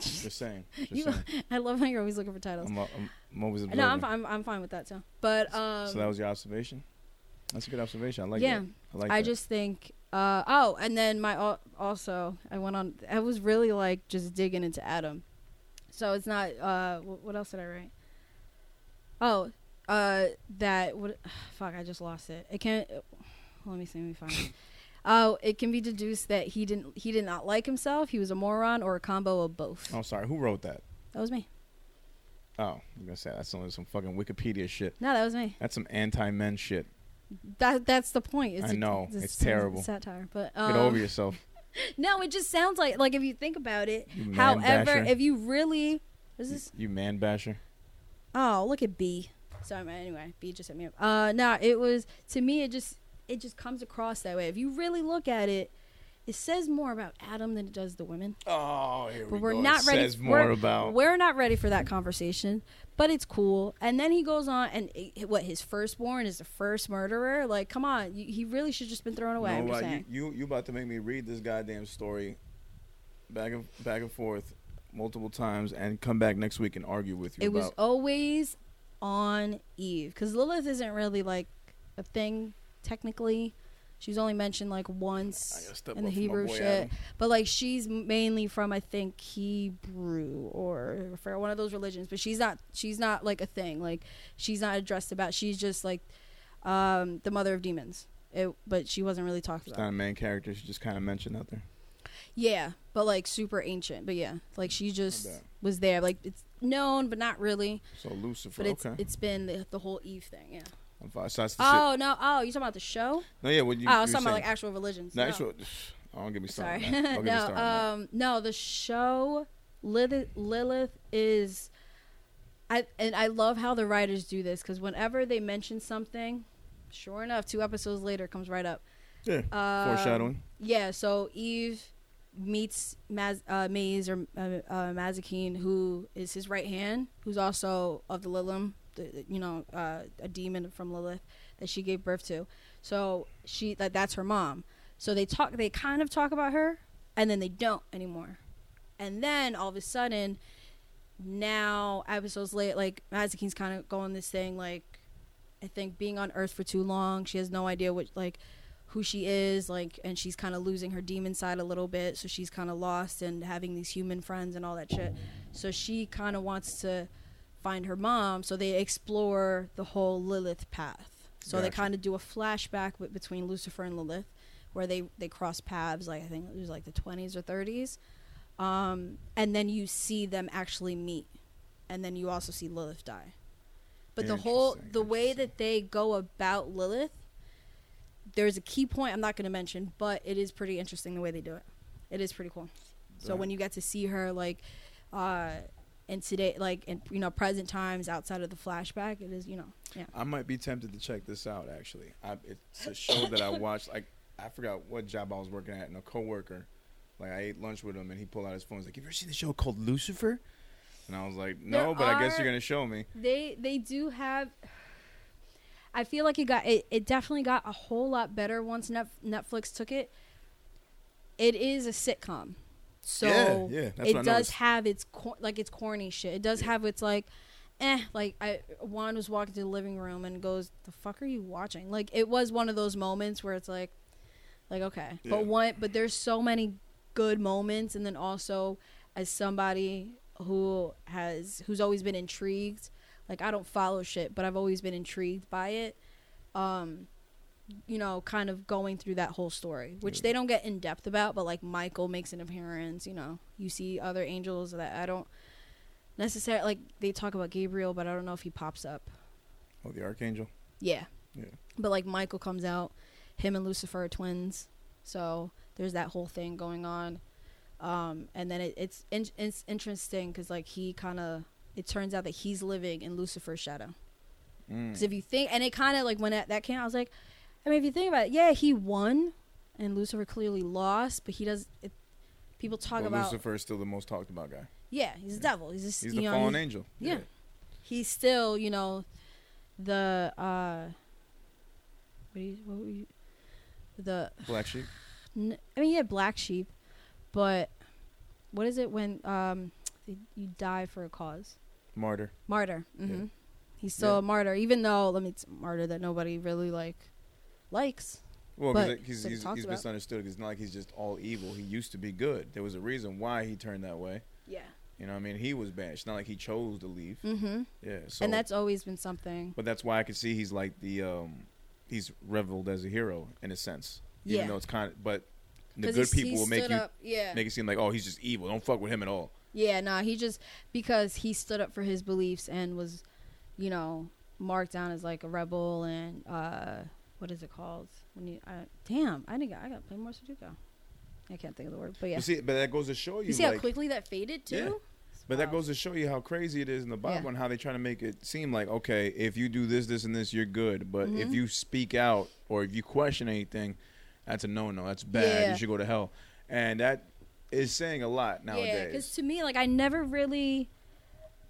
Just saying. Just You- saying. I love how you're always looking for titles. I'm, I'm, I'm always observing. no, I'm, I'm, I'm fine with that too. But um, so that was your observation. That's a good observation. I like yeah. that. I like I that. just think. Uh, oh, and then my al- also I went on. I was really like just digging into Adam. So it's not. Uh, wh- what else did I write? Oh, uh, that what? Fuck, I just lost it. It can't. Let me see. Let me find it. Oh, it can be deduced that he didn't. He did not like himself. He was a moron or a combo of both. Oh, sorry. Who wrote that? That was me. Oh, I'm gonna say that's some some fucking Wikipedia shit. No, that was me. That's some anti-men shit. That that's the point. It's I know. a It's sa- terrible. satire, but Get um, over yourself. No, it just sounds like like if you think about it. However, basher. if you really, is this? You man basher. Oh, look at B. Sorry, man. Anyway, B just hit me up. Uh, no, it was to me. It just it just comes across that way. If you really look at it, it says more about Adam than it does the women. Oh, here But we we're go. not it ready. Says more we're, about. we're not ready for that conversation, but it's cool. And then he goes on, and it- what his firstborn is the first murderer. Like, come on, you, he really should just been thrown away. No, I'm just saying. you, you you about to make me read this goddamn story back and back and forth multiple times and come back next week and argue with you it was always on Eve because Lilith isn't really like a thing technically. She's only mentioned like once in the up for my Hebrew shit, Adam. but like she's mainly from I think Hebrew or for one of those religions. But she's not. She's not like a thing. Like she's not addressed about. She's just like um, the mother of demons. It, but she wasn't really talked She's about. not a main character. She just kind of mentioned out there. Yeah, but like super ancient. But yeah, like she just was there. Like it's known, but not really. So Lucifer. But it's okay. it's been the, the whole Eve thing. Yeah. So that's the shit. Oh no! Oh, you talking about the show? No, yeah. What you? oh, I was talking about like actual religions. No, no. actual- I don't get me Sorry. started. Me no, started um, no. The show Lilith, Lilith is, I and I love how the writers do this because whenever they mention something, sure enough, two episodes later it comes right up. Yeah. Um, Foreshadowing. Yeah, so Eve meets Maz, uh, Maze or uh, uh, Mazikeen, who is his right hand, who's also of the Lilith, you know, uh, a demon from Lilith that she gave birth to. So she that that's her mom. So they talk, they kind of talk about her, and then they don't anymore. And then all of a sudden, now episodes late, like Mazikeen's kind of going this thing like, I think being on Earth for too long, she has no idea what like who she is like and she's kind of losing her demon side a little bit so she's kind of lost and having these human friends and all that shit so she kind of wants to find her mom so they explore the whole lilith path. So they kind of do a flashback with, between lucifer and lilith where they they cross paths like i think it was like the 20s or 30s um, and then you see them actually meet. And then you also see lilith die. But the whole the way that they go about lilith there's a key point I'm not going to mention, but it is pretty interesting the way they do it. It is pretty cool. So when you get to see her like uh in today like in you know present times outside of the flashback, it is, you know, yeah. I might be tempted to check this out. Actually, I, it's a show that I watched. Like I forgot what job I was working at, and a coworker, like I ate lunch with him, and he pulled out his phone. He's like, "Have you ever seen the show called Lucifer?" And I was like, "No, There but I guess you're gonna show me." They they do have I feel like it got it, it definitely got a whole lot better once Net, Netflix took it. It is a sitcom. So Yeah, yeah, it does noticed. have its cor- like its corny shit. It does have its like eh like I Juan was walking to the living room and goes, "The fuck are you watching?" Like it was one of those moments where it's like like okay. Yeah. But one but there's so many good moments and then also as somebody who has who's always been intrigued like i don't follow shit but i've always been intrigued by it um you know kind of going through that whole story which Yeah. they don't get in depth about but like michael makes an appearance you know you see other angels that i don't necessarily like they talk about gabriel but i don't know if he pops up Oh, the archangel. yeah Yeah. but like michael comes out him and lucifer are twins so there's that whole thing going on um and then it, it's in, it's interesting because like he kind of it turns out that he's living in lucifer's shadow Mm. because if you think and it kind of like when that, that came out i was like i mean if you think about it yeah he won and lucifer clearly lost but he does it people talk But about Lucifer is still the most talked about guy. yeah he's a devil he's just He's the know, fallen he's- angel. yeah. he's still you know the uh what, you, what were you the Black sheep. N- I mean, yeah, black sheep, but what is it when um you die for a cause? Martyr. Martyr. hmm Yeah. He's still Yeah. a martyr, even though let me it's a martyr that nobody really like likes. Well, because he's, so he he's, he's about- misunderstood. 'cause it's not like he's just all evil. He used to be good. There was a reason why he turned that way. Yeah. You know, what I mean, he was banished. It's not like he chose to leave. Mm-hmm. Yeah. So, and that's always been something. but that's why I could see he's like the um, he's reveled as a hero in a sense. Even Yeah. though it's kind of, but the good people will make you up, yeah. make it seem like oh he's just evil. Don't fuck with him at all. Yeah, nah, he just because he stood up for his beliefs and was, you know, marked down as like a rebel and uh what is it called? When you uh, damn, I think I got to play more Sudoku. I can't think of the word, but yeah. You see, but that goes to show you, You see like, how quickly that faded too? Yeah. But that goes to show you how crazy it is in the Bible Yeah. and how they try to make it seem like, okay, if you do this, this, and this, you're good. But if Mhm. you speak out or if you question anything, That's a no no. That's bad. Yeah. You should go to hell. And that is saying a lot nowadays. Yeah, because to me, like I never really,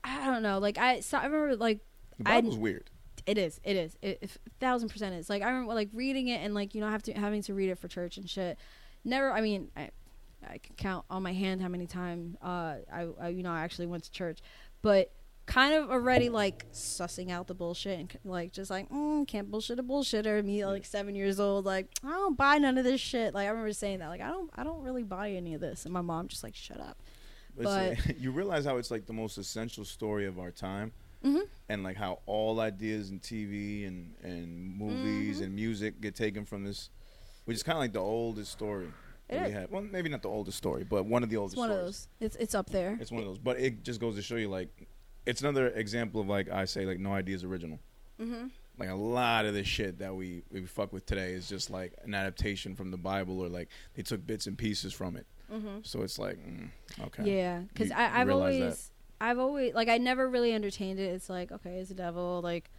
I don't know. Like I, so I remember like the I- Bible's weird. It is, it is, it, it thousand percent is. Like I remember like reading it and like you know have to having to read it for church and shit. Never, I mean, I, I can count on my hand how many times uh I, I you know I actually went to church, but kind of already like sussing out the bullshit and like just like mm, can't bullshit a bullshitter. Me like seven years old like i don't buy none of this shit. Like i remember saying that like i don't i don't really buy any of this. And my mom just like shut up. It's like- you realize how it's like the most essential story of our time, Mhm. and like how all ideas in TV and and movies Mm-hmm. and music get taken from this, which is kind of like the oldest story It that we have. Well, maybe not the oldest story, but one of the it's oldest. one of those it's it's up there It's one of those. But it just goes to show you, like, it's another example of like I say, like no idea is original. mm-hmm. Like a lot of the shit that we we fuck with today is just like an adaptation from the Bible, or like they took bits and pieces from it. Mm-hmm. So it's like, mm, okay, Yeah, because I've always that. I've always like I never really entertained it. It's like okay, it's a devil. Like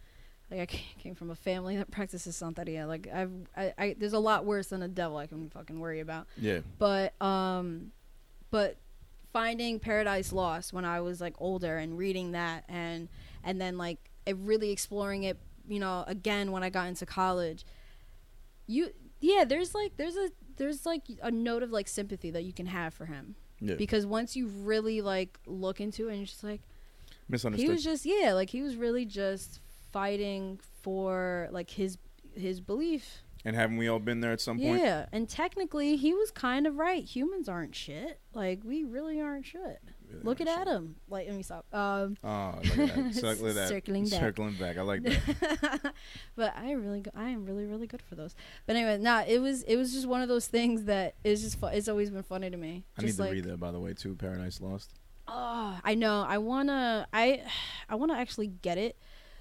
like I came from a family that practices Santeria. Like I've I, I there's a lot worse than a devil I can fucking worry about. yeah, But um, but finding Paradise Lost when I was like older and reading that and and then like it really exploring it, you know, again when I got into college. You yeah, there's like there's a there's like a note of like sympathy that you can have for him yeah, because once you really like look into it and you're just like misunderstood. he was just yeah like he was really just fighting for like his his belief. And haven't we all been there at some point? yeah and technically he was kind of right. Humans aren't shit. Like we really aren't shit Really look at adam like let me stop um Oh, look at that. Circling back. Circling back. I like that. but I really, go- I am really, really good for those. But anyway, nah, it was, it was just one of those things that is just, fu- it's always been funny to me. I need to like, read that, by the way, too. Paradise Lost. Oh, I know. I wanna. I, I wanna actually get it.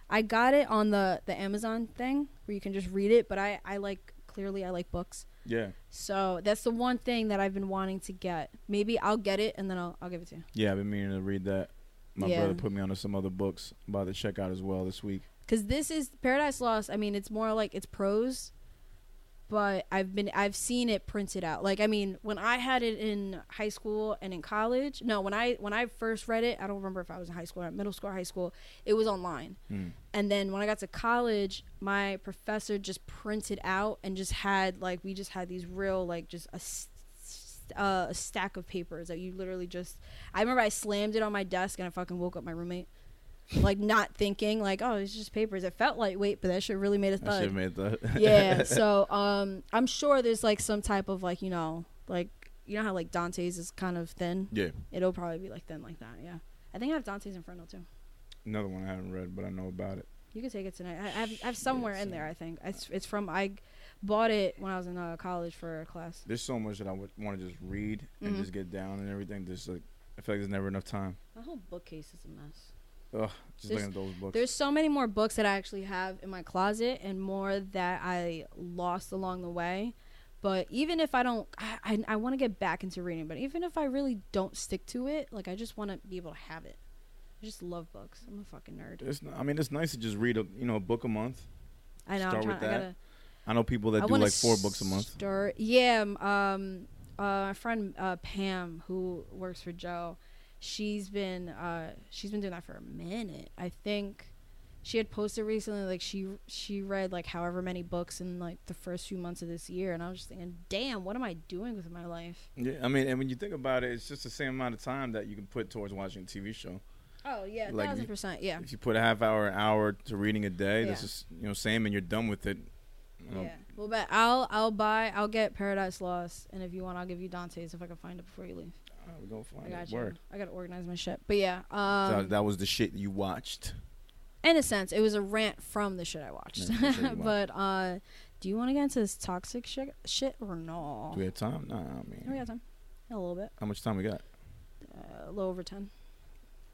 I got it on the the Amazon thing where you can just read it. But I I like clearly I like books. Yeah. So that's the one thing that I've been wanting to get. Maybe I'll get it and then I'll I'll give it to you. Yeah, I've been meaning to read that. My Yeah. brother put me onto some other books. About to check out as well this week. Cause this is Paradise Lost. I mean, it's more like it's prose, but I've been I've seen it printed out. Like I mean, when I had it in high school and in college, no, when I when I first read it, I don't remember if I was in high school or middle school or high school. It was online. Hmm. And then when I got to college, my professor just printed out and just had like we just had these real like just a, uh, a stack of papers that you literally just. I remember I slammed it on my desk and I fucking woke up my roommate, like not thinking like oh it's just papers. It felt lightweight, but that shit really made a should thud. have made that. yeah. So um, I'm sure there's like some type of like you know like you know how like Dante's is kind of thin. yeah. It'll probably be like thin like that. Yeah. I think I have Dante's Inferno too. Another one I haven't read, but I know about it. You can take it tonight. I I have, I have somewhere in there. I think it's it's from I bought it when I was in uh, college for a class. There's so much that I would want to just read and Mhm. just get down and everything. Just like I feel like there's never enough time. My whole bookcase is a mess. Ugh, just There's- looking at those books. There's so many more books that I actually have in my closet, and more that I lost along the way. But even if I don't, I I, I want to get back into reading. But even if I really don't stick to it, like I just want to be able to have it. I just love books. I'm a fucking nerd. It's I mean, it's nice to just read a you know a book a month. I know. start trying, with I that. gotta. I know people that I do like four books a month. Start, yeah, um, uh, my friend uh, Pam, who works for Joe, she's been uh, she's been doing that for a minute. I think she had posted recently like she she read like however many books in like the first few months of this year, and I was just thinking, damn, what am I doing with my life? Yeah, I mean, and when you think about it, it's just the same amount of time that you can put towards watching a TV show. Oh yeah, Like, thousand percent. yeah, If you put a half hour, an hour to reading a day, this is you know same, and you're done with it. You know, yeah. Well, but I'll I'll buy I'll get Paradise Lost, and if you want, I'll give you Dante's if I can find it before you leave. Uh, we go I find got it. you. Word. I gotta organize my shit. But yeah, So um, that was the shit you watched. in a sense, it was a rant from the shit I watched. Yeah, shit watched. but uh, do you want to get into this toxic shit, shit or no? Do we have time? Nah, I mean, we got time. A little bit. how much time we got? Uh, a little over ten.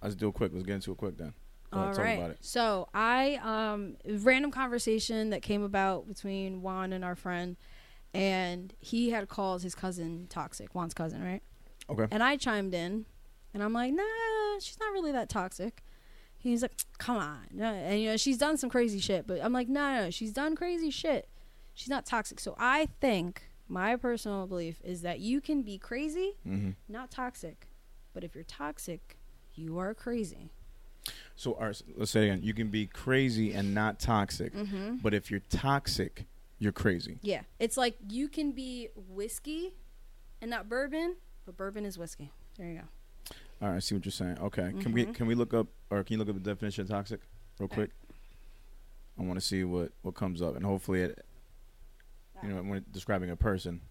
Let's do it quick. Let's get into it quick then. Go ahead, talk about it. So I um random conversation that came about between Juan and our friend, and he had called his cousin toxic. Juan's cousin, right? Okay. And I chimed in, and I'm like, Nah, she's not really that toxic. He's like, Come on, and you know she's done some crazy shit, but I'm like, No, no, no, she's done crazy shit. She's not toxic. So I think my personal belief is that you can be crazy, hmm not toxic. But if you're toxic, you are crazy. So, all right, so let's say again. You can be crazy and not toxic, Mm-hmm. but if you're toxic, you're crazy. Yeah. It's like you can be whiskey and not bourbon, but bourbon is whiskey. There you go. All right, I see what you're saying. Okay, can we Mhm. can we look up or can you look up the definition of toxic real quick? I want to see what what comes up, and hopefully, it, you know, when describing a person.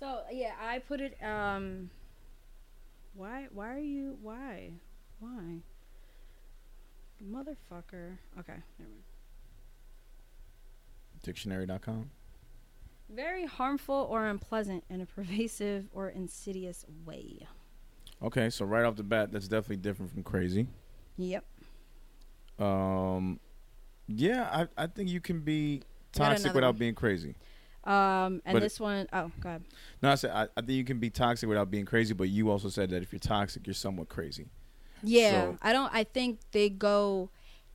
So yeah, I put it. Um, why? Why are you? Why? Why? Motherfucker. Okay. Never mind. Dictionary.com. Very harmful or unpleasant in a pervasive or insidious way. Okay, so right off the bat, that's definitely different from crazy. Yep. Um, yeah, I I think you can be toxic without one. being crazy. Um, and But- this one, oh god. No, I said I, I think you can be toxic without being crazy, but you also said that if you're toxic, you're somewhat crazy. Yeah, So- I don't. I think they go,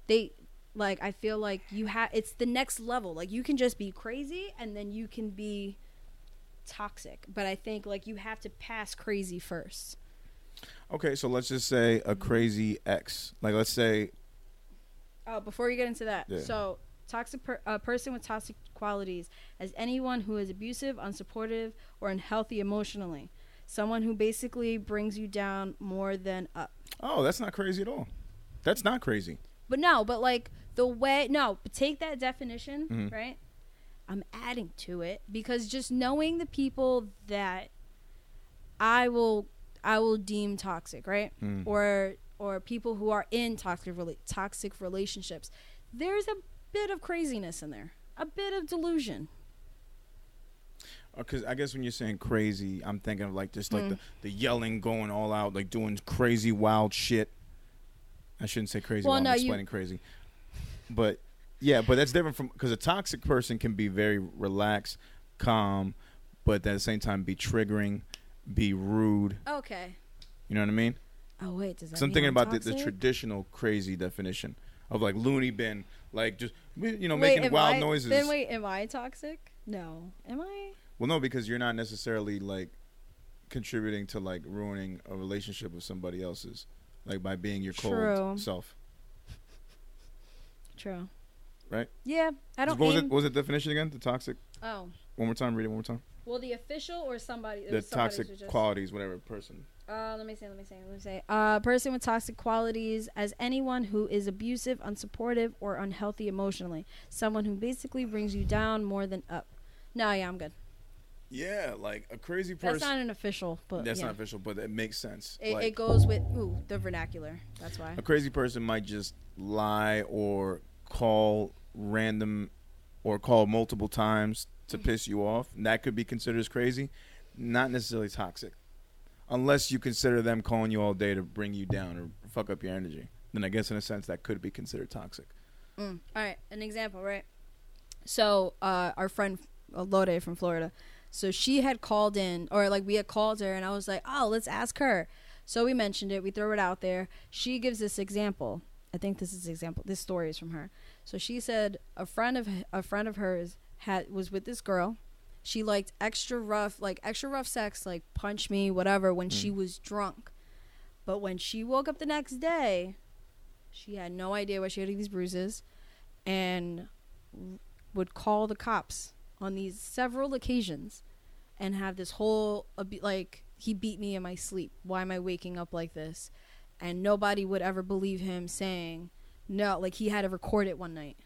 they like. I feel like you have. It's the next level. Like you can just be crazy, and then you can be toxic. But I think like you have to pass crazy first. Okay, so let's just say a crazy ex. Like let's say Oh, before you get into that, Yeah. so toxic per, a person with toxic qualities as anyone who is abusive, unsupportive, or unhealthy emotionally. Someone who basically brings you down more than up. Oh, that's not crazy at all. That's not crazy. But no, but like the way no, take that definition, Mhm. right? I'm adding to it because just knowing the people that I will I will deem toxic, right? Mm. Or or people who are in toxic rela- toxic relationships. There's a bit of craziness in there. A bit of delusion. Because I guess when you're saying crazy, I'm thinking of like just like Mm. the, the yelling, going all out, like doing crazy, wild shit. I shouldn't say crazy Well, while no, I'm you- explaining crazy. But yeah, but that's different from because a toxic person can be very relaxed, calm, but at the same time be triggering, be rude. Okay. You know what I mean? Oh wait, does that So I'm thinking I'm about the, the traditional crazy definition of like loony bin, like just you know Wait, making wild I- noises. Then wait, am I toxic? No. Am I? Well, no, because you're not necessarily like contributing to like ruining a relationship with somebody else's, like by being your cold True. self. True. Right? Yeah, I don't what was it? What was the definition again? The toxic. Oh. One more time. Read it one more time. Well, the official or somebody? The toxic just- qualities, whatever person. Uh, let me say, let me say, let me say. Uh, person with toxic qualities as anyone who is abusive, unsupportive, or unhealthy emotionally. Someone who basically brings you down more than up. No, yeah, I'm good. Yeah, like a crazy person. That's not an official, but That's yeah. not official, but it makes sense. It, like, it goes with ooh the vernacular. That's why. a crazy person might just lie or call random or call multiple times to Mm-hmm. piss you off. And that could be considered as crazy. Not necessarily toxic. Unless you consider them calling you all day to bring you down or fuck up your energy. Then I guess in a sense that could be considered toxic. Mm. All right, an example, right? So, uh, our friend uh, Lode from Florida, so she had called in, or like we had called her, and I was like, "Oh, let's ask her." So we mentioned it. We throw it out there. She gives this example. I think this is example. This story is from her. So she said a friend of a friend of hers had was with this girl. She liked extra rough, like extra rough sex, like punch me, whatever, when she mm. was drunk. But when she woke up the next day, she had no idea why she had these bruises and would call the cops on these several occasions and have this whole like he beat me in my sleep. Why am i waking up like this? And nobody would ever believe him saying no like he had to record it one night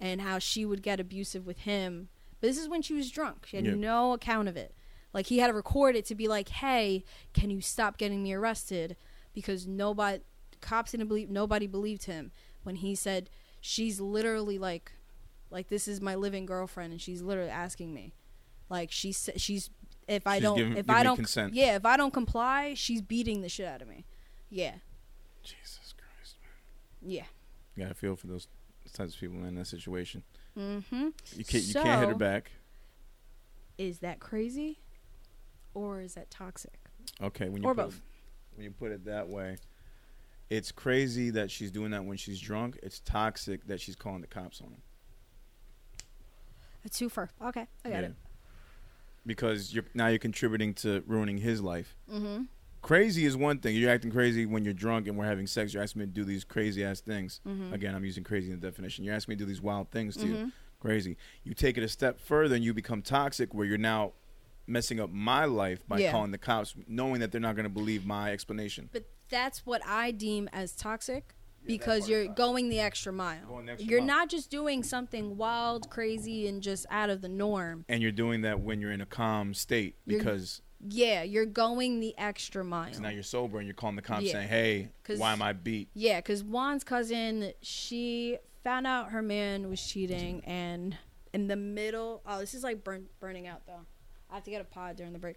and how she would get abusive with him. But this is when she was drunk. She had Yep. no account of it. Like he had to record it to be like hey can you stop getting me arrested? Because nobody cops didn't believe nobody believed him when he said she's literally like like this is my living girlfriend and she's literally asking me like she's she's if i She's don't giving- if i don't consent. yeah if i don't comply she's beating the shit out of me yeah Jesus Christ. Man. Yeah You gotta feel for those types of people in that situation. mm-hmm You can't you can't hit her back. is that crazy or is that toxic Okay, when you or put both It, when you put it that way, it's crazy that she's doing that when she's drunk. It's toxic that she's calling the cops on him. A twofer okay i got Yeah. it because you're now you're contributing to ruining his life. Mm-hmm. Crazy is one thing. You're acting crazy when you're drunk and we're having sex. You're asking me to do these crazy ass things. Mm-hmm. Again, I'm using crazy in the definition. You're asking me to do these wild things to you. Mhm. Crazy. You take it a step further and you become toxic, where you're now messing up my life by Yeah. calling the cops, knowing that they're not going to believe my explanation. But that's what I deem as toxic because you're going the extra mile. Going the extra you're mile. not just doing something wild, crazy, and just out of the norm. And you're doing that when you're in a calm state You're- because Yeah, you're going the extra mile. now you're sober and you're calling the cops Yeah. saying, "Hey, why am I beat?" Yeah, because Juan's cousin, she found out her man was cheating, and in the middle, oh, this is like burn, burning out though. I have to get a pod during the break.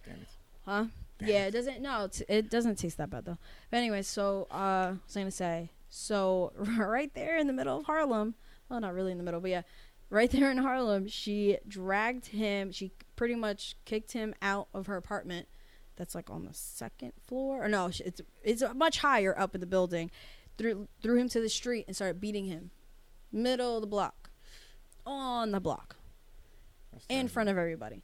Huh? Damn yeah, it doesn't. No, it doesn't taste that bad though. But anyway, so uh, I was gonna say, so right there in the middle of Harlem, well, not really in the middle, but yeah, right there in Harlem, she dragged him. She pretty much kicked him out of her apartment. That's like on the second floor, or no, it's it's much higher up in the building. Threw threw him to the street and started beating him, middle of the block, on the block, That's in terrible. front of everybody.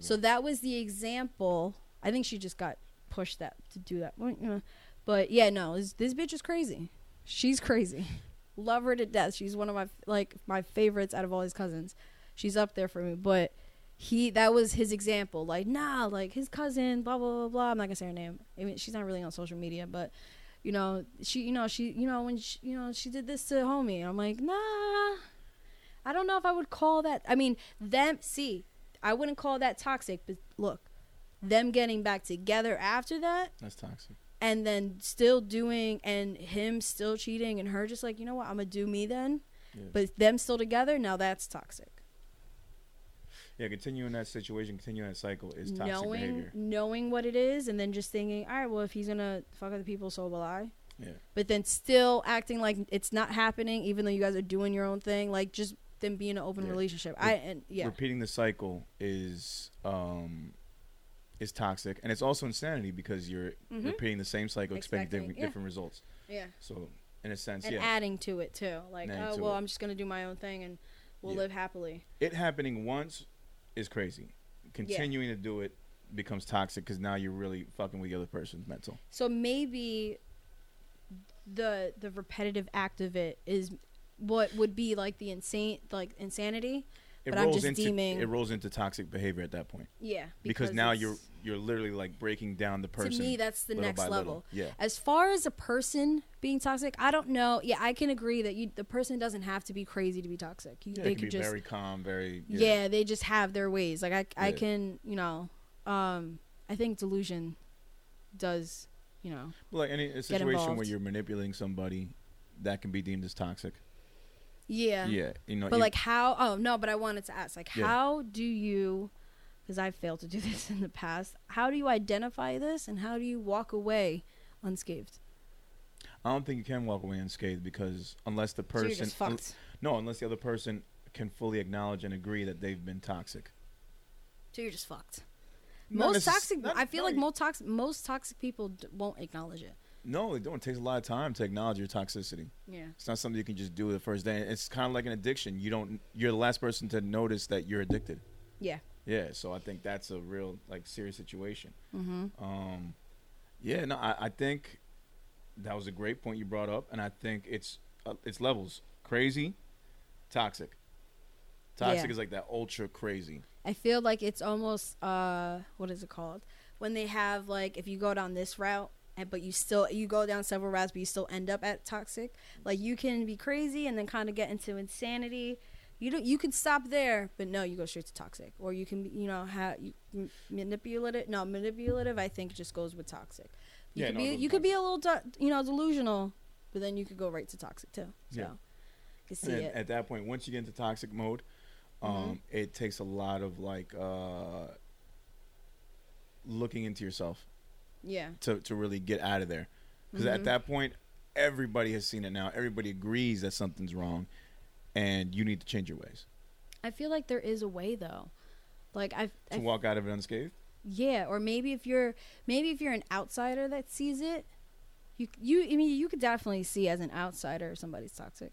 So that was the example. I think she just got pushed that to do that. Well, you know, But yeah, no, this, this bitch is crazy. She's crazy. Love her to death. She's one of my like my favorites out of all his cousins. She's up there for me. But he that was his example. Like nah, like his cousin, blah blah blah blah. I'm not gonna say her name. I mean, she's not really on social media, but you know she you know she you know when she, you know she did this to homie. I'm like nah. I don't know if I would call that. I mean, them. See, I wouldn't call that toxic. But look, them getting back together after that, That's toxic. And then still doing, and him still cheating, and her just like, you know what, I'm gonna do me then. Yeah. But them still together, now that's toxic. Yeah, continuing that situation, continuing that cycle is toxic knowing behavior. knowing what it is, and then just thinking, all right, well, if he's gonna fuck other people, so will I. Yeah. But then still acting like it's not happening, even though you guys are doing your own thing, like just them being an open Yeah. relationship. I and yeah, Repeating the cycle is um is toxic, and it's also insanity because you're Mhm. repeating the same cycle, expecting, different, yeah. results. yeah. So, in a sense, and yeah, adding to it too. Like, oh well, it. I'm just gonna do my own thing and we'll Yeah. live happily. it happening once is crazy. Continuing to do it becomes toxic because now you're really fucking with the other person's mental. So maybe the the repetitive act of it is what would be like the insane like insanity. It But I'm rolls just into deeming- it rolls into toxic behavior at that point Yeah, because, now you're you're literally like breaking down the person. to me that's the next level. little. Yeah, As far as a person being toxic, I don't know. Yeah, I can agree that you the person doesn't have to be crazy to be toxic. You, yeah, they can could be just very calm, very yeah. they just have their ways. Like I I Yeah. can, you know, um I think delusion does, you know. Well, like any a situation where you're manipulating somebody, that can be deemed as toxic. Yeah. Yeah, you know. But you- like how? Oh no! But I wanted to ask, like, Yeah. how do you? Because I've failed to do this in the past. How do you identify this, and how do you walk away unscathed? I don't think you can walk away unscathed because unless the So person, you're just fucked. no, unless the other person can fully acknowledge and agree that they've been toxic. So you're just fucked. Not most necess- toxic. not- I feel no, like most toxic. Most toxic people d- won't acknowledge it. No, they don't. It takes a lot of time to acknowledge your toxicity. Yeah. It's not something you can just do the first day. It's kind of like an addiction. You don't. You're the last person to notice that you're addicted. Yeah. Yeah. So I think that's a real like serious situation. Mm-hmm. Um, yeah. No, I, I think that was a great point you brought up, and I think it's uh, it's levels crazy, toxic. Toxic Yeah. is like that ultra crazy. I feel like it's almost uh, what is it called? When they have like, if you go down this route, but you still you go down several routes, but you still end up at toxic. Like you can be crazy and then kind of get into insanity. You don't. You can stop there, but no, you go straight to toxic. Or you can, you know, how you manipulative. No, manipulative. I think just goes with toxic. You Yeah, could no, be. You could be a little, you know, delusional, but then you could go right to toxic too. So, Yeah. you see And it. at that point, once you get into toxic mode, um, Mhm. it takes a lot of like uh, looking into yourself yeah. to to really get out of there. Because Mhm. at that point, everybody has seen it now. Everybody agrees that something's wrong, and you need to change your ways I feel like there is a way though. Like I've, to I've walk out of it unscathed. Yeah, or maybe if you're maybe if you're an outsider that sees it, you you I mean you could definitely see as an outsider somebody's toxic.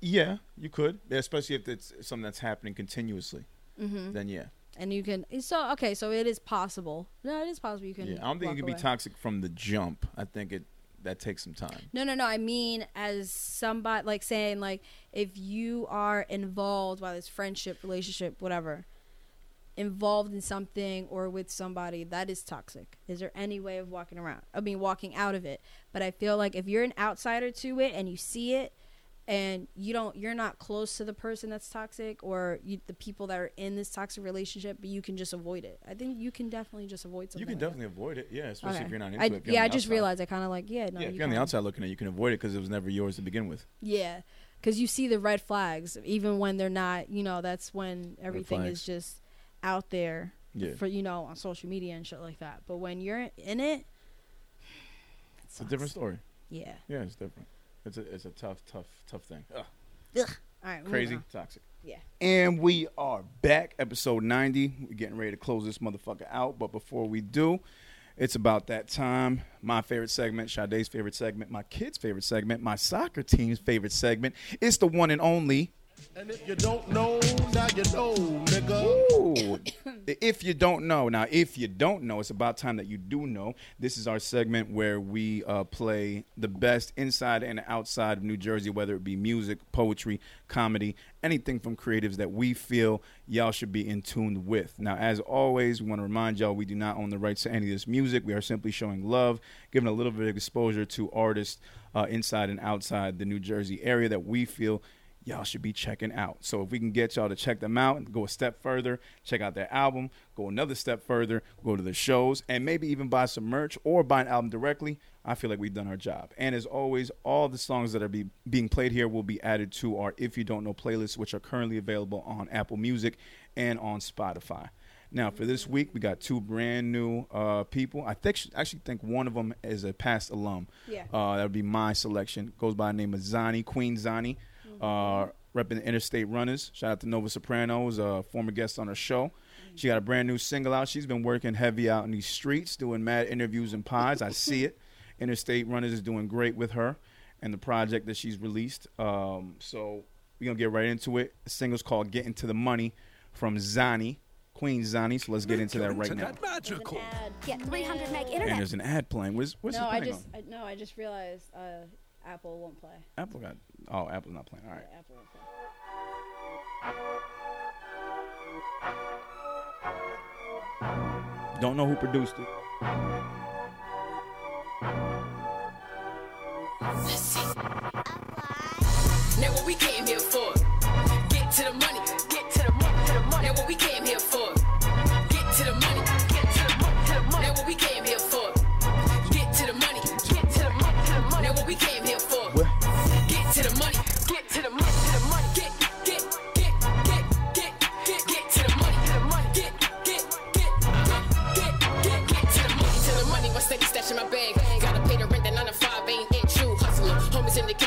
Yeah, you could, especially if it's something that's happening continuously. Mm-hmm. Then yeah, and you can. So okay, so it is possible. No, it is possible. You can. Yeah, I don't think it can be toxic from the jump. I think it that takes some time. No, no, no. I mean, as somebody like saying like if you are involved, whether it's friendship, relationship, whatever, involved in something or with somebody that is toxic. Is there any way of walking around? I mean, walking out of it. But I feel like if you're an outsider to it and you see it. And you don't, you're not close to the person that's toxic, or you, the people that are in this toxic relationship, but you can just avoid it. I think you can definitely just avoid something. You can like definitely avoid it, yeah, especially Okay. if you're not into I, it. yeah, I just outside. realized I kind of like yeah, no. yeah, if you you're on the outside looking at it, you can avoid it because it was never yours to begin with. Yeah, because you see the red flags, even when they're not. You know, that's when everything is just out there Yeah, for you know on social media and shit like that. But when you're in it, it's a different story. Yeah. Yeah, it's different. It's a it's a tough, tough, tough thing. Ugh, All right. crazy, toxic. Yeah. And we are back, episode 90. We're getting ready to close this motherfucker out. But before we do, it's about that time. My favorite segment, Sade's favorite segment, my kids' favorite segment, my soccer team's favorite segment. It's the one and only. And if you don't know, now you know, nigga. If you don't know, now if you don't know, it's about time that you do know. This is our segment where we uh, play the best inside and outside of New Jersey, whether it be music, poetry, comedy, anything from creatives that we feel y'all should be in tune with. Now, as always, we want to remind y'all we do not own the rights to any of this music. We are simply showing love, giving a little bit of exposure to artists uh, inside and outside the New Jersey area that we feel y'all should be checking out. So if we can get y'all to check them out and go a step further, check out their album, go another step further, go to the shows, and maybe even buy some merch or buy an album directly, I feel like we've done our job. And as always, all the songs that are be, being played here will be added to our If You Don't Know playlist, which are currently available on Apple Music and on Spotify. Now, for this week, we got two brand new uh, people. I think actually think one of them is a past alum. Yeah. Uh, that would be my selection. Goes by the name of Xani, Queen Xani, uh, repping Interstate Runners. Shout out to Nova Sopranos, a former guest on our show. She got a brand new single out. She's been working heavy out in these streets, doing mad interviews and pods. I see it. Interstate Runners is doing great with her and the project that she's released. Um, so we're going to get right into it. The single's called Getting to the Money from Xani, Queen Xani. So let's get into that right now. There's an ad. 300 meg internet. And there's an ad playing. What's, what's no, it I playing just I, no, I just realized uh, Apple won't play. Apple got. Oh, Apple's not playing. All right. Yeah, Apple won't play. Don't know who produced it. Now what we came here for?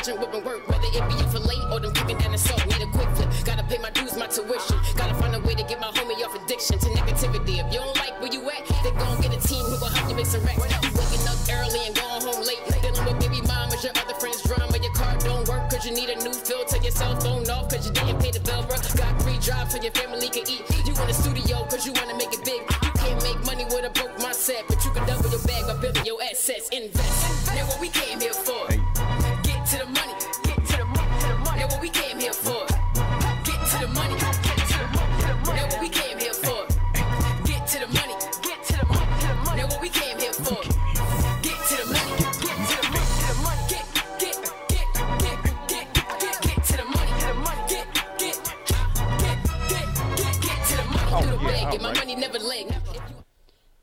Kitchen whipping work. Whether it be for late or them kicking down the salt. Need a quick flip. Gotta pay my dues, my tuition. Gotta find a way to get my homie off addiction to negativity. If you don't like where you at, then gon' get a team who will help you make some racks. Waking up early and going home late. Dealing with baby mamas, your other friends' drama. Your car don't work cause you need a new filter. Your cell phone off cause you didn't pay the bill, bro. Got three jobs so your family can eat. You in the studio cause you wanna make it big. You can't make money with a broke mindset, but you can double your bag by building your assets. Invest.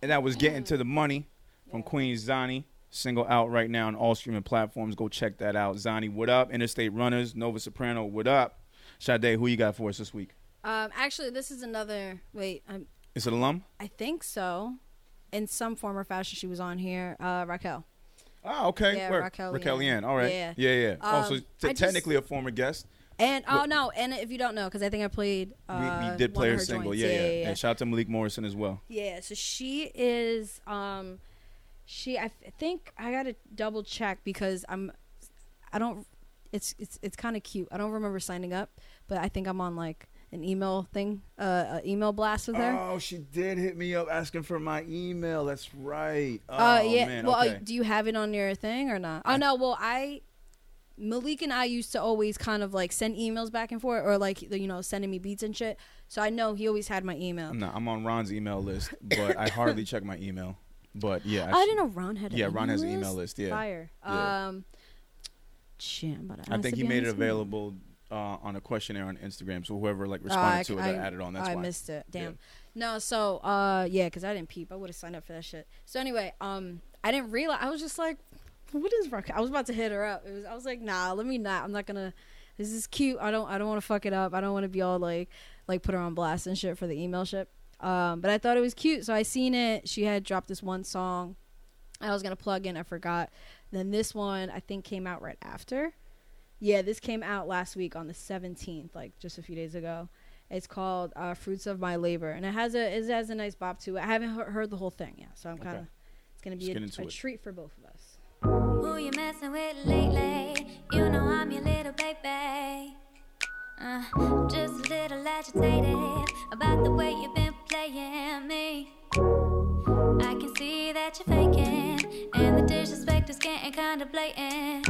And that was Getting to the Money from Queen Xani. Single out right now on all streaming platforms. Go check that out. Xani, what up? Interstate Runners, Nova Soprano, what up? Sade, who you got for us this week? Um, actually, this is another. Wait, um, Is it alum? I think so. In some form or fashion, she was on here. Uh, Raquel. Oh, okay. Yeah, Where? Raquel Raquel Liane. All right. Yeah. Yeah, yeah. oh, so Um, t- I just- technically a former guest. And oh What- no, and if you don't know, because I think I played. We, Uh, we did play her her single. joints. Yeah, yeah, yeah, And shout out to Malik Morrison as well. Yeah, so she is um she I think I got to double check because I'm I don't it's it's it's kind of cute. I don't remember signing up, but I think I'm on like an email thing, uh, a email blast with her. Oh, she did hit me up asking for my email. That's right. Oh, uh, yeah. man. well, uh, do you have it on your thing or not? Oh no. Well, I Malik and I used to always kind of like send emails back and forth, or like you know sending me beats and shit. So I know he always had my email. I'm. I'm on Ron's email list, but I hardly check my email. But yeah, I didn't know Ron had. Yeah, Ron has an email list, yeah. Fire. Yeah. Um. Shit, I'm about to I think he made it available uh, on a questionnaire on Instagram. So whoever like Oh, responded I- to it, I- added on. That's I why. I missed it. Yeah. Damn. No, so uh yeah, because I didn't peep. I would have signed up for that shit. So anyway, um, I didn't realize. I was just like, what is Raquel? I was about to hit her up. It was. I was like, nah, let me not. I'm not gonna. This is cute. I don't. I don't want to fuck it up. I don't want to be all like, like put her on blast and shit for the email ship. Um, but I thought it was cute, so I seen it. She had dropped this one song. I was gonna plug in. I forgot. Then this one I think came out right after. Yeah, this came out last week on the 17th, like just a few days ago. It's called uh, "Fruits of My Labor," and it has a it has a nice bop to it. I haven't he- heard the whole thing yet, so I'm kind of it's gonna be a, a treat for both of us. Who you messing with lately? You know I'm your little baby. Uh, just a little agitated about the way you've been playing me. I can see that you're faking, and the disrespect is getting kinda blatant.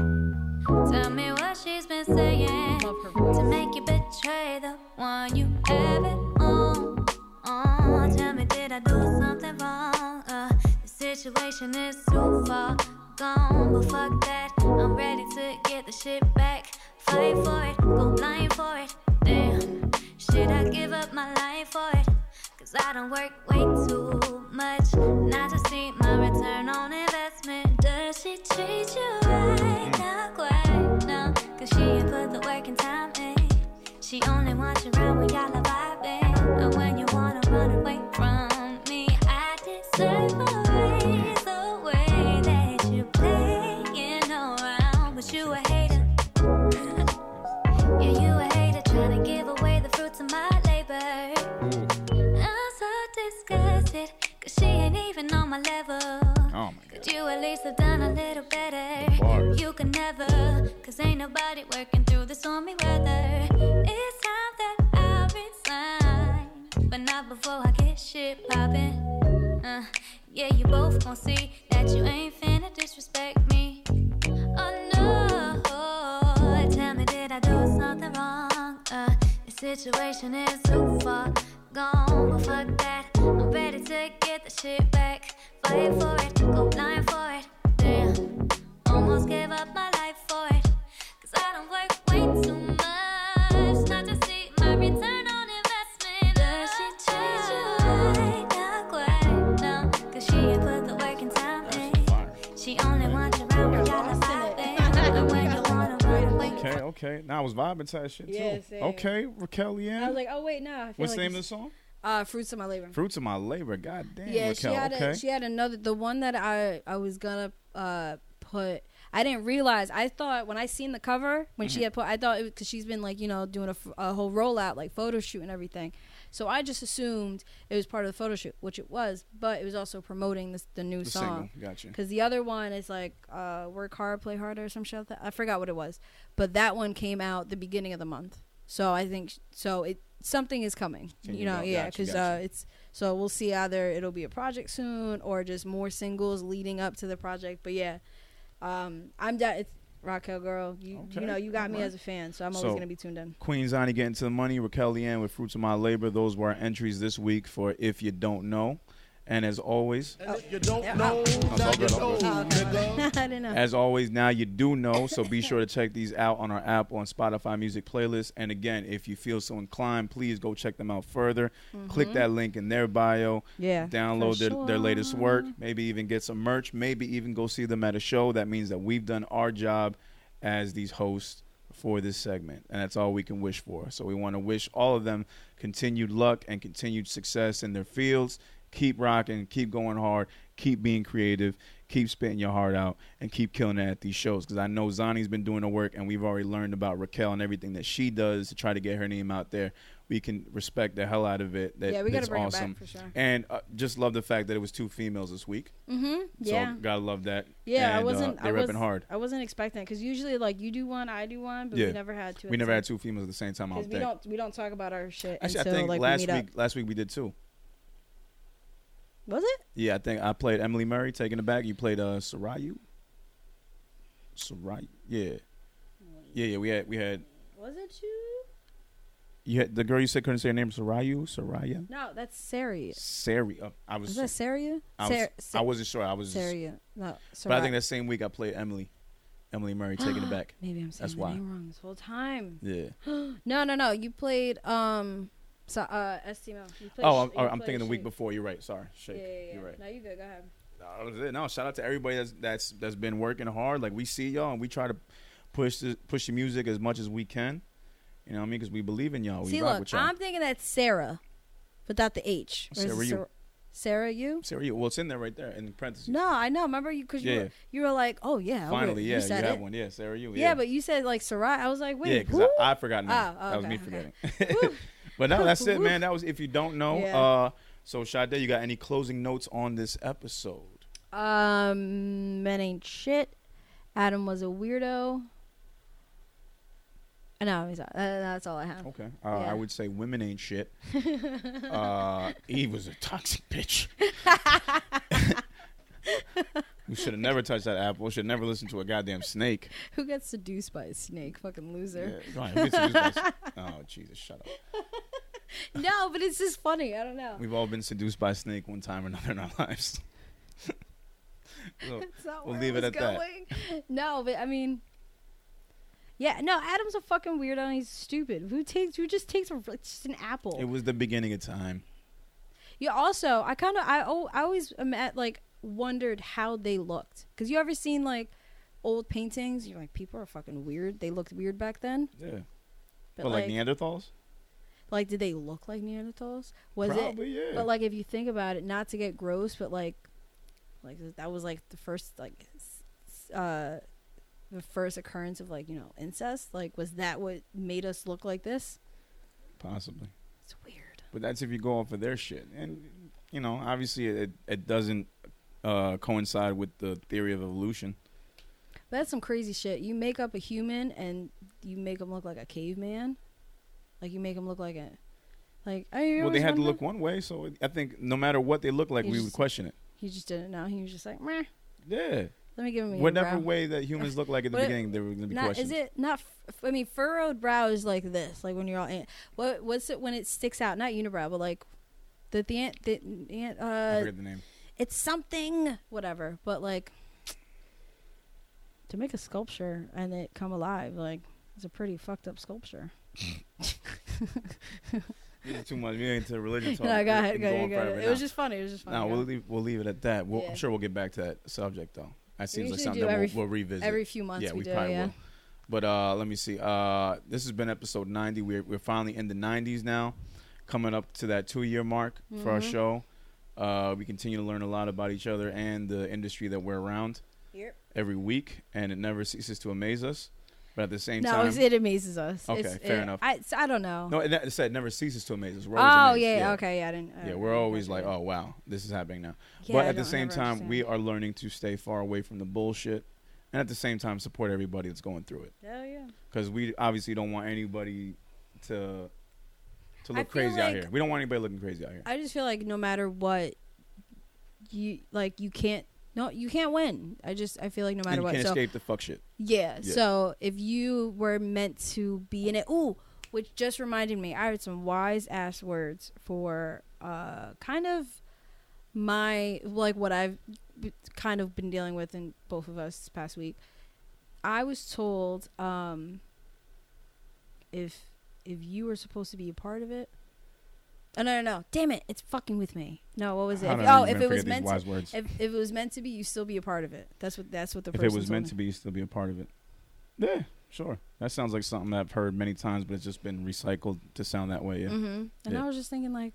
Tell me what she's been saying Love her voice. to make you betray the one you have it on. on. Tell me, did I do something wrong? Uh, the situation is too far gone, but fuck that. I'm ready to get the shit back. Fight for it, go blind for it. Damn, should I give up my life for it? Cause I don't work way too much not to see my return on investment. Does she treat you right? Mm-hmm. Not quite, no. Cause she ain't put the work and time in. She only wants you around when y'all are vibing. And when you wanna run away even on my level. Oh my Could god. you at least have done a little better? Bars. You could never, cause ain't nobody working through the stormy weather. It's time that I resign, but not before I get shit poppin'. Uh, yeah, you both gon' see that you ain't finna disrespect me. Oh no, tell me, did I do something wrong? Uh, the situation is too far gone, but fuck that. I'm ready to get the shit back. Fight for it, go blind for it. Damn, almost gave up my life I was vibing to that shit too. Yeah, same. Okay, Raquel I was like, oh wait, no. Feel What's like the name of the song? Uh, fruits of my labor. Fruits of My Labor. God damn, Yeah, Raquel. she had okay. a, she had another the one that I I was gonna uh put. I didn't realize. I thought when I seen the cover when Mm-hmm. she had put, I thought because she's been like you know doing a whole rollout like photo shoot and everything. So I just assumed it was part of the photo shoot, which it was, but it was also promoting this the new the song. single. Gotcha. Because the other one is like uh, work hard, play harder, or some shit like. I forgot what it was, but that one came out the beginning of the month. So I think so. It something is coming. Can you know, go- yeah, gotcha, because gotcha. uh, it's so we'll see either it'll be a project soon or just more singles leading up to the project. But yeah, um, I'm down. It's Raquel girl. You Okay, you know you got me alright. as a fan, so I'm always So- gonna be tuned in. Queen Xani getting to the money. Raquel Liane with Fruits of My Labor. Those were our entries this week for If You Don't Know. And as always, And you don't know, now all you good, know, good. nigga. Know. As always, now you do know, so be sure to check these out on our app on Spotify Music Playlist. And again, if you feel so inclined, please go check them out further. Click that link in their bio. Mm-hmm. Yeah, Download for their, their latest work. Maybe even get some merch. Maybe even go see them at a show. That means that we've done our job as these hosts for this segment. And that's all we can wish for. So we want to wish all of them continued luck and continued success in their fields. Keep rocking, keep going hard, keep being creative, keep spitting your heart out, and keep killing it at these shows. Because I know Xani's been doing the work, and we've already learned about Raquel and everything that she does to try to get her name out there. we can respect the hell out of it. That, yeah, we got that's to bring awesome. it back for sure. And uh, just love the fact that it was two females this week. Mm-hmm. Yeah. So gotta love that. yeah, I and, uh, wasn't. they I repping was, hard. I wasn't expecting because usually like you do one, I do one, but Yeah. we never had two. We never had two females at the same time. I because we think. don't we don't talk about our shit Actually, until I think like last we week last week we did two. Was it? Yeah, I think I played Emily Murray taking it back. You played uh Sarayu. Sarayu. Yeah. Yeah, yeah. We had we had Was it you? you had the girl you said couldn't say her name Sarayu Saraya. No, that's Sari. Sari. Uh, I was Was that Saria? I, was, I wasn't sure. I was. Saria. No, But I think that same week I played Emily. Emily Murray taking it back. Maybe I'm saying That's the why. name wrong this whole time. Yeah. No, no, no. You played um, so, uh, STMO. Oh, I'm, you I'm played thinking the week before. You're right. Sorry, Yeah, Shake. yeah, yeah. You're right. No, you good. Go ahead. No, that was it. No, shout out to everybody that's that's that's been working hard. Like we see y'all, and we try to push the, push the music as much as we can. You know what I mean? Because we believe in y'all. We See, look, with y'all. I'm thinking that's Sarah, without the H. Or is it Sarah you. Sar- Sarah, you? Sarah, you- well, it's in there right there in the parentheses. No, I know. Remember you? Because you, were, you were like, oh yeah. okay. Finally, yeah, you you, have it. one. Yeah, Sarah, you. Yeah, but you said like Sarah. I was like, wait, yeah, because? I, I forgot now. Oh, that was me okay, okay. but no, that's it, man. That was if you don't know. Yeah. Uh, so Sade, you got any closing notes on this episode? Um, men ain't shit. Adam was a weirdo. Uh, No, he's not. Uh, that's all I have. Okay, uh, Yeah. I would say women ain't shit. uh, Eve was a toxic bitch. we should have never touched that apple. We should never listen to a goddamn snake. Who gets seduced by a snake? Fucking loser. Yeah, who gets seduced by- oh Jesus, shut up. No, but it's just funny. I don't know. We've all been seduced by a snake one time or another in our lives. So, we'll leave it at that. No, but I mean, yeah, no. Adam's a fucking weirdo. and He's stupid. Who takes? Who just takes a, just an apple? it was the beginning of time. Yeah. Also, I kind of I oh I always am at, like wondered how they looked because you ever seen like old paintings? You're like people are fucking weird. They looked weird back then. Yeah. But Well, like, like, Neanderthals? like, did they look like Neanderthals? Was Probably, it? yeah. But like, if you think about it, not to get gross, but like, like that was like the first like, uh, the first occurrence of like you know incest. Like, was that what made us look like this? Possibly. It's weird. But that's if you go off of their shit. And, you know, obviously it, it doesn't uh, coincide with the theory of evolution. That's some crazy shit. You make up a human and you make him look like a caveman. Like you make him look like a, like I Well, they had to look one way, so I think no matter what they look like, He we just- would question it. He just didn't know. He was just like, Meh, Yeah. let me give him a Whatever way that humans look like at the What- beginning, they were going to be Not, questioned. is it not? f- I mean, furrowed brow is like this, like when you're all. In, what what's it when it sticks out? Not unibrow, but like the the ant the ant. I Uh, forget the name. It's something whatever. But like to make a sculpture and it come alive, like it's a pretty fucked up sculpture. This is too much. We ain't into religion talk. no, go We ahead, go ahead, go forever ahead. It now. was just funny. It was just funny. No, we'll leave, we'll leave it at that. We'll, Yeah. I'm sure we'll get back to that subject, though. That seems like something do that we'll, we'll revisit. every few months yeah, we we, do, probably yeah. will. But uh, let me see. Uh, this has been episode 90. We're, we're finally in the 90s now, coming up to that two year mark for our Mhm. show. Uh, we continue to learn a lot about each other and the industry that we're around Yep. every week, and it never ceases to amaze us. But at the same No, time, it's, it amazes us. Okay, It's- fair it- enough. I, I don't know. no, it, it said it never ceases to amaze us. We're oh always yeah, amazed. okay, yeah, I didn't. I Yeah, we're always like, oh wow, this is happening now. Yeah, but at the same time, understand. we are learning to stay far away from the bullshit, and at the same time, support everybody that's going through it. Hell yeah. Because we obviously don't want anybody to to look crazy out here. We don't want anybody looking crazy out here. I just feel like no matter what, you like you can't. No, you can't win. I just I feel like no and matter you what. can't So escape the fuck shit. yeah, Yeah. So if you were meant to be in it, ooh, which just reminded me, I heard some wise ass words for uh kind of my like what I've b- kind of been dealing with in both of us this past week. I was told um if if you were supposed to be a part of it. Oh no no no! Damn it! It's fucking with me. No, what was it? If- oh, if it was forget these meant to, words. if, if it was meant to be, you still be a part of it. That's what that's what the if it was meant me. to be, you still be a part of it. Yeah, sure. That sounds like something that I've heard many times, but it's just been recycled to sound that way. Yeah. hmm And Yeah. I was just thinking, like,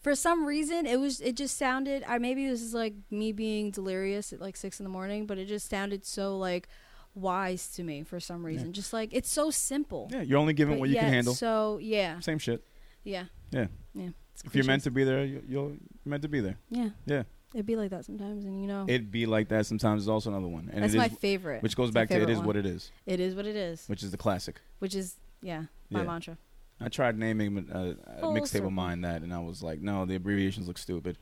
for some reason, it was it just sounded. I maybe this is like me being delirious at like six in the morning, but it just sounded so like wise to me for some reason. Just like it's so simple. Yeah, you're only but what you can handle. So yeah. Same shit. Yeah. Yeah. Yeah. It's If you're meant to be there, you, you're meant to be there. Yeah. Yeah. It'd be like that sometimes, and you know, It'd be like that sometimes. Is also another one, and that's my is, favorite. which goes It's back to it is one. what it is, It is what it is, which is the classic. which is yeah, my Yeah. mantra. I tried naming a, a Full mixtape of mine that, and I was like, no, the abbreviations look stupid.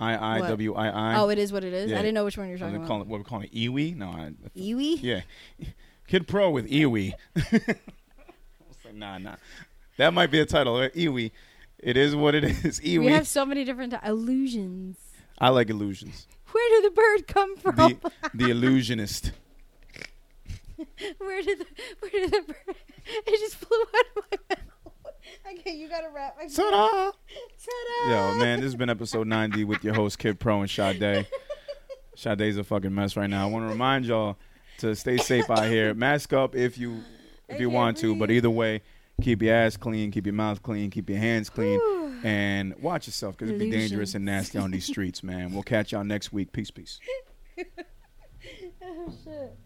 I I? W I I. oh, it is what it is. Yeah. I didn't know which one you're talking about. call it, what we're calling it, Iwi. No, I, Iwi. yeah, Kid Pro with Iwi. Nah, nah, that might be a title. uh, Iwi. It is what it is. Iwi. We have so many different ti- illusions. I like illusions. Where did the bird come from? The the illusionist. where did the where did the bird? It just flew out of my mouth. Okay, you gotta wrap. I Ta-da! Ta-da! Yo, man, this has been episode 90 with your host Kid Pro and Sade. Sade's a fucking mess right now. I want to remind y'all to stay safe out here. Mask up if you if you can't want to, but either way, keep your ass clean, keep your mouth clean, keep your hands clean, and watch yourself because it'd be dangerous and nasty on these streets, man. We'll catch y'all next week. Peace, peace. Oh shit.